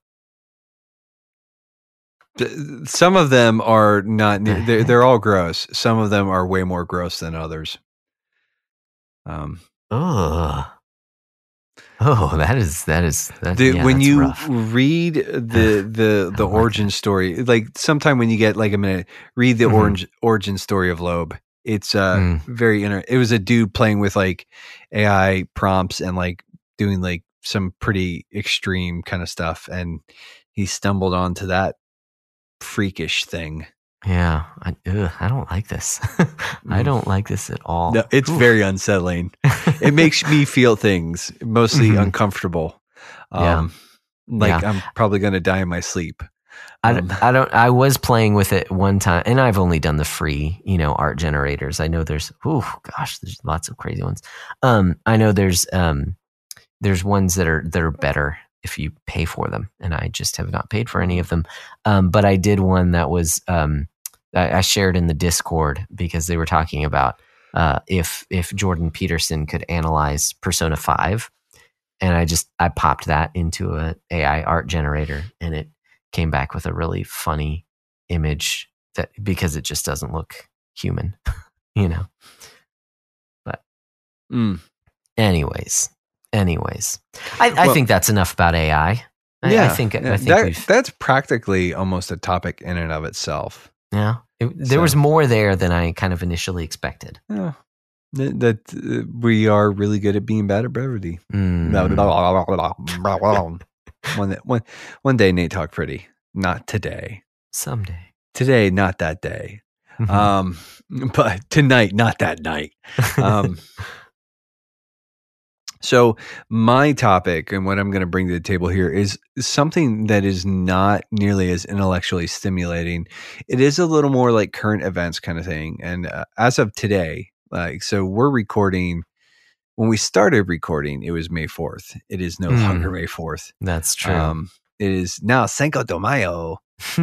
Speaker 1: Some of them are not they're, they're all gross some of them are way more gross than others um
Speaker 2: Ugh. Oh, that is that is that.
Speaker 1: the,
Speaker 2: yeah,
Speaker 1: when you
Speaker 2: rough.
Speaker 1: read the the the
Speaker 2: don't like
Speaker 1: origin story like sometime when you get like a minute read the
Speaker 2: Mhm.
Speaker 1: orange origin story of Loab it's uh
Speaker 2: Mm.
Speaker 1: very inter- it was a dude playing with like ai prompts and like doing like some pretty extreme kind of stuff and he stumbled onto that freakish thing
Speaker 2: Yeah, I, ugh, I don't like this. I
Speaker 1: Mm.
Speaker 2: don't like this at all.
Speaker 1: no, it's
Speaker 2: Oof.
Speaker 1: very unsettling it makes me feel things mostly
Speaker 2: Mhm.
Speaker 1: uncomfortable
Speaker 2: Yeah.
Speaker 1: um like i'm probably gonna die in my sleep
Speaker 2: I,
Speaker 1: Um,
Speaker 2: I don't. I was playing with it one time, and I've only done the free, you know, art generators. I know there's, oh gosh, there's lots of crazy ones. Um, I know there's, um, there's ones that are that are better if you pay for them, and I just have not paid for any of them. Um, but I did one that was, um, I, I shared in the Discord because they were talking about uh, if if Jordan Peterson could analyze Persona Five, and I just I popped that into a AI art generator, and it came back with a really funny image that because it just doesn't look human, you know.
Speaker 1: But mm.
Speaker 2: Anyways, anyways, I, I
Speaker 1: Well-
Speaker 2: think that's enough about AI. I, I think I think
Speaker 1: that, that's practically almost a topic in and of itself.
Speaker 2: yeah. It, there
Speaker 1: So-
Speaker 2: was more there than I kind of initially expected.
Speaker 1: Yeah, that, that uh, we are really good at being bad at brevity.
Speaker 2: Mm.
Speaker 1: one, one, one day, Nate talk pretty. Not today.
Speaker 2: Someday.
Speaker 1: Today, not that day.
Speaker 2: Mhm.
Speaker 1: Um, but tonight, not that night. Um, so my topic and what I'm going to bring to the table here is something that is not nearly as intellectually stimulating. It is a little more like current events kind of thing. And uh, as of today, like so, we're recording. When we started recording, it was May 4th. It is no
Speaker 2: Mm.
Speaker 1: longer May 4th.
Speaker 2: that's true.
Speaker 1: Um, it is now Cinco de Mayo.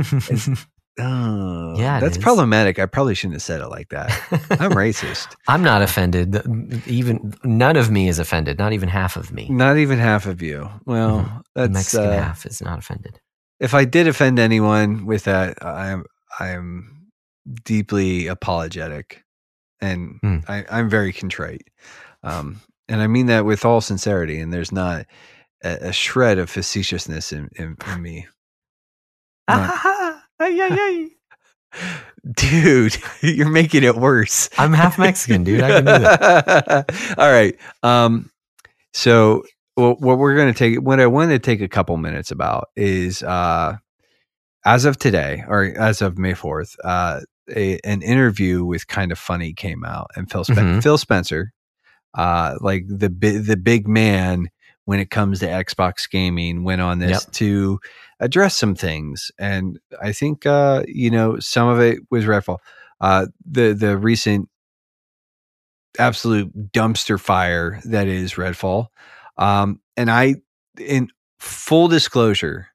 Speaker 1: Oh,
Speaker 2: Yeah,
Speaker 1: that's
Speaker 2: is.
Speaker 1: problematic. I probably shouldn't have said it like that. I'm racist.
Speaker 2: I'm not offended. Even none of me is offended. Not even half of me.
Speaker 1: Not even half of you. Well,
Speaker 2: Mhm. The Mexican
Speaker 1: uh,
Speaker 2: half is not offended.
Speaker 1: if I did offend anyone with that, I'm I'm deeply apologetic, and
Speaker 2: Hmm.
Speaker 1: I, I'm very contrite, um, and I mean that with all sincerity. And there's not a, a shred of facetiousness in, in, in me, Not- dude. You're making it worse.
Speaker 2: I'm half Mexican, dude. I can do that.
Speaker 1: All right. Um, so what, what we're going to take, what I want to take a couple minutes about is, uh, as of today or as of May 4th, uh, a, an interview with kind of funny came out and Phil, Spen-
Speaker 2: Mhm.
Speaker 1: Phil Spencer, uh, like the, bi- the big man when it comes to Xbox gaming went on this
Speaker 2: Yep.
Speaker 1: to address some things. And I think, uh, you know, some of it was Redfall. Uh, the, the recent absolute dumpster fire that is Redfall. Um, and I, in full disclosure,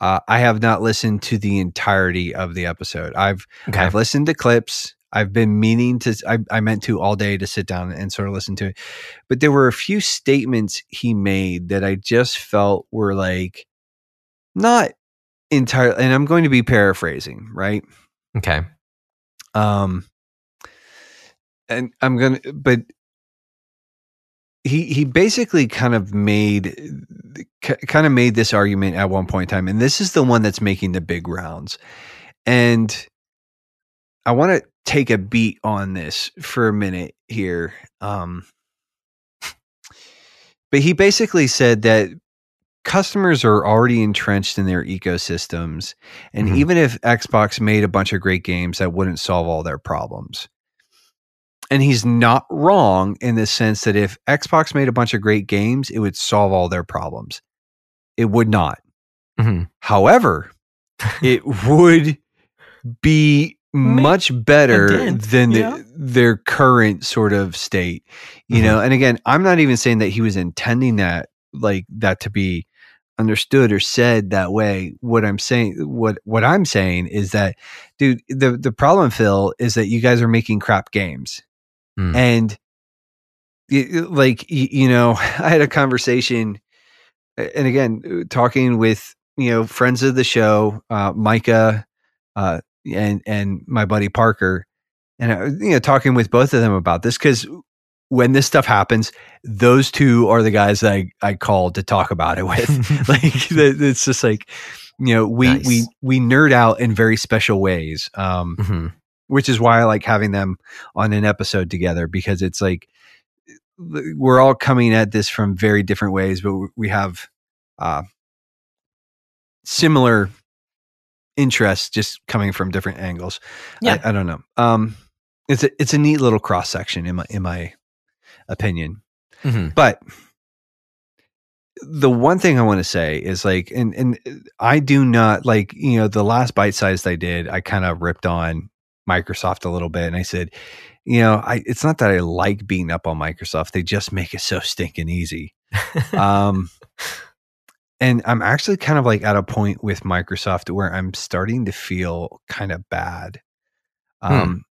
Speaker 1: Uh, I have not listened to the entirety of the episode. I've
Speaker 2: Okay.
Speaker 1: I've listened to clips. I've been meaning to. I, I meant to all day to sit down and sort of listen to it, but there were a few statements he made that I just felt were like not entirely. And I'm going to be paraphrasing, right?
Speaker 2: Okay.
Speaker 1: Um, and I'm gonna, but he he basically kind of made kind of made this argument at one point in time, and this is the one that's making the big rounds. And I want to take a beat on this for a minute here. Um, but he basically said that customers are already entrenched in their ecosystems and
Speaker 2: Mhm.
Speaker 1: even if xbox made a bunch of great games that wouldn't solve all their problems and he's not wrong in the sense that if xbox made a bunch of great games it would solve all their problems it would not
Speaker 2: hmm
Speaker 1: however it would be much better than the,
Speaker 2: yeah.
Speaker 1: their current sort of state you
Speaker 2: Mhm.
Speaker 1: know and again i'm not even saying that he was intending that like that to be understood or said that way what i'm saying what what i'm saying is that dude the the problem phil is that you guys are making crap games
Speaker 2: Mm.
Speaker 1: and y- like you know i had a conversation and again talking with you know friends of the show uh micah uh and and my buddy parker and I, you know talking with both of them about this because when this stuff happens those two are the guys that i i called to talk about it with like it's just like you know we we
Speaker 2: Nice.
Speaker 1: we nerd out in very special ways um
Speaker 2: Mhm.
Speaker 1: which is why I like having them on an episode together because it's like we're all coming at this from very different ways, but we have uh, similar interests, just coming from different angles.
Speaker 2: Yeah.
Speaker 1: I, I don't know. Um, it's a it's a neat little cross section in my in my opinion.
Speaker 2: Mhm.
Speaker 1: But the one thing I want to say is like, and and I do not like, you know, the last bite sized I did, I kind of ripped on Microsoft a little bit, and I said, you know, I it's not that I like beating up on Microsoft; they just make it so stinking easy. Um, and I'm actually kind of like at a point with Microsoft where I'm starting to feel kind of bad. Um,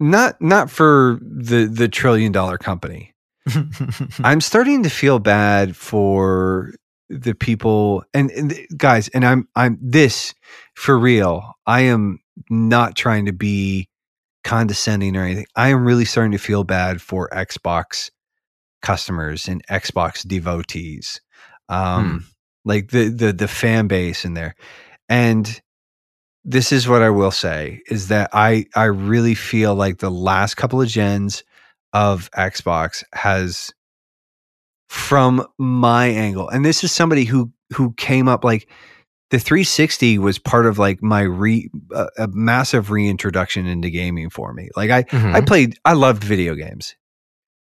Speaker 1: not not for the the trillion dollar company. I'm starting to feel bad for the people and, and guys, and I'm I'm this for real. I am not trying to be condescending or anything. I am really starting to feel bad for Xbox customers and Xbox devotees. Um like the the the fan base in there. And this is what I will say is that I I really feel like the last couple of gens of Xbox has from my angle and this is somebody who who came up like the 360 was part of like my re a, a massive reintroduction into gaming for me like i
Speaker 2: Mhm.
Speaker 1: i played i loved video games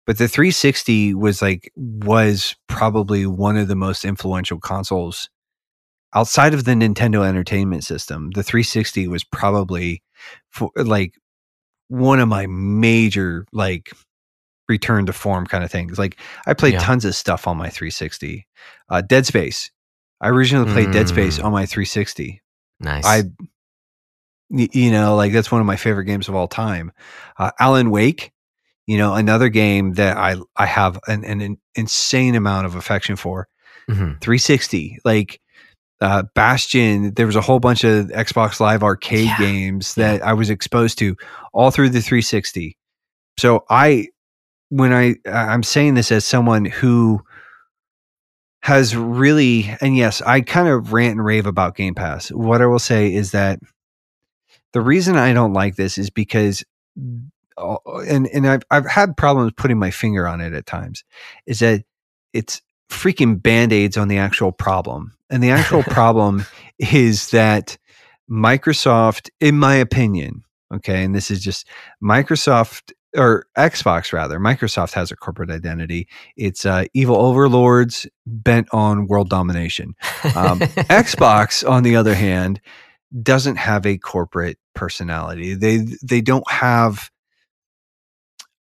Speaker 1: but the 360 was like was probably one of the most influential consoles outside of the Nintendo Entertainment System. The 360 was probably for, like one of my major like return to form kind of things. Like I played
Speaker 2: Yeah.
Speaker 1: tons of stuff on my 360. Uh, Dead Space. I originally played Dead Space
Speaker 2: Mm.
Speaker 1: on my 360.
Speaker 2: nice.
Speaker 1: I, you know, like that's one of my favorite games of all time. Uh, Alan Wake, you know, another game that I I have an, an insane amount of affection for.
Speaker 2: Mhm.
Speaker 1: 360, like uh, Bastion. There was a whole bunch of Xbox Live Arcade
Speaker 2: Yeah.
Speaker 1: games that I was exposed to all through the 360. So I, when I I'm saying this as someone who has really, and yes, I kind of rant and rave about Game Pass. What I will say is that the reason I don't like this is because, uh, and and I've I've had problems putting my finger on it at times, is that it's freaking band aids on the actual problem, and the actual problem is that Microsoft, in my opinion, okay, and this is just Microsoft or Xbox rather, Microsoft has a corporate identity. It's uh, evil overlords bent on world domination. Um, Xbox, on the other hand, doesn't have a corporate personality. They they don't have.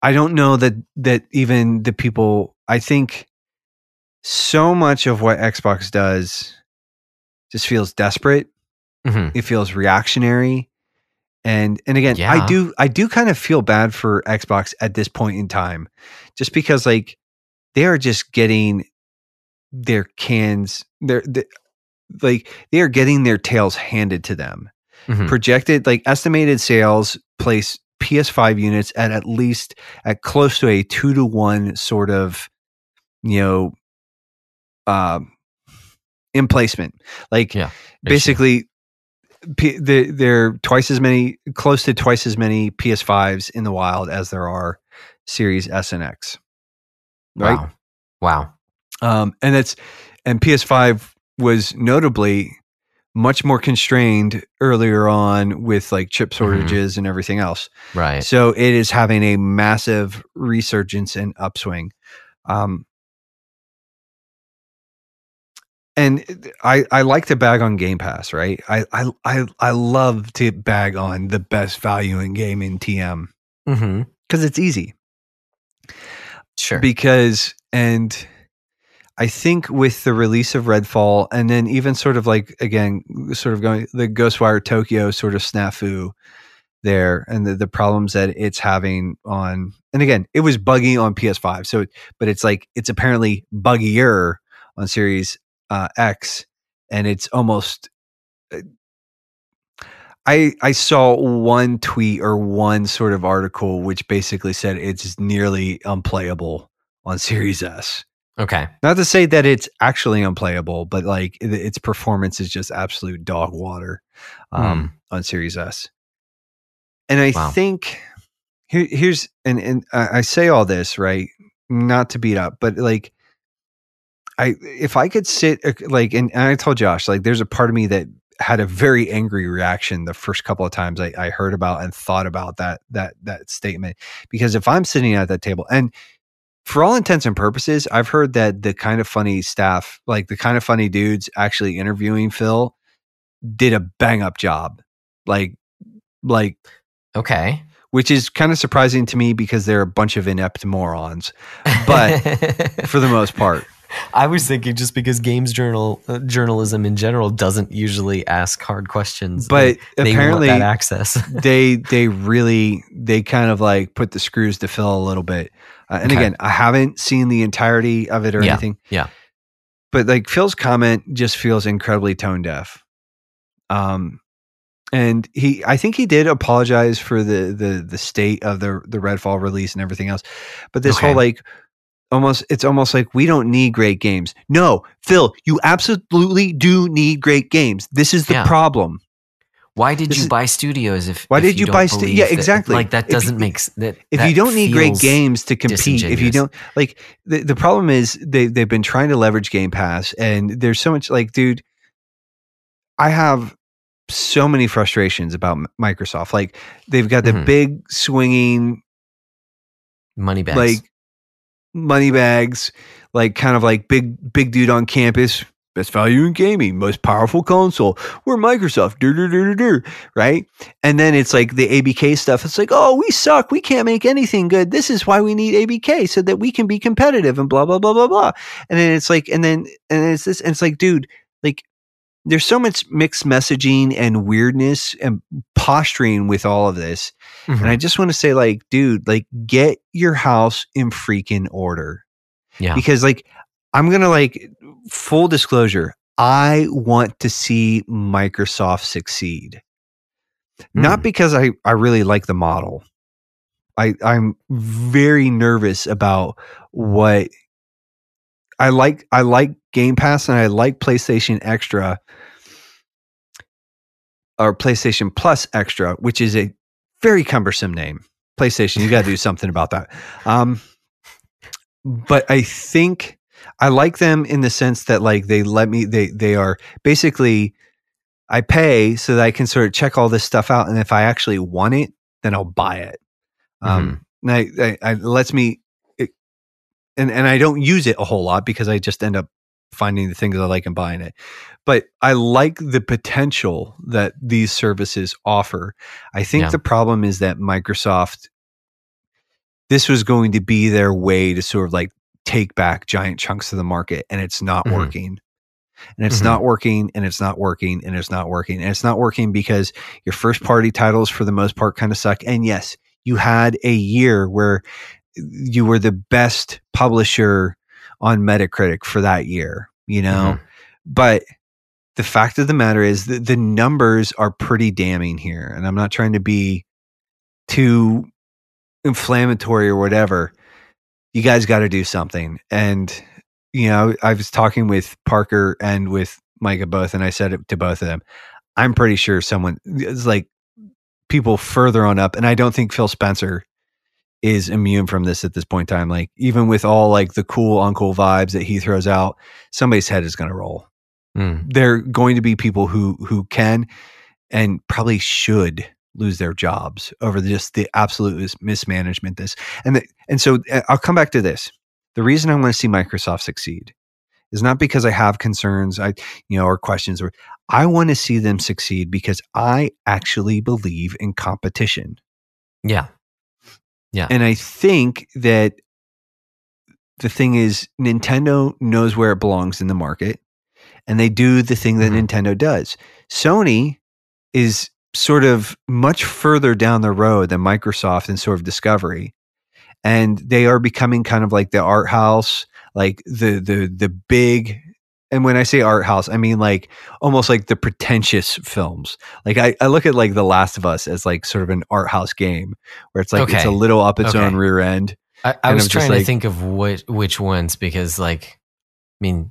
Speaker 1: I don't know that that even the people. I think so much of what Xbox does just feels desperate.
Speaker 2: Mhm.
Speaker 1: It feels reactionary. And and again, I do I do kind of feel bad for Xbox at this point in time. Just because like they are just getting their cans they're, they like they are getting their tails handed to them.
Speaker 2: Mhm.
Speaker 1: Projected like estimated sales place PS5 units at at least at close to a 2 to 1 sort of you know um emplacement. Like
Speaker 2: Yeah.
Speaker 1: basically P- the- there are twice as many, close to twice as many PS5s in the wild as there are Series S and X. Right.
Speaker 2: Wow. Wow.
Speaker 1: Um, and that's, and PS5 was notably much more constrained earlier on with like chip shortages and everything else.
Speaker 2: Right.
Speaker 1: So it is having a massive resurgence and upswing. Um, and I, I like to bag on Game Pass, right? I, I I I love to bag on the best value in game in TM because mm-hmm. it's easy.
Speaker 2: Sure.
Speaker 1: Because and I think with the release of Redfall and then even sort of like again sort of going the Ghostwire Tokyo sort of snafu there and the, the problems that it's having on and again it was buggy on PS5 so but it's like it's apparently buggier on Series uh, X and it's almost uh, I I saw one tweet or one sort of article which basically said it's nearly unplayable on Series S.
Speaker 2: okay.
Speaker 1: Not to say that it's actually unplayable, but like it, its performance is just absolute dog water um, on Series S. And I
Speaker 2: Wow.
Speaker 1: think here, here's and and I I say all this right, not to beat up, but like I if I could sit uh, like and, and I told Josh like there's a part of me that had a very angry reaction the first couple of times I, I heard about and thought about that that that statement because if I'm sitting at that table and for all intents and purposes, I've heard that the kind of funny staff, like the kind of funny dudes actually interviewing Phil, did a bang up job. Like, like,
Speaker 2: Okay.
Speaker 1: which is kind of surprising to me because they're a bunch of inept morons But for the most part.
Speaker 2: I was thinking just because games journal uh, journalism in general doesn't usually ask hard questions,
Speaker 1: But
Speaker 2: they, they
Speaker 1: apparently,
Speaker 2: that access.
Speaker 1: they they really they kind of like put the screws to Phil a little bit. Uh, and
Speaker 2: Okay.
Speaker 1: again, I haven't seen the entirety of it or
Speaker 2: Yeah,
Speaker 1: anything.
Speaker 2: yeah.
Speaker 1: But like Phil's comment just feels incredibly tone deaf. Um and he I think he did apologize for the the the state of the the Redfall release and everything else. But this
Speaker 2: Okay.
Speaker 1: whole like almost it's almost like we don't need great games. No, Phil, you absolutely do need great games. This is the
Speaker 2: Yeah.
Speaker 1: problem.
Speaker 2: Why did
Speaker 1: This
Speaker 2: you
Speaker 1: is-
Speaker 2: buy studios if
Speaker 1: Why
Speaker 2: if
Speaker 1: did you
Speaker 2: don't
Speaker 1: buy
Speaker 2: studios?
Speaker 1: yeah,
Speaker 2: that-
Speaker 1: exactly.
Speaker 2: like that doesn't make that
Speaker 1: if
Speaker 2: that
Speaker 1: you don't need great games to compete if you don't like the, the problem is they, they've been trying to leverage game pass and there's so much like dude i have so many frustrations about microsoft like they've got the
Speaker 2: Mhm.
Speaker 1: big swinging
Speaker 2: money bags.
Speaker 1: like money bags like kind of like big big dude on campus. Best value in gaming most powerful console. We're microsoft dur, dur, dur, dur, dur, right? And then it's like the abk stuff. It's like oh we suck. We can't make anything good. This is why we need abk so that we can be competitive and blah blah blah blah blah. And then it's like and then and it's this and it's like dude there's so much mixed messaging and weirdness and posturing with all of this
Speaker 2: Mhm.
Speaker 1: and I just want to say, like, dude, like, get your house in freaking order.
Speaker 2: Yeah.
Speaker 1: Because, like, I'm going to, like, full disclosure, I want to see Microsoft succeed. Not
Speaker 2: Mm.
Speaker 1: because I, I really like the model. I, I'm very nervous about what I like. I like Game Pass and I like PlayStation Extra or PlayStation Plus Extra, which is a very cumbersome name. PlayStation, you got to do something about that. Um, but I think I like them in the sense that like they let me they they are basically I pay so that I can sort of check all this stuff out, and if I actually want it, then I'll buy it. Um, and I, I, I lets me, and and I don't use it a whole lot because I just end up finding the things I like and buying it. But I like the potential that these services offer. I think
Speaker 2: Yeah.
Speaker 1: the problem is that Microsoft, this was going to be their way to sort of like take back giant chunks of the market, and it's not
Speaker 2: Mhm.
Speaker 1: working. and it's
Speaker 2: Mhm.
Speaker 1: not working and it's not working and it's not working and it's not working because your first party titles for the most part kind of suck and yes you had a year where you were the best publisher on metacritic for that year you know?
Speaker 2: Mhm.
Speaker 1: but the fact of the matter is that the numbers are pretty damning here and i'm not trying to be too inflammatory or whatever. You guys got to do something. And you know i was talking with parker and with micah both and i said it to both of them. I'm pretty sure someone it's like people further on up and i don't think phil spencer is immune from this at this point in time. Like even with all like the cool uncle vibes that he throws out somebody's head is going to roll.
Speaker 2: Mm.
Speaker 1: there are going to be people who who can and probably should lose their jobs over just the absolute mismanagement this. And the, and so uh, I'll come back to this. The reason I want to see Microsoft succeed is not because I have concerns I you know or questions or I want to see them succeed because I actually believe in competition.
Speaker 2: Yeah.
Speaker 1: And I think that the thing is, Nintendo knows where it belongs in the market, and they do the thing that
Speaker 2: Mhm.
Speaker 1: Nintendo does. Sony is sort of much further down the road than Microsoft in sort of discovery, and they are becoming kind of like the art house, like the the the big. And when I say art house, I mean like almost like the pretentious films. Like I, I look at like The Last of Us as like sort of an art house game where it's like it's a little up its
Speaker 2: Okay.
Speaker 1: own rear end.
Speaker 2: I, I was
Speaker 1: I'm
Speaker 2: trying
Speaker 1: like-
Speaker 2: to think of which which ones because like I mean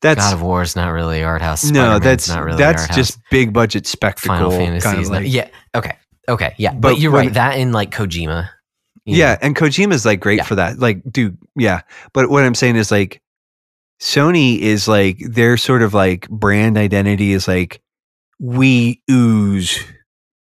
Speaker 1: That's
Speaker 2: God of War is not really art house.
Speaker 1: no, that's
Speaker 2: not really
Speaker 1: that's just big budget spectacle.
Speaker 2: Final Fantasy.
Speaker 1: kind of
Speaker 2: is not-
Speaker 1: like,
Speaker 2: yeah. Okay. Okay. Yeah. But,
Speaker 1: But
Speaker 2: you're
Speaker 1: when-
Speaker 2: right. That in like Kojima.
Speaker 1: yeah,
Speaker 2: know.
Speaker 1: and Kojima's like great
Speaker 2: Yeah.
Speaker 1: for that. Like, dude, yeah. But what I'm saying is like Sony is like their sort of like brand identity is like we ooze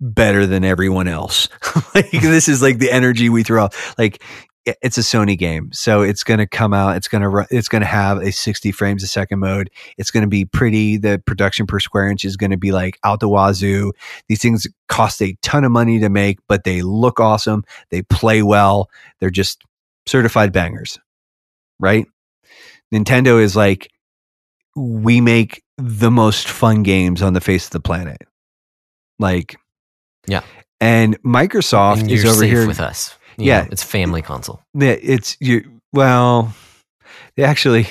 Speaker 1: better than everyone else. like this is like the energy we throw off. Like it's a Sony game, so it's going to come out. It's going to ru- it's going to have a 60 frames a second mode. It's going to be pretty. The production per square inch is going to be like out the wazoo. These things cost a ton of money to make, but they look awesome. They play well. They're just certified bangers, right? Nintendo is like we make the most fun games on the face of the planet. Like,
Speaker 2: Yeah.
Speaker 1: And Microsoft
Speaker 2: And
Speaker 1: is over here.
Speaker 2: with us. You
Speaker 1: Yeah.
Speaker 2: know, it's family console.
Speaker 1: Yeah, it's you. Well, they actually,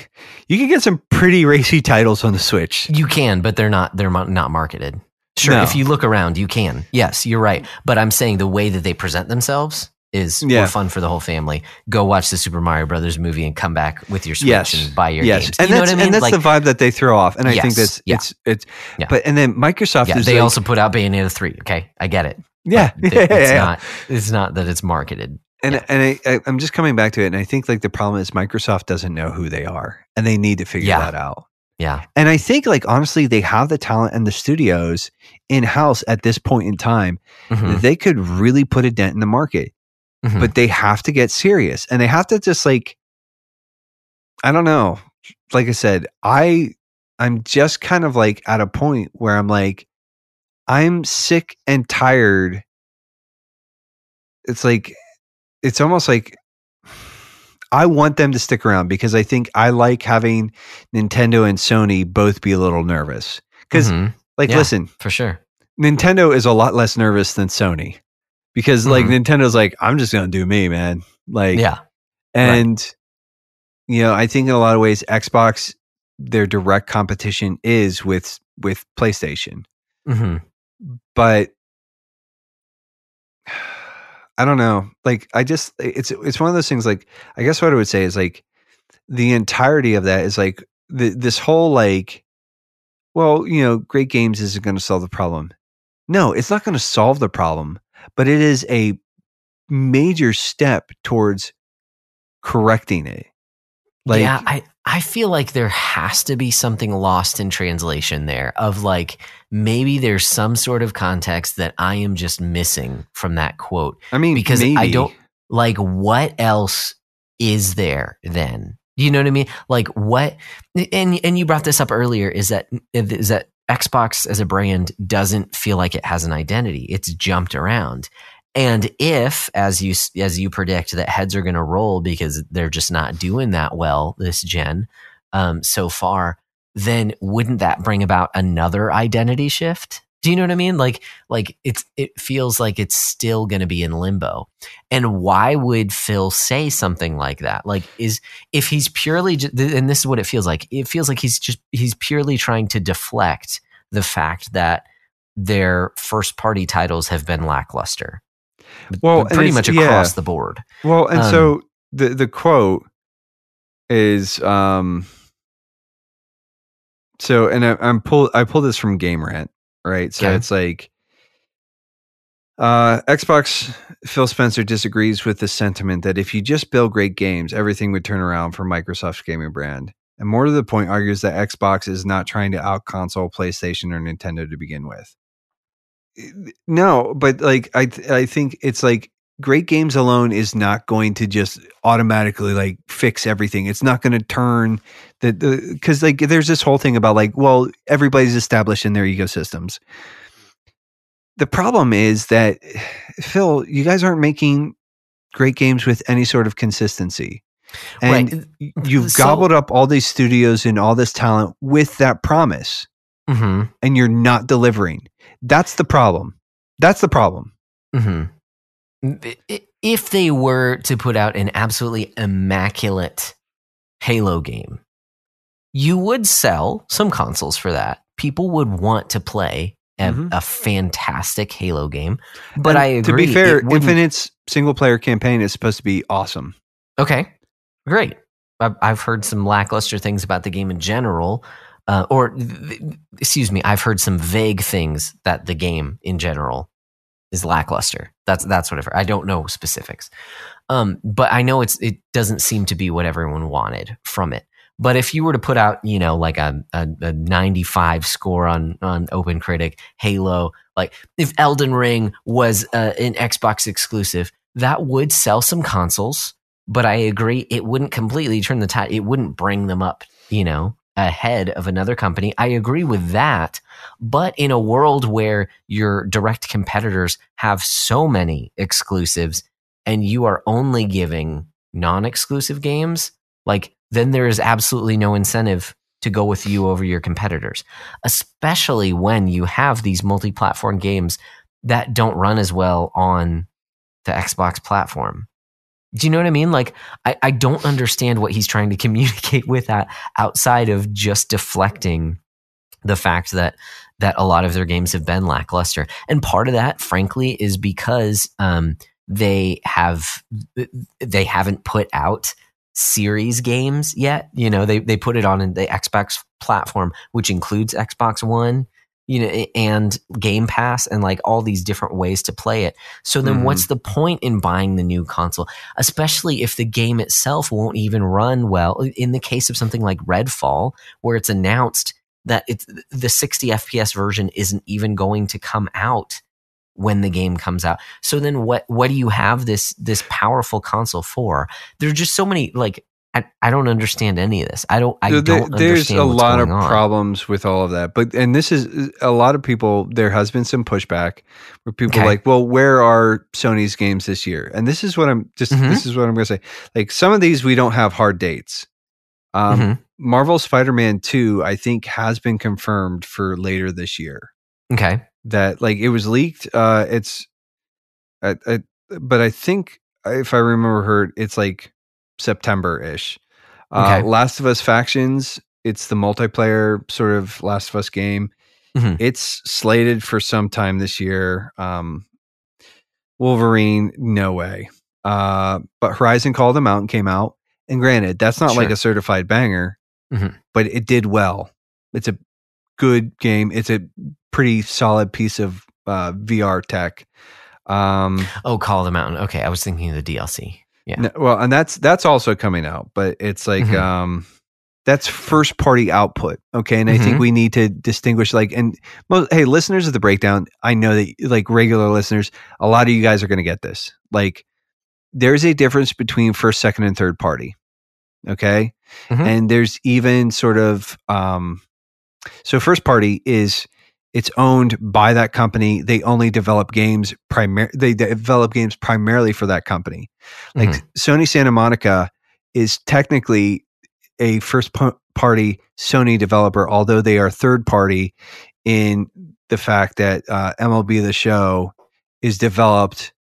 Speaker 1: you can get some pretty racy titles on the Switch.
Speaker 2: You can, but they're not. They're not marketed. Sure,
Speaker 1: No.
Speaker 2: if you look around, you can. Yes, you're right. But I'm saying the way that they present themselves is
Speaker 1: Yeah.
Speaker 2: more fun for the whole family. Go watch the Super Mario Brothers movie and come back with your Switch
Speaker 1: Yes.
Speaker 2: and buy your
Speaker 1: yes,
Speaker 2: games.
Speaker 1: and
Speaker 2: you know
Speaker 1: that's
Speaker 2: what I mean?
Speaker 1: and that's
Speaker 2: Like,
Speaker 1: the vibe that they throw off, and I think
Speaker 2: Yes,
Speaker 1: that's
Speaker 2: yeah.
Speaker 1: it's it's.
Speaker 2: Yeah.
Speaker 1: But and then Microsoft
Speaker 2: yeah,
Speaker 1: is
Speaker 2: they
Speaker 1: like-
Speaker 2: also put out Bayonetta three. Okay, I get it.
Speaker 1: yeah,
Speaker 2: But
Speaker 1: yeah,
Speaker 2: it's not. It's not that it's marketed.
Speaker 1: and and I, I, I'm just coming back to it, and I think like the problem is Microsoft doesn't know who they are, and they need to figure that out.
Speaker 2: Yeah,
Speaker 1: And I think like honestly, they have the talent and the studios in house at this point in time
Speaker 2: Mhm,
Speaker 1: they could really put a dent in the market.
Speaker 2: Mhm.
Speaker 1: but they have to get serious and they have to just like i don't know like i said i i'm just kind of like at a point where i'm like i'm sick and tired it's like it's almost like i want them to stick around because i think i like having nintendo and sony both be a little nervous because
Speaker 2: Mhm,
Speaker 1: like
Speaker 2: Yeah.
Speaker 1: listen
Speaker 2: for sure.
Speaker 1: Nintendo is a lot less nervous than Sony because like
Speaker 2: Mhm.
Speaker 1: Nintendo's like I'm just going to do me, man. Like
Speaker 2: Yeah,
Speaker 1: and you know, I think in a lot of ways Xbox their direct competition is with with PlayStation.
Speaker 2: hmm
Speaker 1: But I don't know. Like I just it's it's one of those things like I guess what I would say is like the entirety of that is like the, this whole like well, you know, great games isn't going to solve the problem. No, it's not going to solve the problem, but it is a major step towards correcting it. Like
Speaker 2: yeah, I I feel like there has to be something lost in translation there of like maybe there's some sort of context that I am just missing from that quote.
Speaker 1: I mean
Speaker 2: because I don't- Like what else is there then? You know what I mean? Like what and and you brought this up earlier is that is that Xbox as a brand doesn't feel like it has an identity. It's jumped around. And if as you as you predict that heads are going to roll because they're just not doing that well this gen um, so far, then wouldn't that bring about another identity shift? Do you know what I mean? Like, like it's it feels like it's still going to be in limbo. And why would Phil say something like that? Like, is if he's purely, and this is what it feels like. It feels like he's just he's purely trying to deflect the fact that their first party titles have been lackluster.
Speaker 1: Well,
Speaker 2: pretty much
Speaker 1: yeah.
Speaker 2: across the board.
Speaker 1: Well, and
Speaker 2: Um,
Speaker 1: so the the quote is um so and I, I'm pull I pulled this from Game Rant, right? So
Speaker 2: Okay.
Speaker 1: it's like uh Xbox Phil Spencer disagrees with the sentiment that if you just build great games, everything would turn around for Microsoft's gaming brand. And more to the point, argues that Xbox is not trying to out console PlayStation or Nintendo to begin with. No, but like I th- I think it's like great games alone is not going to just automatically like fix everything. It's not going to turn the because like there's this whole thing about like well everybody's established in their ecosystems. The problem is that Phil, you guys aren't making great games with any sort of consistency. And
Speaker 2: right.
Speaker 1: you've
Speaker 2: So-
Speaker 1: gobbled up all these studios and all this talent with that promise
Speaker 2: hmm
Speaker 1: and you're not delivering. That's the problem. That's the problem.
Speaker 2: hmm If they were to put out an absolutely immaculate Halo game, you would sell some consoles for that. People would want to play a,
Speaker 1: Mhm.
Speaker 2: a fantastic Halo game. But
Speaker 1: And
Speaker 2: I agree.
Speaker 1: To be fair, Infinite's single player campaign is supposed to be awesome.
Speaker 2: Okay, great. I've, I've heard some lackluster things about the game in general, uh, or excuse me, I've heard some vague things that the game in general is lackluster. That's that's what I've heard. I don't know specifics, um, but I know it's it doesn't seem to be what everyone wanted from it. But if you were to put out, you know, like a, a, a 95 score on on Open Critic, Halo, like if Elden Ring was uh, an Xbox exclusive, that would sell some consoles but I agree it wouldn't completely turn the tide. It wouldn't bring them up, you know, ahead of another company. I agree with that. But in a world where your direct competitors have so many exclusives and you are only giving non exclusive games, like then there is absolutely no incentive to go with you over your competitors, especially when you have these multi platform games that don't run as well on the Xbox platform. Do you know what I mean? Like, I, I don't understand what he's trying to communicate with that outside of just deflecting the fact that that a lot of their games have been lackluster. And part of that, frankly, is because um, they have they haven't put out series games yet. You know, they they put it on the Xbox platform, which includes Xbox One, you know, and Game Pass and like all these different ways to play it. So then
Speaker 1: Mhm.
Speaker 2: what's the point in buying the new console, especially if the game itself won't even run well? In the case of something like Redfall, where it's announced that it's the 60 FPS version isn't even going to come out when the game comes out. So then what what do you have this this powerful console for? There're just so many like I, I don't understand any of this. I don't I
Speaker 1: There-
Speaker 2: don't
Speaker 1: there's
Speaker 2: understand
Speaker 1: a lot of
Speaker 2: on.
Speaker 1: problems with all of that. But and this is a lot of people. There has been some pushback where people
Speaker 2: Okay.
Speaker 1: are like, well, where are Sony's games this year? And this is what I'm just.
Speaker 2: Mhm.
Speaker 1: This is what I'm going to say. Like some of these, we don't have hard dates. Um,
Speaker 2: Mhm.
Speaker 1: Marvel Spider-Man Two, I think, has been confirmed for later this year.
Speaker 2: Okay.
Speaker 1: that like it was leaked uh it's I, I, but i think if i remember her it's like september-ish uh
Speaker 2: Okay.
Speaker 1: last of us factions it's the multiplayer sort of last of us game
Speaker 2: Mhm.
Speaker 1: it's slated for some time this year um wolverine no way uh but horizon Call of the Mountain came out and granted that's not like a certified banger
Speaker 2: Mhm.
Speaker 1: but it did well it's a good game it's a pretty solid piece of uh, VR tech. Um,
Speaker 2: Oh, Call of the Mountain. Okay, I was thinking of the DLC. Yeah.
Speaker 1: n- well, and that's that's also coming out, but it's like
Speaker 2: Mhm.
Speaker 1: um, that's first party output. Okay, and I think
Speaker 2: Mhm.
Speaker 1: we need to distinguish like and most, hey, listeners of the breakdown, I know that like regular listeners, a lot of you guys are going to get this. Like, there's a difference between first, second, and third party. Okay,
Speaker 2: Mhm.
Speaker 1: and there's even sort of um, so first party is it's owned by that company. They only develop games primar- they develop games primarily for that company. Like
Speaker 2: Mhm.
Speaker 1: Sony Santa Monica is technically a first party Sony developer, although they are third party in the fact that uh, MLB The Show is developed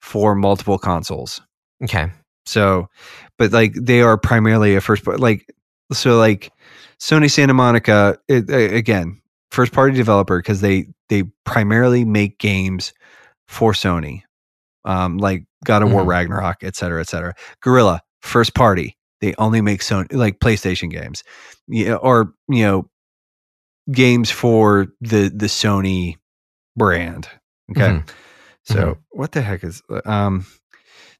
Speaker 1: for multiple consoles.
Speaker 2: Okay.
Speaker 1: So, but like they are primarily a first part, like, so like Sony Santa Monica, it, again, first party developer because they, they primarily make games for Sony, um, like God of War
Speaker 2: Mhm.
Speaker 1: Ragnarok, et cetera, et cetera. Guerrilla, first party. They only make Sony, like PlayStation games, yeah, or, you know, games for the, the Sony brand. Okay.
Speaker 2: Mhm.
Speaker 1: So what the heck is um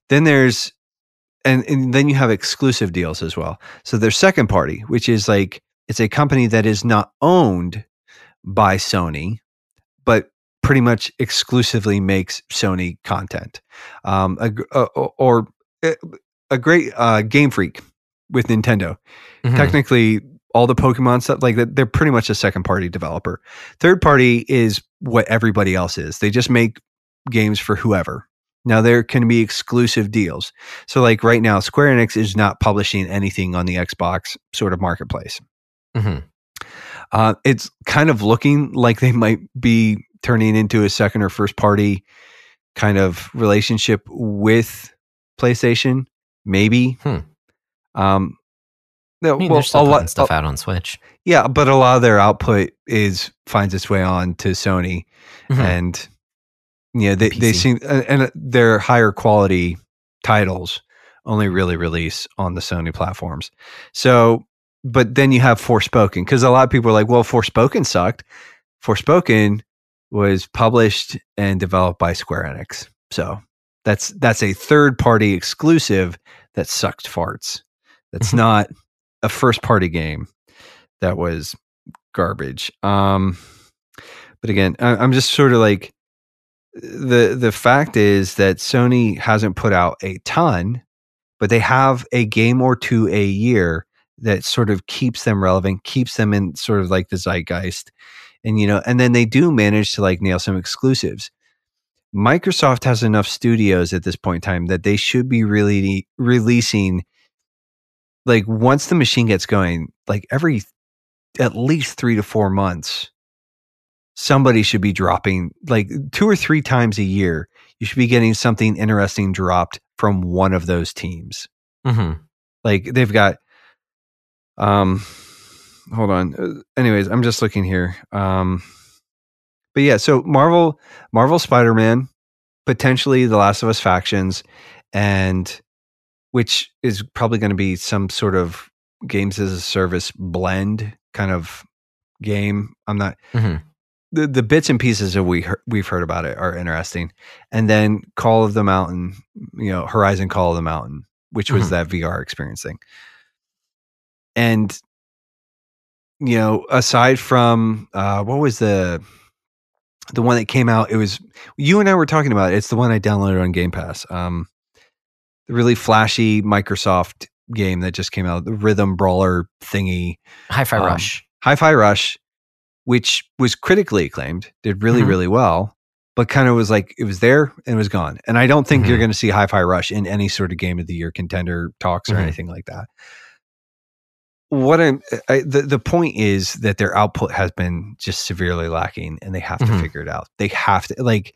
Speaker 1: then there's and, and then you have exclusive deals as well. So there's second party, which is like it's a company that is not owned by Sony, but pretty much exclusively makes Sony content. Um, a, gr- uh, or uh, a great uh, Game Freak with Nintendo
Speaker 2: Mhm.
Speaker 1: technically all the pokemon stuff like they're pretty much a second party developer third party is what everybody else is they just make games for whoever now there can be exclusive deals so like right now square enix is not publishing anything on the xbox sort of marketplace
Speaker 2: Mhm.
Speaker 1: Uh, it's kind of looking like they might be turning into a second or first party kind of relationship with PlayStation, maybe.
Speaker 2: Hmm.
Speaker 1: Um, no,
Speaker 2: I mean,
Speaker 1: well,
Speaker 2: they're still
Speaker 1: a lot,
Speaker 2: stuff out on Switch.
Speaker 1: yeah, but a lot of their output is finds its way on to Sony,
Speaker 2: Mhm.
Speaker 1: and yeah, they they seem and their higher quality titles only really release on the Sony platforms. So, but then you have Forspoken because a lot of people are like, "Well, Forspoken sucked." Forspoken was published and developed by Square Enix, so that's that's a third party exclusive that sucked farts. That's
Speaker 2: Mhm.
Speaker 1: not a first party game that was garbage. Um, but again, I, I'm just sort of like the the fact is that Sony hasn't put out a ton, but they have a game or two a year that sort of keeps them relevant, keeps them in sort of like the zeitgeist, and you know, and then they do manage to like nail some exclusives. Microsoft has enough studios at this point in time that they should be really releasing like once the machine gets going, like every at least three to four months, somebody should be dropping like two or three times a year. You should be getting something interesting dropped from one of those teams.
Speaker 2: Mhm.
Speaker 1: Like they've got, um, hold on. Uh, Anyways, I'm just looking here. Um, but yeah, so Marvel, Marvel Spider Man, potentially The Last of Us factions, and which is probably going to be some sort of games as a service blend kind of game. I'm not
Speaker 2: Mhm.
Speaker 1: the the bits and pieces that we heard, we've heard about it are interesting, and then Call of the Mountain, you know, Horizon Call of the Mountain, which was
Speaker 2: Mhm.
Speaker 1: that VR experience thing, and you know, aside from uh, what was the the one that came out, it was you and I were talking about. It. It's the one I downloaded on Game Pass. Um, the really flashy Microsoft game that just came out, the rhythm brawler thingy.
Speaker 2: Hi-Fi
Speaker 1: Um,
Speaker 2: Rush.
Speaker 1: Hi-Fi Rush, which was critically acclaimed, did really,
Speaker 2: Mhm.
Speaker 1: really well, but kind of was like it was there and it was gone. And I don't think you're
Speaker 2: Mhm.
Speaker 1: going to see Hi-Fi Rush in any sort of game of the year contender talks or
Speaker 2: Mhm.
Speaker 1: anything like that. What I'm I, the the point is that their output has been just severely lacking, and they have to
Speaker 2: Mhm.
Speaker 1: figure it out. They have to like,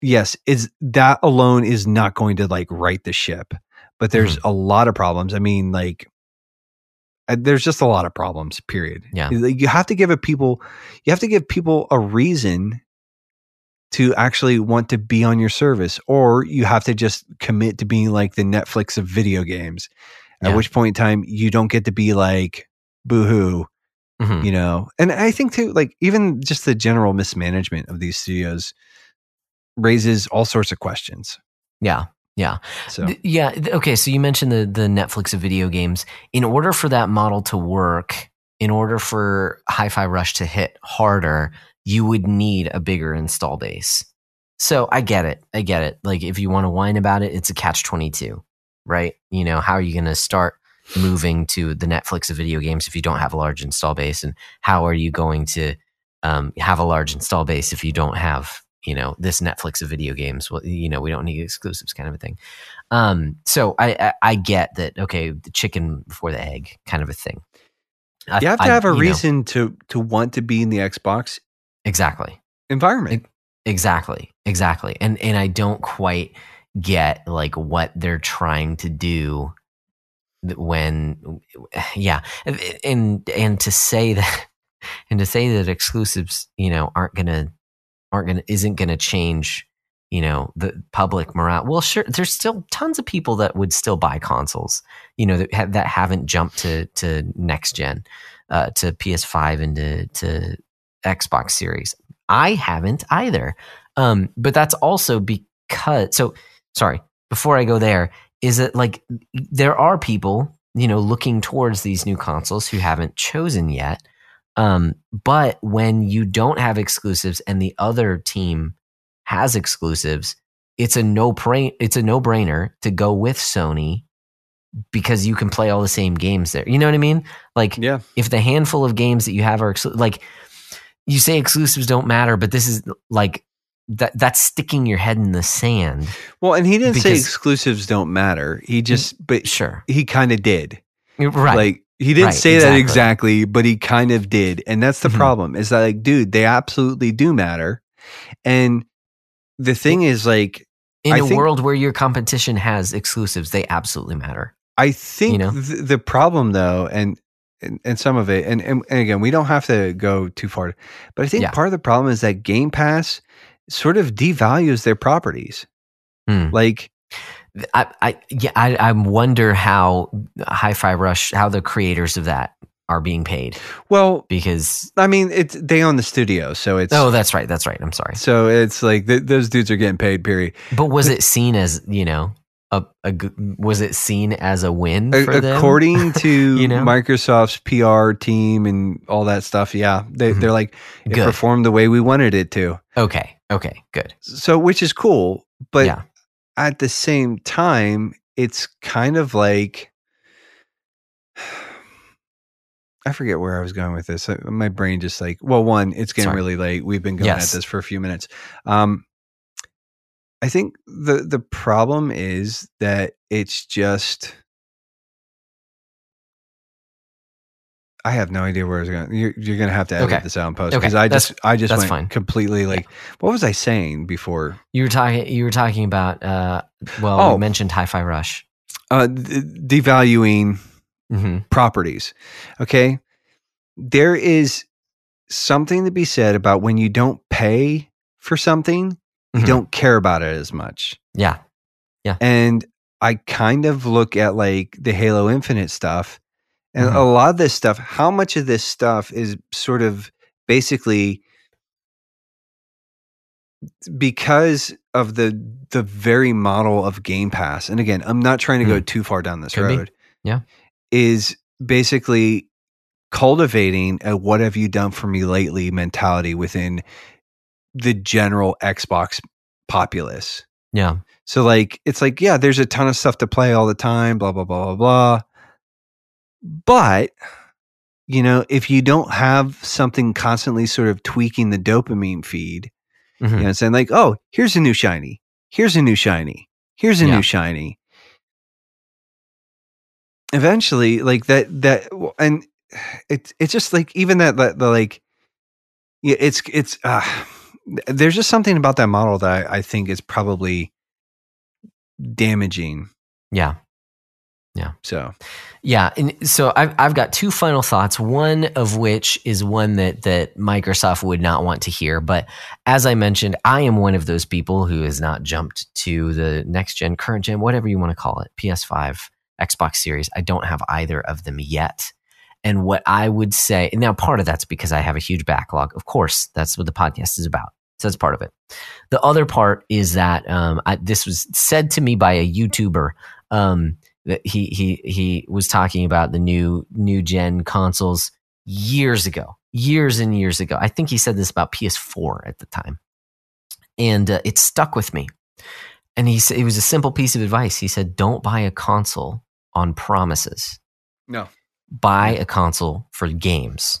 Speaker 1: yes, is that alone is not going to like right the ship, but there's a lot of problems. I mean, like uh, there's just a lot of problems period
Speaker 2: Yeah.
Speaker 1: You have to give a people you have to give people a reason to actually want to be on your service or you have to just commit to being like the netflix of video games at
Speaker 2: Yeah.
Speaker 1: which point in time you don't get to be like boohoo
Speaker 2: Mhm.
Speaker 1: you know and i think too like even just the general mismanagement of these studios raises all sorts of questions
Speaker 2: Yeah. Yeah.
Speaker 1: so
Speaker 2: Th- yeah. Okay. So you mentioned the the Netflix of video games. In order for that model to work, in order for Hi-Fi Rush to hit harder, you would need a bigger install base. So I get it. I get it. Like if you want to whine about it, it's a catch twenty two, right? You know how are you going to start moving to the Netflix of video games if you don't have a large install base, and how are you going to um, have a large install base if you don't have you know this Netflix of video games. Well, you know we don't need exclusives, kind of a thing. Um, so I, I I get that. Okay, the chicken before the egg, kind of a thing. I-
Speaker 1: You have to have a
Speaker 2: you know,
Speaker 1: reason to to want to be in the Xbox
Speaker 2: exactly.
Speaker 1: environment.
Speaker 2: Exactly. Exactly. And and I don't quite get like what they're trying to do when yeah. And and to say that and to say that exclusives, you know, aren't to aren't to isn't to change, you know, the public morale. Well, sure, there's still tons of people that would still buy consoles, you know, that have, that haven't jumped to to next gen, uh to PS5 and to to Xbox Series. I haven't either. Um, but that's also because so sorry, before I go there, is that like there are people, you know, looking towards these new consoles who haven't chosen yet. Um, but when you don't have exclusives and the other team has exclusives, it's a no brain it's a no brainer to go with Sony because you can play all the same games there. You know what I mean? Like
Speaker 1: yeah,
Speaker 2: if the handful of games that you have are exclu- like you say exclusives don't matter, but this is like that that's sticking your head in the sand.
Speaker 1: well, and he didn't say exclusives don't matter. He just, but
Speaker 2: Sure.
Speaker 1: he kind of did.
Speaker 2: Right.
Speaker 1: Like he didn't
Speaker 2: Right,
Speaker 1: say that
Speaker 2: exactly.
Speaker 1: exactly, but he kind of did. And that's the
Speaker 2: Mhm.
Speaker 1: problem is that like, dude, they absolutely do matter. And the thing is like,
Speaker 2: in
Speaker 1: I
Speaker 2: a
Speaker 1: think-
Speaker 2: world where your competition has exclusives, they absolutely matter.
Speaker 1: I think
Speaker 2: know?
Speaker 1: th- the problem though, and, and and some of it, and, and and again, we don't have to go too far, but I think
Speaker 2: Yeah.
Speaker 1: part of the problem is that Game Pass sort of devalues their properties.
Speaker 2: Hmm.
Speaker 1: Like,
Speaker 2: I, I yeah, I, I wonder how Hi-Fi Rush, how the creators of that are being paid
Speaker 1: well,
Speaker 2: because
Speaker 1: I mean, it's they own the studio, so it's
Speaker 2: oh, that's right, that's right. I'm sorry,
Speaker 1: so it's like th- those dudes are getting paid. Period.
Speaker 2: but was it seen as you know a, a was it seen as a win
Speaker 1: A-
Speaker 2: for them?
Speaker 1: according to
Speaker 2: You know?
Speaker 1: Microsoft's PR team and all that stuff, yeah, they,
Speaker 2: Mhm.
Speaker 1: they're like it
Speaker 2: Good.
Speaker 1: performed the way we wanted it to.
Speaker 2: Okay, okay, good.
Speaker 1: So, which is cool, but
Speaker 2: Yeah.
Speaker 1: at the same time, it's kind of like I forget where I was going with this. My brain just like, well, one, it's getting
Speaker 2: Sorry.
Speaker 1: really late. We've been going
Speaker 2: Yes.
Speaker 1: at this for a few minutes. Um, I think the the problem is that it's just. I have no idea where I was going. You're, you're going to have to edit
Speaker 2: Okay.
Speaker 1: this out post
Speaker 2: Okay.
Speaker 1: because I
Speaker 2: That's-
Speaker 1: just I just went
Speaker 2: fine.
Speaker 1: completely like. What was I saying before?
Speaker 2: You were talking. You were talking about. Uh, well,
Speaker 1: Oh.
Speaker 2: we mentioned Hi-Fi Rush.
Speaker 1: Uh, d- devaluing
Speaker 2: hmm
Speaker 1: properties. Okay. There is something to be said about when you don't pay for something, you
Speaker 2: Mhm.
Speaker 1: don't care about it as much.
Speaker 2: Yeah. Yeah.
Speaker 1: And I kind of look at like the Halo Infinite stuff and
Speaker 2: Mhm.
Speaker 1: a lot of this stuff, how much of this stuff is sort of basically because of the the very model of Game Pass. And again, I'm not trying to go too far down this.
Speaker 2: Could be.
Speaker 1: road.
Speaker 2: Yeah.
Speaker 1: Is basically cultivating a what have you done for me lately mentality within the general Xbox populace.
Speaker 2: Yeah.
Speaker 1: So like it's like, yeah, there's a ton of stuff to play all the time, blah, blah, blah, blah, blah. But you know, if you don't have something constantly sort of tweaking the dopamine feed,
Speaker 2: Mhm.
Speaker 1: you know, what I'm saying like, oh, here's a new shiny, here's a new shiny, here's a
Speaker 2: Yeah.
Speaker 1: new shiny. Eventually, like that, that, and it's it's just like even that, that the like, yeah, it's it's. uh There's just something about that model that I, I think is probably damaging.
Speaker 2: Yeah. Yeah.
Speaker 1: So
Speaker 2: Yeah, and so I've I've got two final thoughts. One of which is one that that Microsoft would not want to hear, but as I mentioned, I am one of those people who has not jumped to the next gen, current gen, whatever you want to call it, PS5, Xbox Series. I don't have either of them yet. And what I would say now, part of that's because I have a huge backlog. Of course, that's what the podcast is about. So that's part of it. The other part is that um, I, this was said to me by a YouTuber. Um, that he he he was talking about the new new gen consoles years ago, years and years ago. I think he said this about PS4 at the time, and uh, it stuck with me. And he said it was a simple piece of advice. He said, "Don't buy a console on promises.
Speaker 1: no,
Speaker 2: Buy a console for games."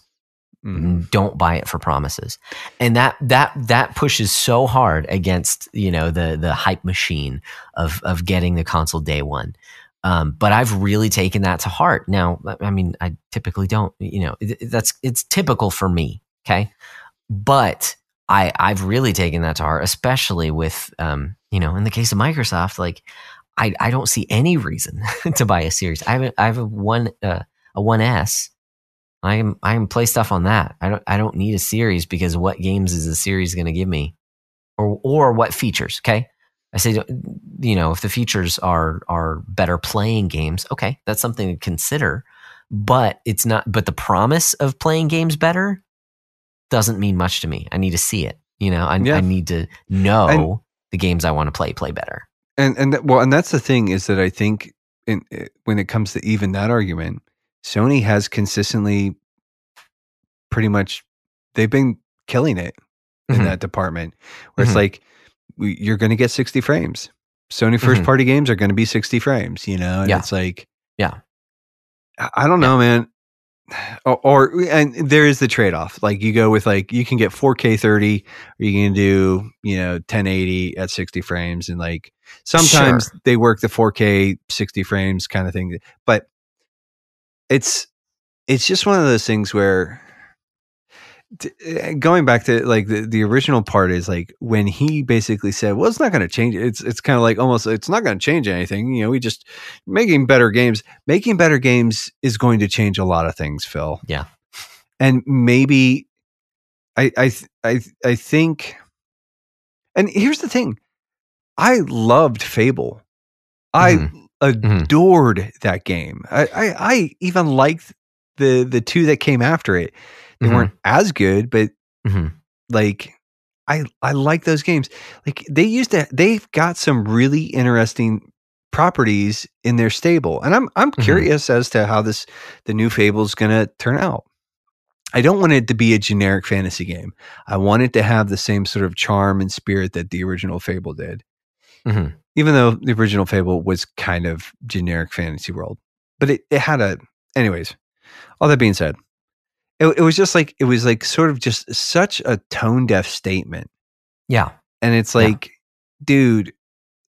Speaker 1: Mhm.
Speaker 2: Don't buy it for promises. And that that that pushes so hard against, you know, the the hype machine of of getting the console day one. Um, but I've really taken that to heart. Now, I mean, I typically don't, you know, that's it's typical for me, okay? But I I've really taken that to heart, especially with um, you know, in the case of Microsoft, like I I don't see any reason to buy a series. I have a, I have a one uh, a one S. I am I am play stuff on that. I don't I don't need a series because what games is a series going to give me, or or what features? Okay, I say you know if the features are are better playing games, okay, that's something to consider. But it's not. But the promise of playing games better doesn't mean much to me. I need to see it. You know, I,
Speaker 1: Yeah.
Speaker 2: I need to know
Speaker 1: And-
Speaker 2: the games I want to play play better.
Speaker 1: and and that, well, and that's the thing is that I think in eh, when it comes to even that argument, Sony has consistently, pretty much, they've been killing it in
Speaker 2: Mhm.
Speaker 1: that department. Where
Speaker 2: Mhm.
Speaker 1: it's like you're going to get 60 frames. Sony 1st
Speaker 2: Mhm.
Speaker 1: party games are going to be 60 frames. You know, and
Speaker 2: Yeah.
Speaker 1: it's like,
Speaker 2: Yeah.
Speaker 1: I, I don't know, man. Or, or and there is the trade off. Like you go with like you can get 4K 30, or you can do you know 1080 at 60 frames, and like sometimes
Speaker 2: Sure.
Speaker 1: they work the 4K 60 frames kind of thing. But it's it's just one of those things where eh, going back to like the, the original part is like when he basically said well it's not going to change it's it's kind of like almost it's not going to change anything you know we just making better games making better games is going to change a lot of things phil.
Speaker 2: Yeah.
Speaker 1: and maybe i i i i think and here's the thing i loved fable. I
Speaker 2: Mhm.
Speaker 1: adored that game I, I i even liked the the two that came after it they
Speaker 2: Mhm.
Speaker 1: weren't as good but
Speaker 2: Mhm.
Speaker 1: like i i like those games like they used to they've got some really interesting properties in their stable and i'm i'm
Speaker 2: Mhm.
Speaker 1: curious as to how this the new fable's gonna turn out i don't want it to be a generic fantasy game i want it to have the same sort of charm and spirit that the original fable did
Speaker 2: Mhm.
Speaker 1: Even though the original fable was kind of generic fantasy world but it, it had a anyways all that being said it, it was just like it was like sort of just such a tone deaf statement
Speaker 2: Yeah.
Speaker 1: and it's
Speaker 2: Yeah.
Speaker 1: like dude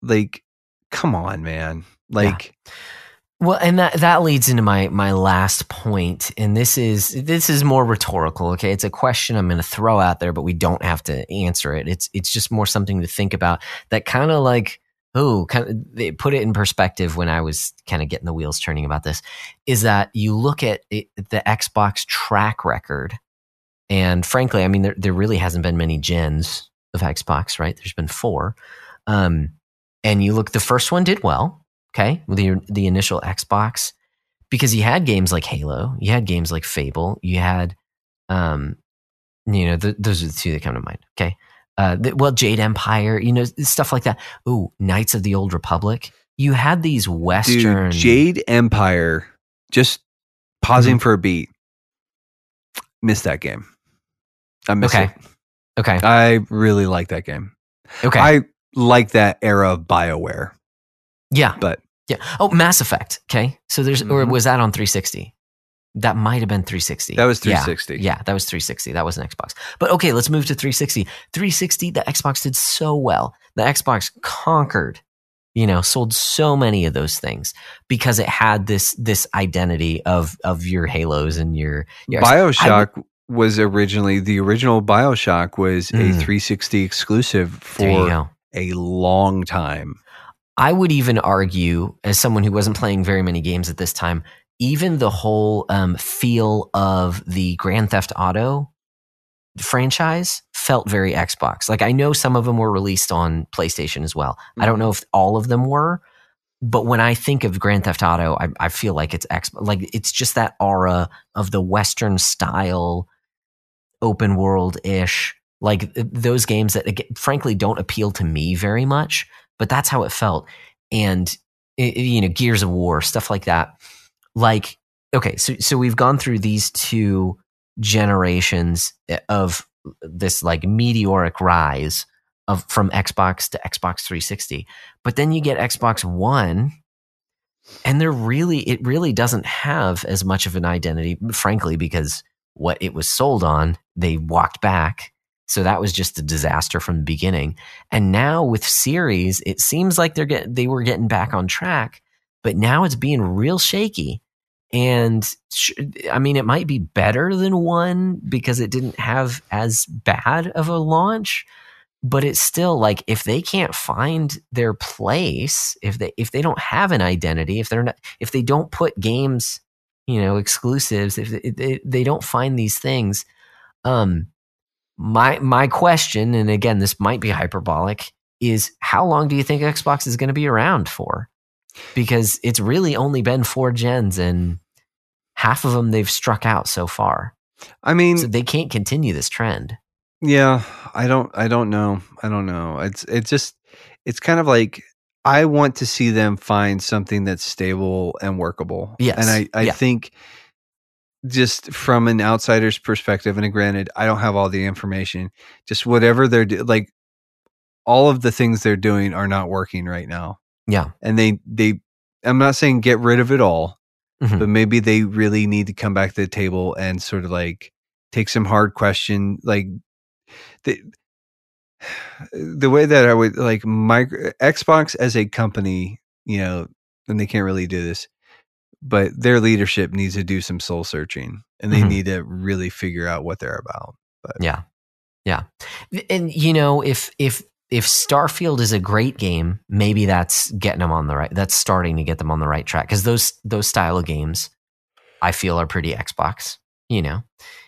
Speaker 1: like come on man like
Speaker 2: Well, and that that leads into my my last point, and this is this is more rhetorical. Okay, it's a question I'm going to throw out there, but we don't have to answer it. It's it's just more something to think about. That kind of like oh, kind of they put it in perspective when I was kind of getting the wheels turning about this. Is that you look at it, the Xbox track record, and frankly, I mean there there really hasn't been many gens of Xbox, right? There's been four, um, and you look the first one did well okay with the the initial Xbox because you had games like Halo, you had games like Fable, you had um you know th- those are the two that come to mind. Okay, uh, the, well Jade Empire, you know stuff like that. Ooh, Knights of the Old Republic. You had these Western
Speaker 1: dude jade empire just pausing for a beat missed that game i missed
Speaker 2: Okay.
Speaker 1: it
Speaker 2: Okay,
Speaker 1: i really like that game
Speaker 2: okay,
Speaker 1: i like that era of bioware
Speaker 2: yeah,
Speaker 1: but
Speaker 2: yeah. Oh, Mass Effect. Okay, so there's or
Speaker 1: Mhm.
Speaker 2: was that on 360? That might have been 360.
Speaker 1: that was 360
Speaker 2: Yeah, that was 360. That was an Xbox. But okay, let's move to 360. 360, the Xbox did so well. The Xbox conquered, you know, sold so many of those things because it had this this identity of of your Halos and your, your
Speaker 1: bioshock was originally the original bioshock was a
Speaker 2: Mm.
Speaker 1: 360 exclusive for a long time
Speaker 2: I would even argue, as someone who wasn't playing very many games at this time, even the whole um, feel of the Grand Theft Auto franchise felt very Xbox. Like I know some of them were released on PlayStation as well. I don't know if all of them were, but when I think of Grand Theft Auto, I, I feel like it's X. Like it's just that aura of the Western style, open world ish. Like those games that, frankly, don't appeal to me very much but that's how it felt. And it- you know, Gears of War, stuff like that. Like, okay, so so we've gone through these two generations eh, of this like meteoric rise of from Xbox to Xbox 360. But then you get Xbox One, and there really it really doesn't have as much of an identity, frankly, because what it was sold on, they walked back. So that was just a disaster from the beginning. And now with series, it seems like they're get, they were getting back on track, but now it's being real shaky. And I mean, it might be better than one because it didn't have as bad of a launch, but it's still like if they can't find their place, if they if they don't have an identity, if they're not, if they don't put games, you know, exclusives, if they, they, they don't find these things, um, my my question, and again, this might be hyperbolic, is how long do you think Xbox is going to be around for? Because it's really only been four gens, and half of them they've struck out so far.
Speaker 1: I mean,
Speaker 2: So they can't continue this trend.
Speaker 1: Yeah, I don't I don't know. I don't know. It's it's just it's kind of like I want to see them find something that's stable and workable.
Speaker 2: Yes,
Speaker 1: And I I
Speaker 2: yeah.
Speaker 1: think just from an outsider's perspective and granted I don't have all the information, just whatever they're do, like all of the things they're doing are not working right now.
Speaker 2: Yeah.
Speaker 1: And they they I'm not saying get rid of it all,
Speaker 2: Mhm.
Speaker 1: but maybe they really need to come back to the table and sort of like take some hard question like the the way that I would like micro Xbox as a company, you know, and they can't really do this, but their leadership needs to do some soul searching and they
Speaker 2: Mhm.
Speaker 1: need to really figure out what they're about.
Speaker 2: But yeah. Yeah. And you know, if if if Starfield is a great game, maybe that's getting them on the right that's starting to get them on the right track cuz those those style of games I feel are pretty Xbox, you know.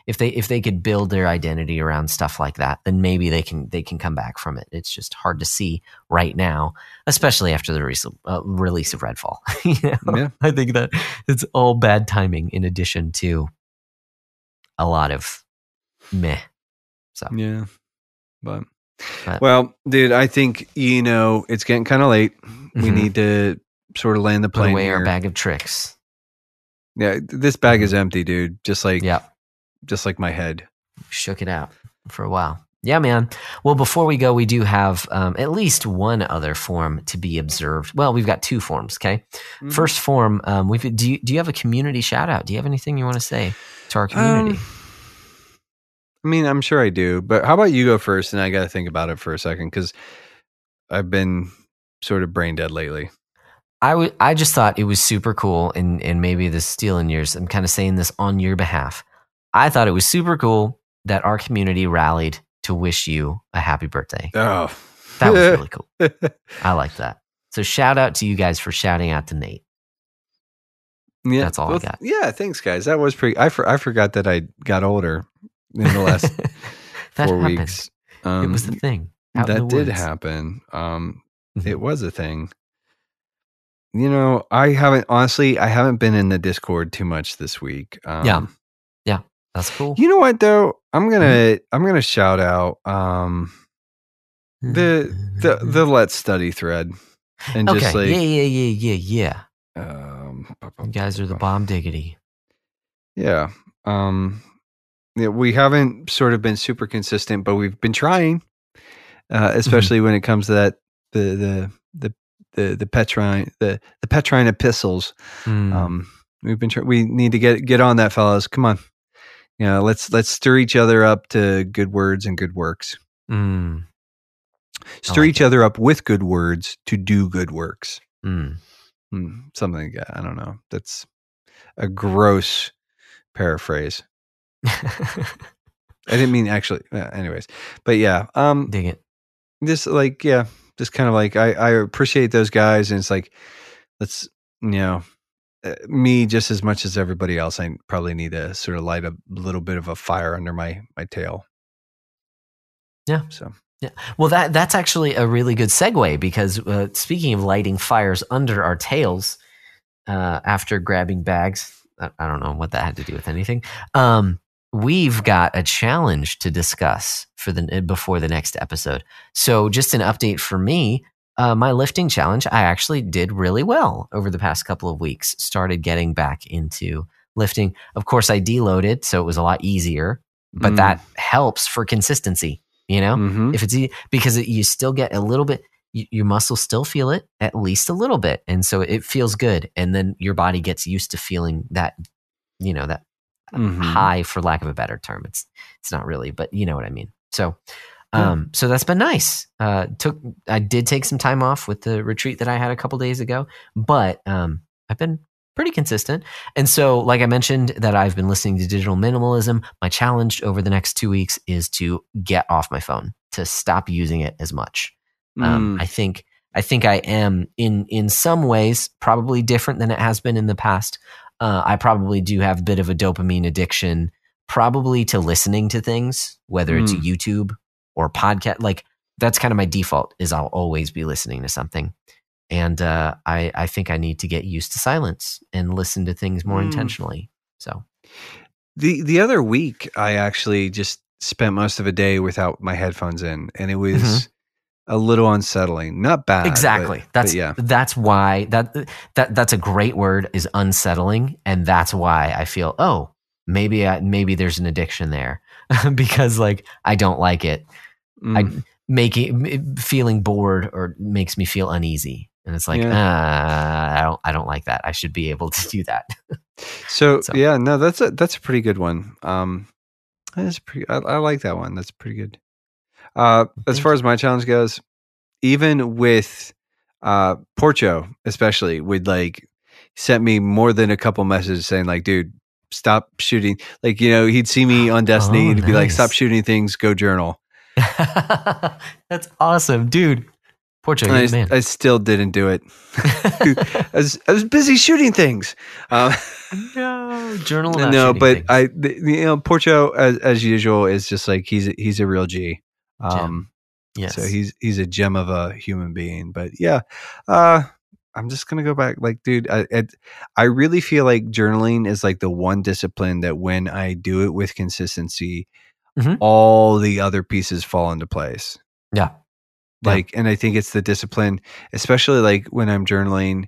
Speaker 2: If they if they could build their identity around stuff like that, then maybe they can they can come back from it. It's just hard to see right now, especially after the recent, uh, release of Redfall. you know?
Speaker 1: Yeah.
Speaker 2: I think that it's all bad timing in addition to a lot of meh. So
Speaker 1: Yeah. But,
Speaker 2: But-
Speaker 1: well, dude, I think you know it's getting kind of late. We
Speaker 2: Mhm.
Speaker 1: need to sort of land the
Speaker 2: put
Speaker 1: plane
Speaker 2: away
Speaker 1: here.
Speaker 2: our bag of tricks.
Speaker 1: Yeah, this bag is empty, dude. Just like
Speaker 2: Yeah,
Speaker 1: just like my head.
Speaker 2: shook it out for a while. Yeah, man. Well, before we go, we do have um, at least one other form to be observed. Well, we've got two forms. Okay,
Speaker 1: Mm-hmm.
Speaker 2: first form. Um, we've do you, do you have a community shout out? Do you have anything you want to say to our community?
Speaker 1: Um, I mean, I'm sure I do, but how about you go first, and I got to think about it for a second because I've been sort of brain dead lately.
Speaker 2: I would. I just thought it was super cool, and and maybe this stealing yours. I'm kind of saying this on your behalf. I thought it was super cool that our community rallied to wish you a happy birthday.
Speaker 1: Oh,
Speaker 2: That was really cool. I like that. So shout out to you guys for shouting out to Nate.
Speaker 1: yeah,
Speaker 2: That's all I got.
Speaker 1: Yeah, thanks, guys. That was pretty. I for, I forgot that I got older in the last four
Speaker 2: happened.
Speaker 1: weeks. Um,
Speaker 2: it was the thing. out in
Speaker 1: that
Speaker 2: the
Speaker 1: did happen. Um,
Speaker 2: Mhm.
Speaker 1: it was a thing. You know, I haven't honestly. I haven't been in the Discord too much this week. Um,
Speaker 2: Yeah. Yeah, that's cool.
Speaker 1: You know what though? I'm gonna I'm gonna shout out um the the the let's study thread and
Speaker 2: okay.
Speaker 1: just like
Speaker 2: yeah, yeah, yeah, yeah, yeah.
Speaker 1: um
Speaker 2: You guys are the bomb diggity.
Speaker 1: yeah um yeah, we haven't sort of been super consistent but we've been trying uh especially when it comes to that the the the the the petrine the the petrine epistles.
Speaker 2: Hmm.
Speaker 1: um we've been we need to get get on that fellas. Come on. You know let's let's stir each other up to good words and good works.
Speaker 2: Mm,
Speaker 1: stir
Speaker 2: like
Speaker 1: each other up with good words to do good works.
Speaker 2: Mm.
Speaker 1: Hmm, something like that. I don't know. That's a gross paraphrase i didn't mean actually uh, anyways but yeah um
Speaker 2: Dig it.
Speaker 1: just like yeah just kind of like i i appreciate those guys and it's like let's you know uh, me just as much as everybody else i probably need to sort of light a little bit of a fire under my my tail
Speaker 2: Yeah.
Speaker 1: so Yeah.
Speaker 2: Well, that that's actually a really good segue because uh, speaking of lighting fires under our tails, uh, after grabbing bags, I, I don't know what that had to do with anything. Um, we've got a challenge to discuss for the before the next episode. So, just an update for me. Uh, my lifting challenge, I actually did really well over the past couple of weeks. Started getting back into lifting. Of course, I deloaded, so it was a lot easier. But
Speaker 1: Mm.
Speaker 2: that helps for consistency. You know,
Speaker 1: mhm.
Speaker 2: if it's because it, you still get a little bit your muscles still feel it at least a little bit and so it feels good and then your body gets used to feeling that you know that
Speaker 1: Mhm.
Speaker 2: high for lack of a better term. It's it's not really, but you know what I mean. So um so that's been nice. Uh took I did take some time off with the retreat that I had a couple days ago, but um I've been pretty consistent. And so like I mentioned that I've been listening to digital minimalism, my challenge over the next 2 weeks is to get off my phone, to stop using it as much. Um,
Speaker 1: Mm.
Speaker 2: I think I think I am in in some ways probably different than it has been in the past. Uh, I probably do have a bit of a dopamine addiction, probably to listening to things, whether it's
Speaker 1: Mm.
Speaker 2: YouTube or podcast. Like that's kind of my default. Is I'll always be listening to something, and uh, I I think I need to get used to silence and listen to things more
Speaker 1: Mm.
Speaker 2: intentionally. So
Speaker 1: The the other week, I actually just spent most of a day without my headphones in, and it was
Speaker 2: Mhm.
Speaker 1: A little unsettling. Not bad,
Speaker 2: exactly
Speaker 1: but
Speaker 2: that's
Speaker 1: yeah.
Speaker 2: that's why that that that's a great word is unsettling and that's why i feel oh maybe I, maybe there's an addiction there because like i don't like it
Speaker 1: Mm.
Speaker 2: i making feeling bored or makes me feel uneasy and it's like
Speaker 1: Yeah.
Speaker 2: uh, i don't i don't like that i should be able to do that
Speaker 1: so,
Speaker 2: so-
Speaker 1: yeah, no, that's a that's a pretty good one. Um, that's pretty. I, I like that one. That's pretty good. Uh, as far as my challenge goes, even with uh Porcho, especially would like sent me more than a couple messages saying like, dude, stop shooting. Like, you know, he'd see me on Destiny
Speaker 2: Oh,
Speaker 1: and he'd be like, stop shooting things, go journal.
Speaker 2: that's awesome dude Porcho,
Speaker 1: I,
Speaker 2: man.
Speaker 1: I still didn't do it. I was, I was busy shooting things. Um,
Speaker 2: no, journal.
Speaker 1: no, but
Speaker 2: things.
Speaker 1: I, you know, Porcho as as usual is just like he's he's a real G. Um,
Speaker 2: yes.
Speaker 1: so he's he's a gem of a human being. But yeah, uh, I'm just gonna go back. Like, dude, I it, I really feel like journaling is like the one discipline that when I do it with consistency,
Speaker 2: Mhm.
Speaker 1: all the other pieces fall into place.
Speaker 2: yeah. Yeah.
Speaker 1: like and i think it's the discipline especially like when i'm journaling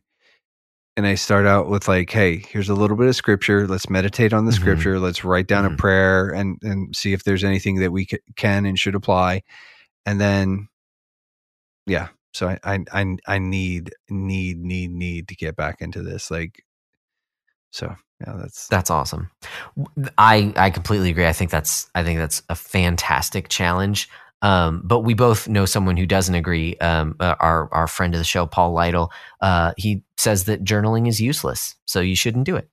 Speaker 1: and i start out with like hey here's a little bit of scripture let's meditate on the
Speaker 2: Mhm.
Speaker 1: scripture let's write down a
Speaker 2: Mhm.
Speaker 1: prayer and and see if there's anything that we ca- can and should apply and then yeah so I, I i i need need need need to get back into this like so yeah that's
Speaker 2: That's awesome. I I completely agree. I think that's I think that's a fantastic challenge. Um, but we both know someone who doesn't agree. Um, uh, our our friend of the show, Paul Lytle, uh, he says that journaling is useless, so you shouldn't do it.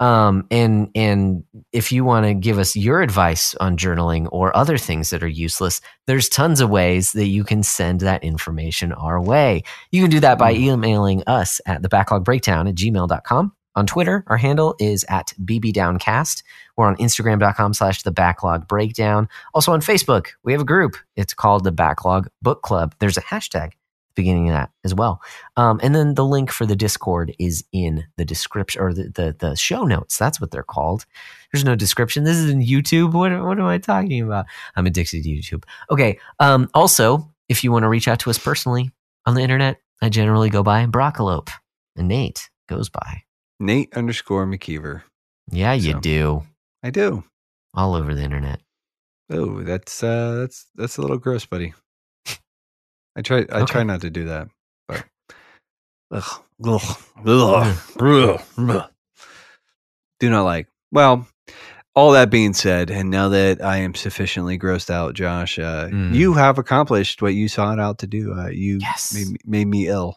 Speaker 2: Um, and and if you want to give us your advice on journaling or other things that are useless, there's tons of ways that you can send that information our way. You can do that by emailing us at the backlog breakdown at gmail.com. On Twitter, our handle is at bbdowncast. We're on Instagram.com slash the backlog breakdown. Also on Facebook, we have a group. It's called the Backlog Book Club. There's a hashtag beginning of that as well. Um, and then the link for the Discord is in the description or the, the, the show notes. That's what they're called. There's no description. This is in YouTube. What, what am I talking about? I'm addicted to YouTube. Okay. Um, also, if you want to reach out to us personally on the internet, I generally go by Broccolope. And Nate goes by.
Speaker 1: nate underscore mckeever
Speaker 2: Yeah, you
Speaker 1: So.
Speaker 2: do.
Speaker 1: I do
Speaker 2: All over the internet.
Speaker 1: Oh, that's uh that's that's a little gross, buddy. I try I try not to do that, but ugh, ugh, ugh. do not like. Well, all that being said, and now that I am sufficiently grossed out, Josh, uh,
Speaker 2: Mm.
Speaker 1: you have accomplished what you sought out to do. Uh, you
Speaker 2: Yes.
Speaker 1: made, made me ill.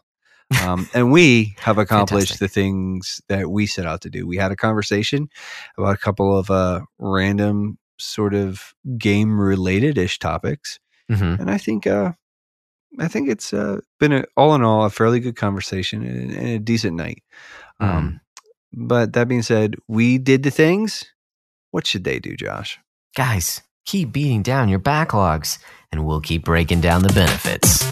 Speaker 1: Um, and we have accomplished the things that we set out to do. We had a conversation about a couple of uh, random sort of game related ish topics,
Speaker 2: hmm
Speaker 1: and I think uh, I think it's uh, been a, all in all a fairly good conversation and, and a decent night.
Speaker 2: Mm.
Speaker 1: Um, but that being said, we did the things. What should they do, Josh?
Speaker 2: Guys, keep beating down your backlogs, and we'll keep breaking down the benefits.